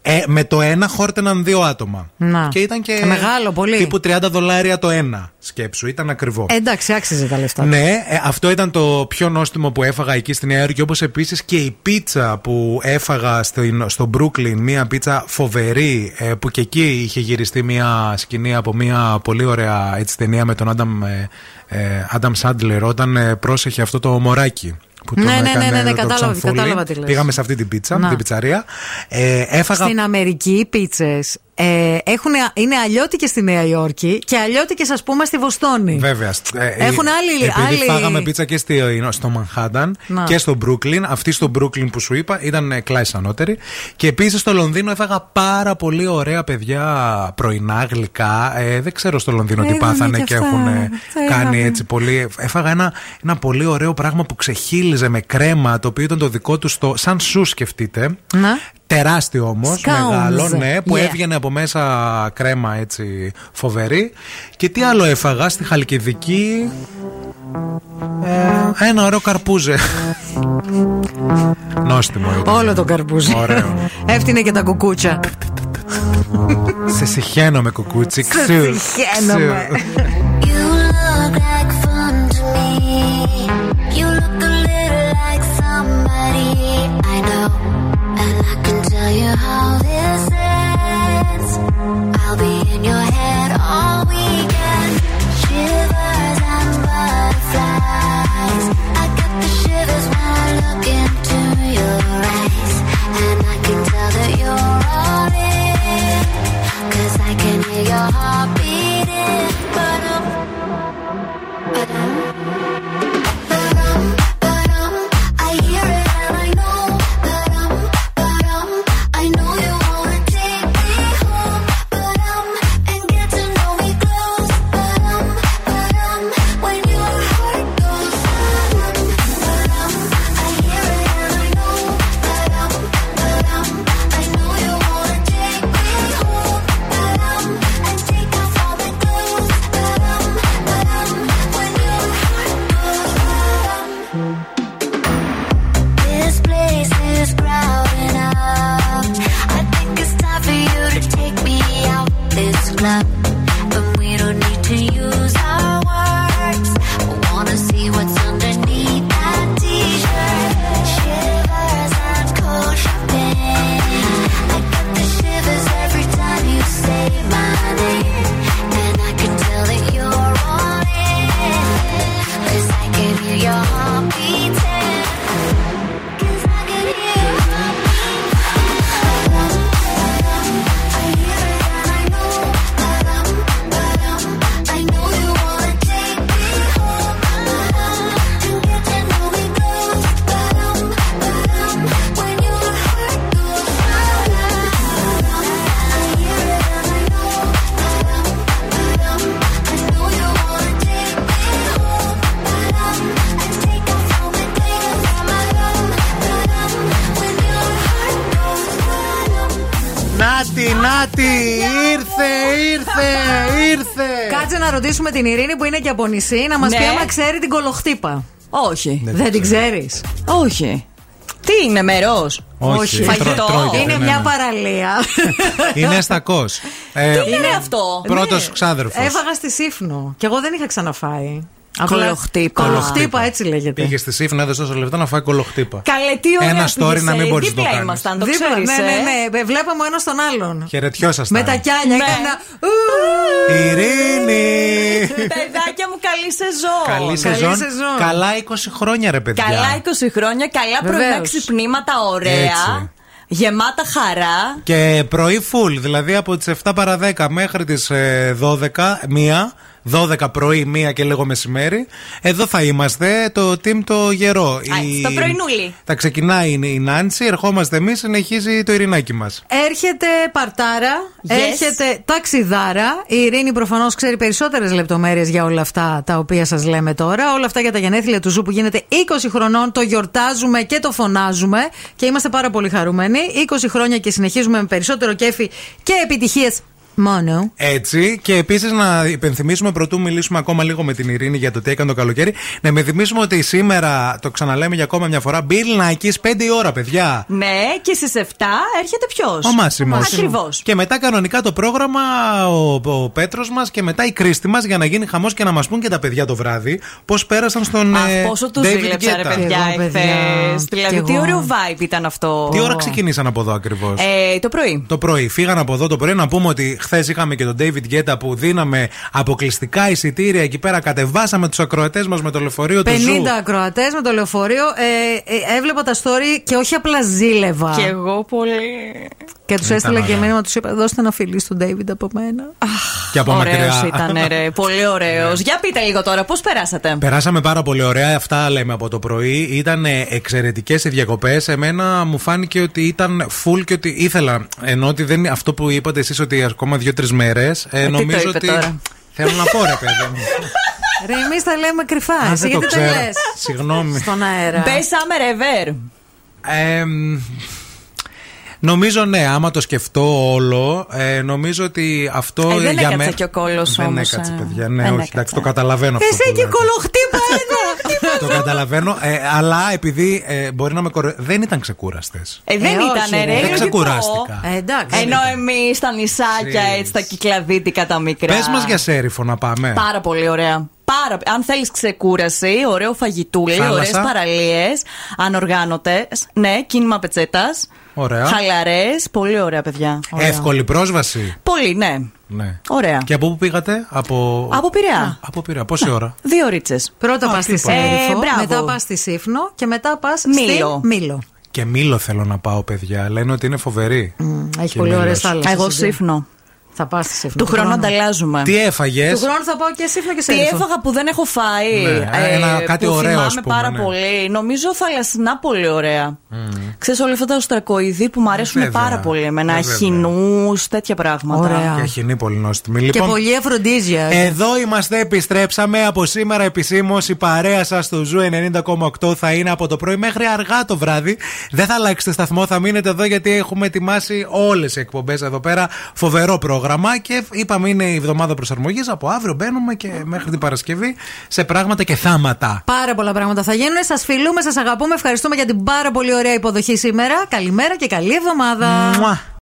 Ε, με το ένα χόρτεναν δύο άτομα. Να. Και ήταν και. Μεγάλο, πολύ. Τύπου 30 δολάρια το ένα. Σκέψου, ήταν ακριβό. Ε, εντάξει, άξιζε τα λεφτά. Ναι, ε, αυτό ήταν το πιο νόστιμο που έφαγα εκεί στη Νέα Υόρκη. Όπως επίσης και η πίτσα που έφαγα στην, στο Brooklyn. Μία πίτσα φοβερή, ε, που και εκεί είχε γυριστεί μία σκηνή από μία πολύ ωραία έτσι, ταινία με τον Άνταμ ε, ε, Adam Sandler όταν ε, πρόσεχε αυτό το μωράκι. Που τον Ναι, ναι, ναι, έκανε ναι, ναι, το κατάλαβα- Ξανθούλη. κατάλαβα τι λες. Πήγαμε σε αυτή την πίτσα, Να. την πιτσαρία. Ε, έφαγα Στην Αμερική οι πίτσες ε, έχουν- είναι αλλιώτικες στη Νέα Υόρκη και αλλιώτικες, ας πούμε, στη Βοστόνη. Βέβαια. Ε, Έχουν ε, άλλη- Επειδή άλλη- φάγαμε πίτσα και στη- στο Μανχάταν Να. και στο Brooklyn. Αυτή στο Brooklyn που σου είπα ήταν ε, κλάις ανώτερη. Και επίσης στο Λονδίνο έφαγα πάρα πολύ ωραία παιδιά πρωινά γλυκά. Ε, δεν ξέρω στο Λονδίνο τι Είδαμε πάθανε και και αυτά. έχουν ε, Τα κάνει είδαμε. έτσι πολύ. Έφαγα ένα, ένα πολύ ωραίο πράγμα που ξεχύλιζε με κρέμα, το οποίο ήταν το δικό του στο. σαν σου σκεφτείτε. Να. Τεράστιο όμως, Scones. μεγάλο, ναι, που Yeah. έβγαινε από μέσα κρέμα έτσι φοβερή. Και τι άλλο έφαγα στη Χαλκιδική. Ε, ένα ωραίο καρπούζε. Νόστιμο ήταν. Όλο το καρπούζι. Ωραίο. Έφτιανε και τα κουκούτσα. Σε συχαίνω με κουκούτσι. Σε ξου, συχαίνομαι. But we don't need to use our ρωτήσουμε την Ειρήνη που είναι και από νησί να μας Ναι. πει άμα ξέρει την κολοχτύπα. Όχι. Δεν την ξέρεις. Όχι. Τι είναι, μερός; Όχι, Φαγητό. τρώ- τρώγεται, Είναι ναι, μια ναι. παραλία. Είναι αστακό. Τι είναι αυτό; Πρώτος ξάδερφος. Έφαγα στη Σύφνο. Και εγώ δεν είχα ξαναφάει. Κολοχτύπα. Κολοχτύπα, έτσι λέγεται. Πήγες στη σύφνα, έδωσε τόσα λεπτά να φάει κολοχτύπα. Καλέ, τι ωραία Ένα story πήγες, να μην ε, μπορείς να το δίπλα κάνεις. ήμασταν, το Δίπλα, ξέρεις, ναι, ε; ναι, ναι. Βλέπαμε ο ένας τον άλλον. Χαιρετιόσασταν. Με τα κιάλια. Ναι. Έκανα. Ειρήνη! Παιδάκια μου, καλή σεζόν. Καλή σεζόν. Καλά 20 χρόνια, ρε παιδιά. Καλά 20 χρόνια, καλά πρωινά Βεβαίως. ξυπνήματα, ωραία. Έτσι. Γεμάτα χαρά. Και πρωί full, δηλαδή από τις 7 παρα 10 μέχρι τις 12, μία. 12 πρωί, μία και λίγο μεσημέρι. Εδώ θα είμαστε, το team το γερό. Η- στο πρωινούλι. Θα ξεκινάει η Νάντσι, ερχόμαστε εμείς, συνεχίζει το ειρηνάκι μας. Έρχεται παρτάρα, Yes. έρχεται ταξιδάρα. Η Ειρήνη προφανώς ξέρει περισσότερες λεπτομέρειες για όλα αυτά τα οποία σας λέμε τώρα. Όλα αυτά για τα γενέθλια του Zoo που γίνεται 20 χρονών. Το γιορτάζουμε και το φωνάζουμε και είμαστε πάρα πολύ χαρούμενοι. 20 χρόνια και συνεχίζουμε με περισσότερο κέφι και επιτυχίες μόνο. Έτσι, και επίσης να υπενθυμίσουμε, προτού μιλήσουμε ακόμα λίγο με την Ειρήνη για το τι έκανε το καλοκαίρι, να υπενθυμίσουμε ότι σήμερα, το ξαναλέμε για ακόμα μια φορά, Bill Nackis 5 η ώρα, παιδιά. Ναι, και στις 7 έρχεται ποιος; Ο Μάσιμος. Ακριβώς. Και μετά κανονικά το πρόγραμμα, ο, ο Πέτρος μας και μετά η Κρίστη μας για να γίνει χαμός και να μας πούν και τα παιδιά το βράδυ πώς πέρασαν στον. Αχ, ε, πόσο τους David ζήλεψα, ρε Guetta. παιδιά, εγώ, παιδιά. εχθές. Δηλαδή, Κι τι εγώ. ωραίο vibe ήταν αυτό. Τι ώρα ξεκινήσαν από εδώ ακριβώς; Ε, το πρωί. Το πρωί. Φύγαν από εδώ το πρωί να πούμε ότι χθες είχαμε και τον David Guetta που δίναμε αποκλειστικά εισιτήρια εκεί πέρα. Κατεβάσαμε τους ακροατές μας με το λεωφορείο 50 του Zoo. ακροατές με το λεωφορείο. Ε, ε, έβλεπα τα story και όχι απλά ζήλευα. Και εγώ πολύ. Και τους Ήταν έστειλα και ωραία. μήνυμα, τους είπα: Δώστε ένα φιλί στον David από μένα. Και από Ωραίος μακριά. ήταν, [laughs] ρε. Πολύ ωραίος. Για πείτε λίγο τώρα, πώς περάσατε; Περάσαμε πάρα πολύ ωραία. Αυτά λέμε από το πρωί. Ήταν εξαιρετικές οι διακοπές. Εμένα μου φάνηκε ότι ήταν full και ότι ήθελα. Ενώ ότι δεν είναι αυτό που είπατε εσείς ότι ακόμα δύο-τρεις μέρες. Ε, τι το νομίζω είπε ότι. τώρα; Θέλω να πω, ρε παιδί μου. [laughs] Ρε, εμείς τα λέμε κρυφά. Α, Εσύ δεν το γιατί τα ξέρω. λες; Συγγνώμη. Στον αέρα. Best summer ever. Ε, μ, Νομίζω ναι, άμα το σκεφτώ όλο, ε, νομίζω ότι αυτό Ε, δεν για έκατσε μένα. και ο κόλος Δεν όμως, έκατσε, ε. παιδιά. Ναι, Δεν όχι, έκατσε. εντάξει, το καταλαβαίνω αυτό. Εσύ που και λέτε. Κολοχτύπα εδώ. Το καταλαβαίνω, ε, αλλά επειδή ε, μπορεί να με κορε... Δεν ήταν ξεκούραστες. Ε, δεν Ε, όχι, ήταν, ρε. ρε. Δεν λογικό. ξεκουράστηκα. Ε, εντάξει. Ενώ εμείς στα νησάκια, Ξέρεις. έτσι, τα κυκλαδίτικα τα μικρά. Πες μας για σέριφο να πάμε. Πάρα πολύ ωραία. Πάρα, αν θέλεις ξεκούραση, ωραίο φαγητούλι, Θάλασσα. ωραίες παραλίες, ανοργάνωτες. Ναι, κίνημα πετσέτας. Ωραία. Χαλαρές. Πολύ ωραία, παιδιά. Ωραία. Εύκολη πρόσβαση. Πολύ, ναι. Ναι. Ωραία. Και από πού πήγατε, από. Από Πειραιά. Από Πειραιά. Πόση ώρα; [laughs] Δύο ρίτσες. Πρώτα Α, πας στη τίποτα. Σέριφο, Ε, μπράβο. μετά πας στη Σύφνο και μετά πας Μήλο. στη Μήλο. Και Μήλο θέλω να πάω, παιδιά. Λένε ότι είναι φοβερή. Έχει Και πολύ Μήλος. ωραίες θάλασσες. Εγώ Σίφνο. Θα πας στη Σίφνο. Του χρόνου ανταλλάζουμε. Τι έφαγες; Του χρόνου θα πάω και Σίφνο και Τι Σέριφο. έφαγα που δεν έχω φάει. Ναι, ένα κάτι που ωραίο, θυμάμαι ας πούμε, πάρα ναι. πολύ. Νομίζω θαλασσινά πολύ ωραία. Ξέρεις όλα αυτά τα οστρακοειδή που μου αρέσουν Βέβαια. πάρα πολύ εμένα. Ε, βέβαια. Αχινού, τέτοια πράγματα. Ωραία. Και χινή πολύ νόστιμη. Και Λοιπόν, πολύ αφροντίζια. Εδώ είμαστε, επιστρέψαμε. Από σήμερα επισήμως η παρέα σας στο Zoo 90,8 θα είναι από το πρωί μέχρι αργά το βράδυ. Δεν θα αλλάξετε σταθμό, θα μείνετε εδώ γιατί έχουμε ετοιμάσει όλες οι εκπομπές εδώ πέρα. Φοβερό πρόγραμμα και είπαμε είναι η εβδομάδα προσαρμογής. Από αύριο μπαίνουμε και μέχρι την Παρασκευή σε πράγματα και θάματα. Πάρα πολλά πράγματα θα γίνουν. Σας φιλούμε, σας αγαπούμε. Ευχαριστούμε για την πάρα πολύ ωραία υποδοχή σήμερα. Καλημέρα και καλή εβδομάδα. Μουα.